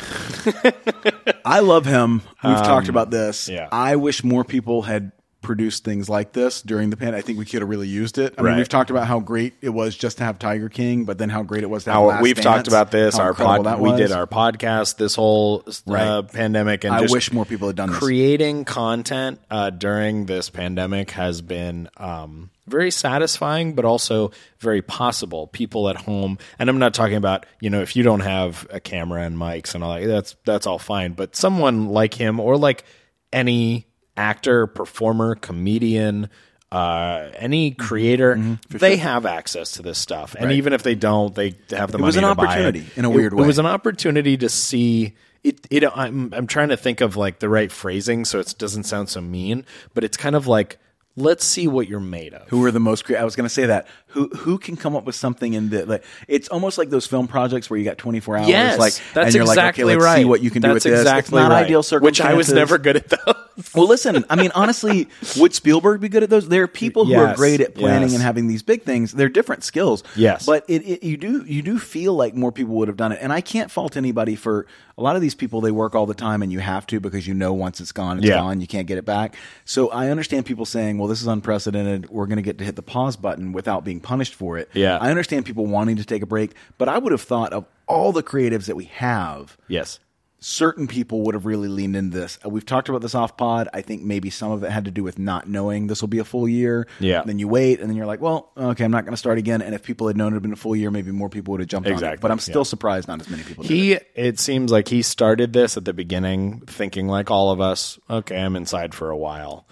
I love him. We've talked about this. Um, yeah. I wish more people had produced things like this during the pandemic. I think we could have really used it. I mean, we've talked about how great it was just to have Tiger King, but then how great it was to have How we've Dance, talked about this. Our pod, we did our podcast this whole uh, Right. pandemic, and I wish more people had done this. creating content uh, during this pandemic has been um, very satisfying, but also very possible. People at home, and I'm not talking about you know if you don't have a camera and mics and all that. That's that's all fine, but someone like him or like any actor, performer, comedian. Uh, any Mm-hmm. creator, they have access to this stuff, and even if they don't, they have the It money was an to buy it. opportunity in a It- weird It was an opportunity to see it. It. I'm. I'm trying to think of like the right phrasing so it doesn't sound so mean, but it's kind of like let's see what you're made of. Who are the most creative? I was going to say that. Who who can come up with something in the like? It's almost like those film projects where you got 24 hours. Yes, like that's and you're exactly like, okay, let's right. see what you can do That's with this. Exactly it's not right. ideal Which. I was never good at those. Well, listen. I mean, honestly, would Spielberg be good at those? There are people who are great at planning yes. and having these big things. They're different skills. Yes. but it, it you do you do feel like more people would have done it, and I can't fault anybody for a lot of these people. They work all the time, and you have to because you know once it's gone, it's Yeah. gone. You can't get it back. So I understand people saying, "Well, this is unprecedented. We're going to get to hit the pause button without being punished for it." Yeah. I understand people wanting to take a break, but I would have thought of all the creatives that we have Yes. Certain people would have really leaned into this. Uh, We've talked about this off pod. I think maybe some of it had to do with not knowing this will be a full year. Yeah. Then you wait, and then you're like, well, okay, I'm not going to start again. And if people had known it had been a full year, maybe more people would have jumped on it. Exactly, But I'm still yeah. surprised not as many people did. it. He. It seems like he started this at the beginning, thinking like all of us. Okay, I'm inside for a while,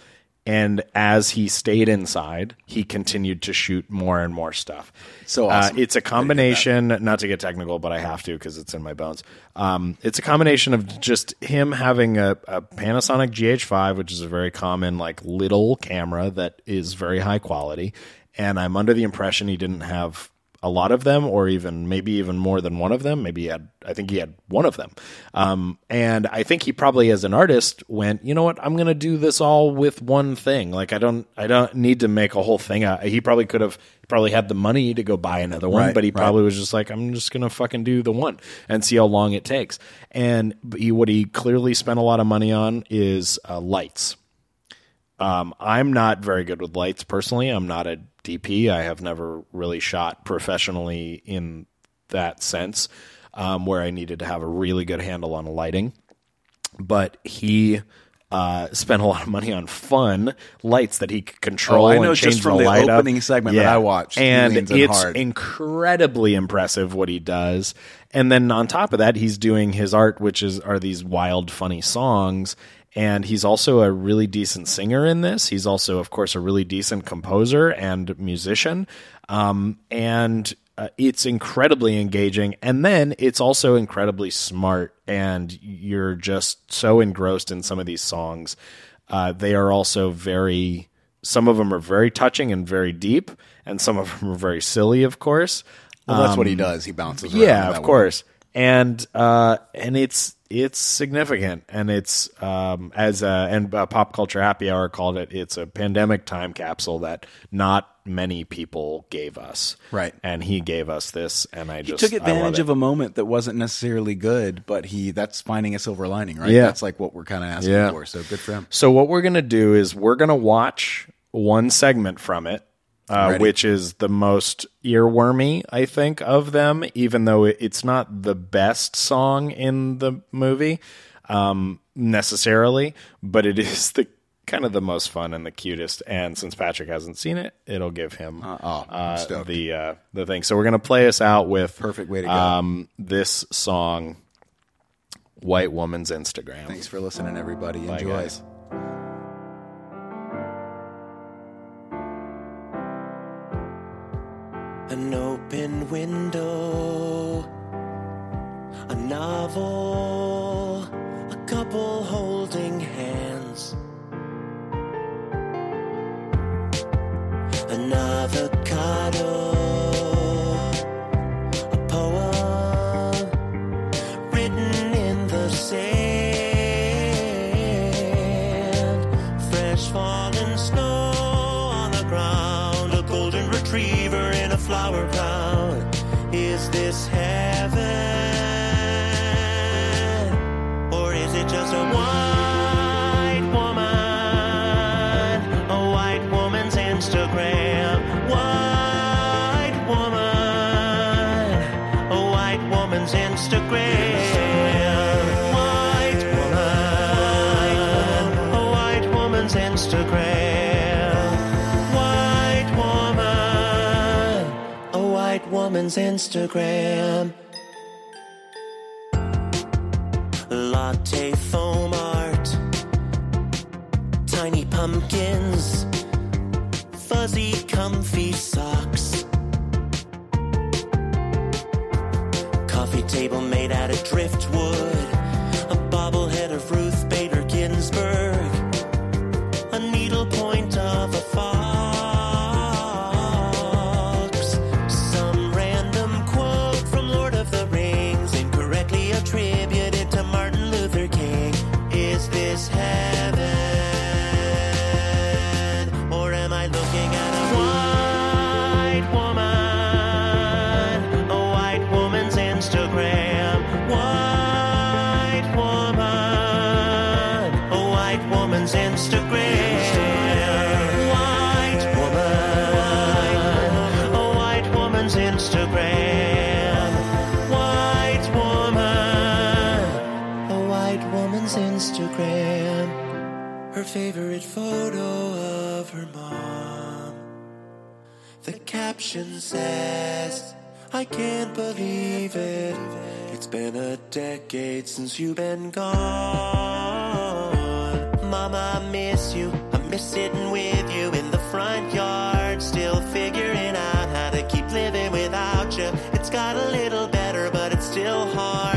And as he stayed inside, he continued to shoot more and more stuff. So awesome. Uh, it's a combination, not to get technical, but I have to because it's in my bones. Um, it's a combination of just him having a, a Panasonic GH5, which is a very common, like little camera that is very high quality. And I'm under the impression he didn't have a lot of them, or even maybe even more than one of them. Maybe he had, I think he had one of them. Um, and I think he probably, as an artist, went, you know what, I'm going to do this all with one thing. Like I don't, I don't need to make a whole thing. out. He probably could have, probably had the money to go buy another one, Right, but he right. probably was just like, I'm just going to fucking do the one and see how long it takes. And he, what he clearly spent a lot of money on is uh, lights. Um, I'm not very good with lights personally. I'm not a DP. I have never really shot professionally in that sense, um, where I needed to have a really good handle on lighting. But he uh, spent a lot of money on fun lights that he could control. Oh, I know just from the, the light up. opening segment that I watched, and in it's incredibly impressive what he does. And then on top of that, he's doing his art, which is are these wild, funny songs. And he's also a really decent singer in this. He's also, of course, a really decent composer and musician. Um, and uh, it's incredibly engaging. And then it's also incredibly smart. And you're just so engrossed in some of these songs. Uh, they are also very, some of them are very touching and very deep. And some of them are very silly, of course. Well, that's what he does. He bounces. around Yeah, of way. course. And uh, and it's it's significant, and it's um, as a, and uh, pop culture happy hour called it. It's a pandemic time capsule that not many people gave us. Right. and he gave us this, and I He just took advantage of a moment that wasn't necessarily good, but he that's finding a silver lining, right? Yeah. That's like what we're kind of asking Yeah. for. So good for him. So what we're gonna do is we're gonna watch one segment from it, uh, which is the most earwormy, I think, of them. Even though it's not the best song in the movie um, necessarily, but it is the kind of the most fun and the cutest. And since Patrick hasn't seen it, it'll give him oh, uh, the uh, the thing. So we're gonna play us out with Perfect way to go. Um, this song, "White Woman's Instagram." Thanks for listening, everybody. Bye, Enjoy. guys. Window, a novel, a couple holding hands, an avocado, Instagram. favorite photo of her mom. The caption says, I can't believe it. It's been a decade since you've been gone. Mama, I miss you. I miss sitting with you in the front yard, still figuring out how to keep living without you. It's got a little better, but it's still hard.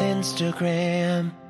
Instagram.